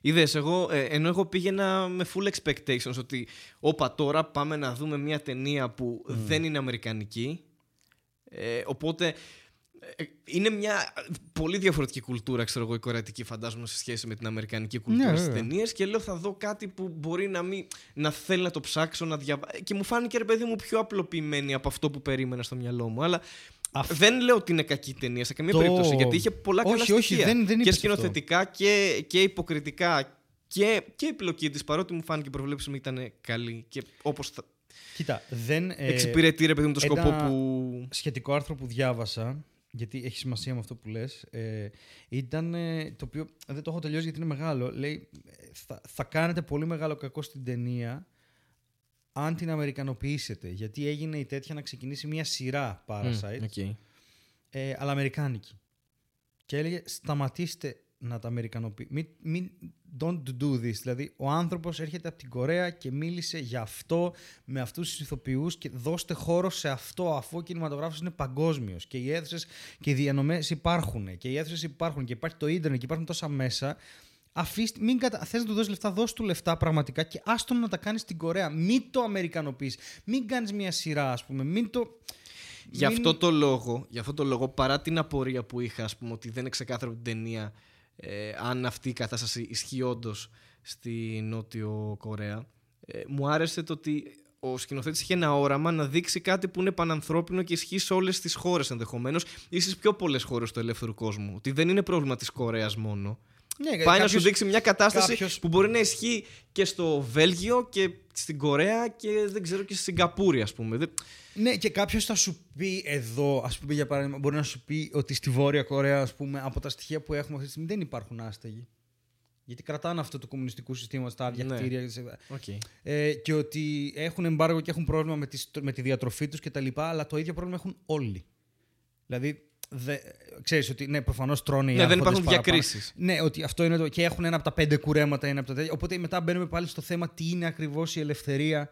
Είδες, εγώ, ε, ενώ εγώ πήγαινα με full expectations ότι όπα τώρα πάμε να δούμε μια ταινία που δεν είναι αμερικανική. Ε, οπότε ε, είναι μια πολύ διαφορετική κουλτούρα, ξέρω εγώ, η κορεατική, φαντάζομαι, σε σχέση με την αμερικανική κουλτούρα Ναι, στις βέβαια. ταινίες. Και λέω, θα δω κάτι που μπορεί να, μην, να θέλει να το ψάξω, να διαβάσω. Και μου φάνηκε, ρε παιδί μου, πιο απλοποιημένη από αυτό που περίμενα στο μυαλό μου. Αλλά δεν λέω ότι είναι κακή ταινία σε καμία Το- περίπτωση, γιατί είχε πολλά Όχι, καλά όχι, στοιχεία. δεν- δεν και είπες σκηνοθετικά και, και υποκριτικά. Και, και η επιλογή της, παρότι μου φάνηκε προβλέψιμη, ήταν καλή. Και όπως θα Κοίτα, δεν. ε, εξυπηρετεί, ρε παιδί μου, το ένα- σκοπό που. σχετικό άρθρο που διάβασα, γιατί έχει σημασία με αυτό που λες, ε, ήταν ε, το οποίο δεν το έχω τελειώσει γιατί είναι μεγάλο. Λέει, ε, θα, θα κάνετε πολύ μεγάλο κακό στην ταινία αν την αμερικανοποιήσετε. Γιατί έγινε η τέτοια να ξεκινήσει μια σειρά Parasite, OK. ε, αλλά αμερικάνικη. Και έλεγε σταματήστε να τα αμερικανοποιείτε. Μην, μην, don't do this. Δηλαδή, ο άνθρωπος έρχεται από την Κορέα και μίλησε για αυτό με αυτούς τους ηθοποιούς και δώστε χώρο σε αυτό αφού ο κινηματογράφος είναι παγκόσμιος και οι αίθουσες και οι διανομές υπάρχουν και οι αίθουσες υπάρχουν και υπάρχει το ίντερνετ και υπάρχουν τόσα μέσα. Αφήστε, μην κατα... Θες να του δώσεις λεφτά, δώσ' του λεφτά πραγματικά και άστον να τα κάνεις στην Κορέα. Μην το αμερικανοποιείς. Μην κάνεις μια σειρά, ας πούμε. Μην το... Γι' μην- αυτό το λόγο, γι' αυτό το λόγο, παρά την απορία που είχα, ας πούμε, ότι δεν είναι ξεκάθαρο από την ταινία ε, αν αυτή η κατάσταση ισχύει όντως στη Νότιο Κορέα, ε, μου άρεσε το ότι ο σκηνοθέτης είχε ένα όραμα να δείξει κάτι που είναι πανανθρώπινο και ισχύει σε όλες τις χώρες ενδεχομένως ή στις πιο πολλές χώρες του ελεύθερου κόσμου. Ότι δεν είναι πρόβλημα της Κορέας μόνο. Ναι, Πάει να κάποιος- σου δείξει μια κατάσταση κάποιος- που μπορεί να ισχύει και στο Βέλγιο και στην Κορέα και δεν ξέρω και στη Σιγκαπούρη, ας πούμε. Δεν- Ναι, και κάποιος θα σου πει εδώ, ας πούμε για παράδειγμα, μπορεί να σου πει ότι στη Βόρεια Κορέα, ας πούμε, από τα στοιχεία που έχουμε αυτή τη στιγμή δεν υπάρχουν άστεγοι. Γιατί κρατάνε αυτό το κομμουνιστικού συστήμα στα άδεια Ναι. κτίρια. Okay. Ε, και ότι έχουν εμπάργο και έχουν πρόβλημα με, τις, με τη διατροφή τους κτλ. Αλλά το ίδιο πρόβλημα έχουν όλοι. Δηλαδή, δε, ξέρεις ότι ναι, προφανώς τρώνε οι Ναι, δεν άρχοντες υπάρχουν παραπάνω. διακρίσεις. Ναι, ότι αυτό είναι το. και έχουν ένα από τα πέντε κουρέματα, ένα από τα τέτοια. Οπότε μετά μπαίνουμε πάλι στο θέμα τι είναι ακριβώς η ελευθερία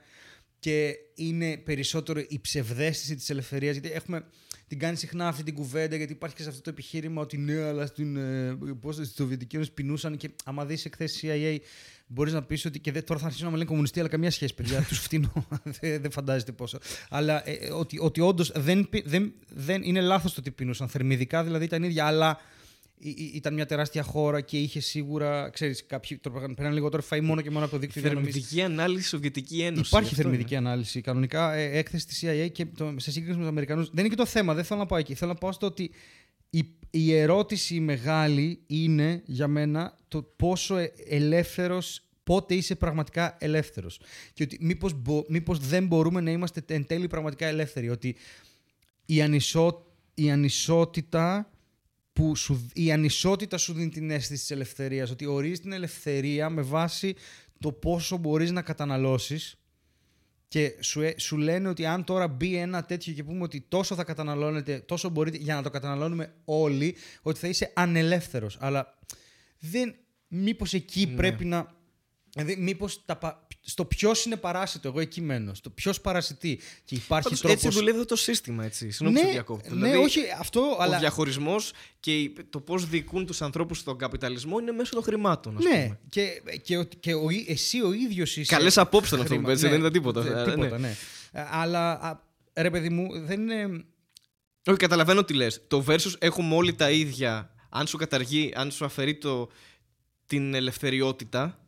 και είναι περισσότερο η ψευδέστηση της ελευθερίας. Γιατί έχουμε την κάνει συχνά αυτή την κουβέντα, γιατί υπάρχει και σε αυτό το επιχείρημα ότι ναι, αλλά στην, ε, πώς, στη Σοβιετική Ένωση πεινούσαν και άμα δεις εκθέσεις CIA, μπορείς να πεις ότι. και δεν, τώρα θα αρχίσουν να με λένε κομμουνιστή, αλλά καμία σχέση, παιδιά. Τους φτύνω. δεν, δεν φαντάζεστε πόσο. Αλλά ε, ε, ότι, ότι όντως δεν, πι- δεν, δεν είναι λάθος το ότι πεινούσαν. Θερμιδικά δηλαδή ήταν ίδια, αλλά ή- ή- ήταν μια τεράστια χώρα και είχε σίγουρα. ξέρεις, κάποιοι τώρα πέραν λιγότερο φαΐ μόνο και μόνο από το δίκτυο διανομής. Θερμιδική ανάλυση Σοβιετική Ένωση. Υπάρχει Αυτό θερμιδική ανάλυση. Κανονικά ε, έκθεση της CIA και το, σε σύγκριση με τους Αμερικανού. Δεν είναι και το θέμα, δεν θέλω να πάω εκεί. Θέλω να πάω στο ότι η, η ερώτηση μεγάλη είναι για μένα το πόσο ε- ελεύθερος, πότε είσαι πραγματικά ελεύθερος. Και ότι μήπως, μπο- μήπως δεν μπορούμε να είμαστε εν τέλει πραγματικά ελεύθεροι. Ότι η, ανισό, η ανισότητα που σου, η ανισότητα σου δίνει την αίσθηση της ελευθερίας. Ότι ορίζεις την ελευθερία με βάση το πόσο μπορείς να καταναλώσεις και σου, ε- σου λένε ότι αν τώρα μπει ένα τέτοιο και πούμε ότι τόσο θα καταναλώνετε, τόσο μπορείτε για να το καταναλώνουμε όλοι, ότι θα είσαι ανελεύθερος. Αλλά δεν, μήπως εκεί πρέπει να... Δηλαδή, μήπως τα, πα- στο ποιος είναι παράσιτο, εγώ εκεί μένω. Στο ποιος παρασιτεί. Και υπάρχει Πάντως, τρόπος... έτσι δουλεύει το σύστημα, έτσι. Συγγνώμη που ναι, σε διακόπτω. ναι, Δηλαδή, όχι αυτό, Ο αλλά... διαχωρισμός και η- το πώς διοικούν τους ανθρώπους στον καπιταλισμό είναι μέσω των χρημάτων. ας Ναι, πούμε. και, και, ο- και ο, εσύ ο ίδιος είσαι... Καλές απόψεις ήταν αυτό που χρήμα. πες, Ναι, δεν ήταν τίποτα. δεν- Ε, τίποτα, ναι. ναι. Ε, Αλλά, α, ρε παιδί μου, δεν είναι... Όχι, καταλαβαίνω τι λες. Το versus έχουμε όλοι τα ίδια. Αν σου καταργεί, αν σου αφαιρεί το, την ελευθεριότητα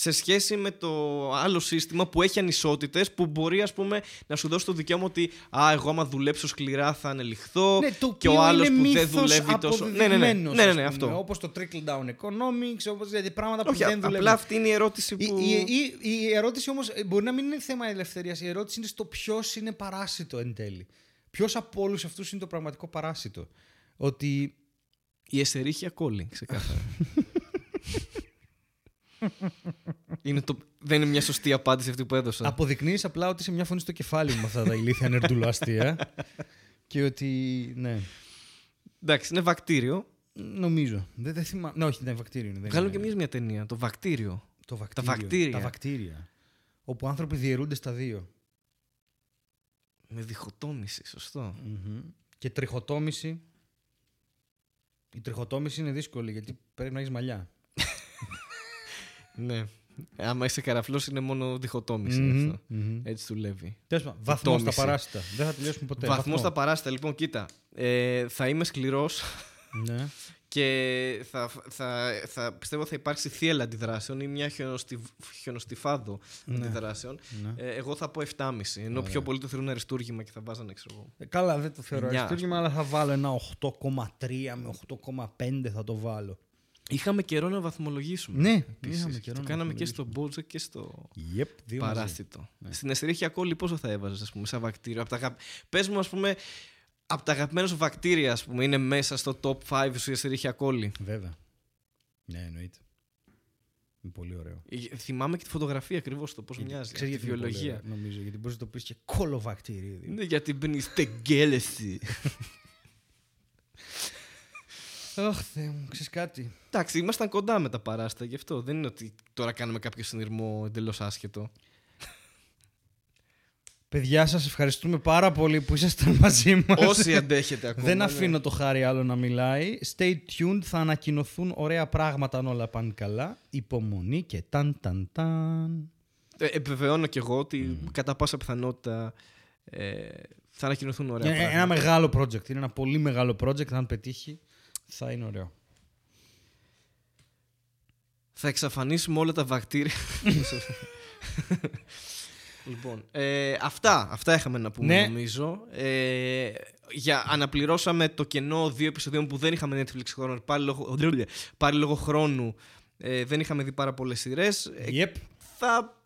σε σχέση με το άλλο σύστημα που έχει ανισότητες που μπορεί ας πούμε να σου δώσει το δικαίωμα ότι α, εγώ άμα δουλέψω σκληρά θα ανελιχθώ Ναι, το και οποίο ο άλλος είναι που δεν μύθος δουλεύει τόσο. Ναι, ναι, ναι, αποδεδειγμένος, ναι, ναι, ας ναι, πούμε, αυτό. Όπως το trickle down economics, όπως δηλαδή πράγματα που Όχι, δεν α- δουλεύουν. απλά αυτή είναι η ερώτηση Η, που... η, η, η ερώτηση όμως ε, μπορεί να μην είναι θέμα ελευθερίας. Η ερώτηση είναι στο ποιος είναι παράσιτο εν τέλει. Ποιος από όλους αυτούς είναι το πραγματικό παράσιτο. Ότι Η εσερίχια κόλλη, ξεκάθαρα. είναι το... Δεν είναι μια σωστή απάντηση αυτή που έδωσα. αποδεικνύεις απλά ότι είσαι μια φωνή στο κεφάλι μου με αυτά τα ηλίθια νερντουλοαστία. και ότι, ναι, Εντάξει, είναι βακτήριο. νομίζω. Δεν, δεν θυμάμαι. Ναι, όχι, δεν είναι βακτήριο. είναι, δεν Βγάλουν είναι. και εμείς μια ταινία. Το βακτήριο. Το βακτήριο. βακτήρια. Τα βακτήρια. Όπου άνθρωποι διαιρούνται στα δύο. Με διχοτόμηση, σωστό. Μμμ. Και τριχοτόμηση. Η τριχοτόμηση είναι δύσκολη γιατί πρέπει να έχεις μαλλιά. Ναι. Άμα είσαι καραφλό, είναι μόνο διχοτόμηση. Μμμ, αυτό. μμμ. Έτσι δουλεύει. Τέλος πάντων, βαθμό στα Τόμηση. παράσιτα. Δεν θα τελειώσουμε ποτέ. Βαθμό στα παράστα, λοιπόν, κοίτα. Ε, θα είμαι σκληρός Ναι. και θα, θα, θα, πιστεύω θα υπάρξει θύελα αντιδράσεων ή μια χιονοστιβ, χιονοστιφάδο αντιδράσεων. Ναι. Ε, εγώ θα πω 7,5. Ενώ πιο πολλοί το θεωρούν αριστούργημα και θα βάζανε, ξέρω εγώ. Ε, Καλά, δεν το θεωρώ Εννιά, αριστούργημα, αλλά θα βάλω ένα 8,3 με 8,5 θα το βάλω. Είχαμε καιρό να βαθμολογήσουμε. Ναι, Επίσης. είχαμε καιρό το να κάναμε και στο Μπότζο και στο Yep, δύο μαζί. παράστητο. Στην εστερίχια κόλλη πόσο θα έβαζες, ας πούμε, σαν βακτήριο; Απ τα αγα... Πες μου, ας πούμε, από τα αγαπημένα σου βακτήρια, ας πούμε, είναι μέσα στο top 5 σου η εστερίχια κόλλη. Βέβαια. Ναι, εννοείται. Είναι πολύ ωραίο. Ε, Θυμάμαι και τη φωτογραφία ακριβώς το πώς μοιάζει. Ξέρεις τη γιατί είναι πολύ βιολογία. ωραίο, νομίζω, γιατί μπορείς να το πεις και κολοβακτήριο. Ναι, γιατί μπαίνεις στεγγέλεση. Αχ, Θεέ μου, ξέρεις κάτι; Εντάξει, ήμασταν κοντά με τα παράστα γι' αυτό. Δεν είναι ότι τώρα κάνουμε κάποιο συνειρμό εντελώς άσχετο. Παιδιά, σας ευχαριστούμε πάρα πολύ που ήσασταν μαζί μας. Όσοι αντέχετε ακόμα. Δεν ναι. αφήνω το χάρη άλλο να μιλάει. Stay tuned, θα ανακοινωθούν ωραία πράγματα αν όλα πάνε καλά. Υπομονή και ταν ταν ταν. Ε, επιβεβαιώνω κι εγώ ότι κατά πάσα πιθανότητα ε, θα ανακοινωθούν ωραία Είναι ένα πράγματα. μεγάλο project. Είναι ένα πολύ μεγάλο project. Αν πετύχει, θα είναι ωραίο. Θα εξαφανίσουμε όλα τα βακτήρια. λοιπόν, ε, αυτά, αυτά είχαμε να πούμε Ναι. νομίζω. Ε, για, αναπληρώσαμε το κενό δύο επεισοδίων που δεν είχαμε Netflix χρόνο. Πάλι λόγω, πάλι λόγω χρόνου ε, δεν είχαμε δει πάρα πολλές σειρές. Ε, Yep. θα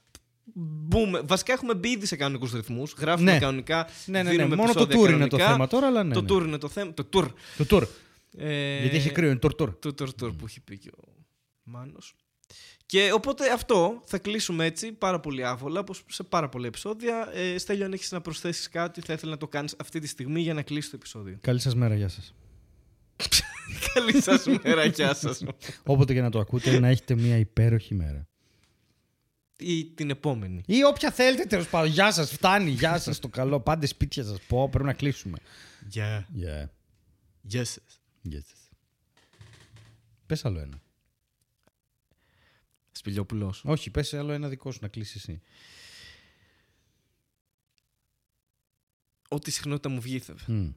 μπούμε. Βασικά έχουμε μπει ήδη σε κανονικούς ρυθμούς. Γράφουμε Ναι. κανονικά. Ναι, ναι, ναι. δίνουμε Μόνο το επεισόδια tour είναι το κανονικά. θέμα τώρα, αλλά ναι. το ναι. tour είναι το θέμα. Το tour. Το tour. Ε, Γιατί έχει κρύο, είναι tour tour. Το tour tour που έχει πει και ο Μάνος. Και οπότε αυτό θα κλείσουμε έτσι πάρα πολύ άβολα, όπως σε πάρα πολλά επεισόδια. Ε, Στέλιο, αν έχεις να προσθέσεις κάτι, θα ήθελα να το κάνεις αυτή τη στιγμή για να κλείσει το επεισόδιο. Καλή σας μέρα, γεια σας. Καλή σας μέρα, γεια σας. Όποτε και να το ακούτε, να έχετε μια υπέροχη μέρα. Ή την επόμενη. Ή όποια θέλετε, τέλος πάντων. Γεια σας, φτάνει. Γεια σας, το καλό. Πάντες σπίτια σας. Πω, πρέπει να κλείσουμε. Γεια. Yeah. Γεια σας. Γεια σας. Πες άλλο ένα. Σπηλιόπουλος. Όχι, πες άλλο ένα δικό σου να κλείσεις εσύ. Ό,τι συχνότητα μου βγει. θα- Μμ.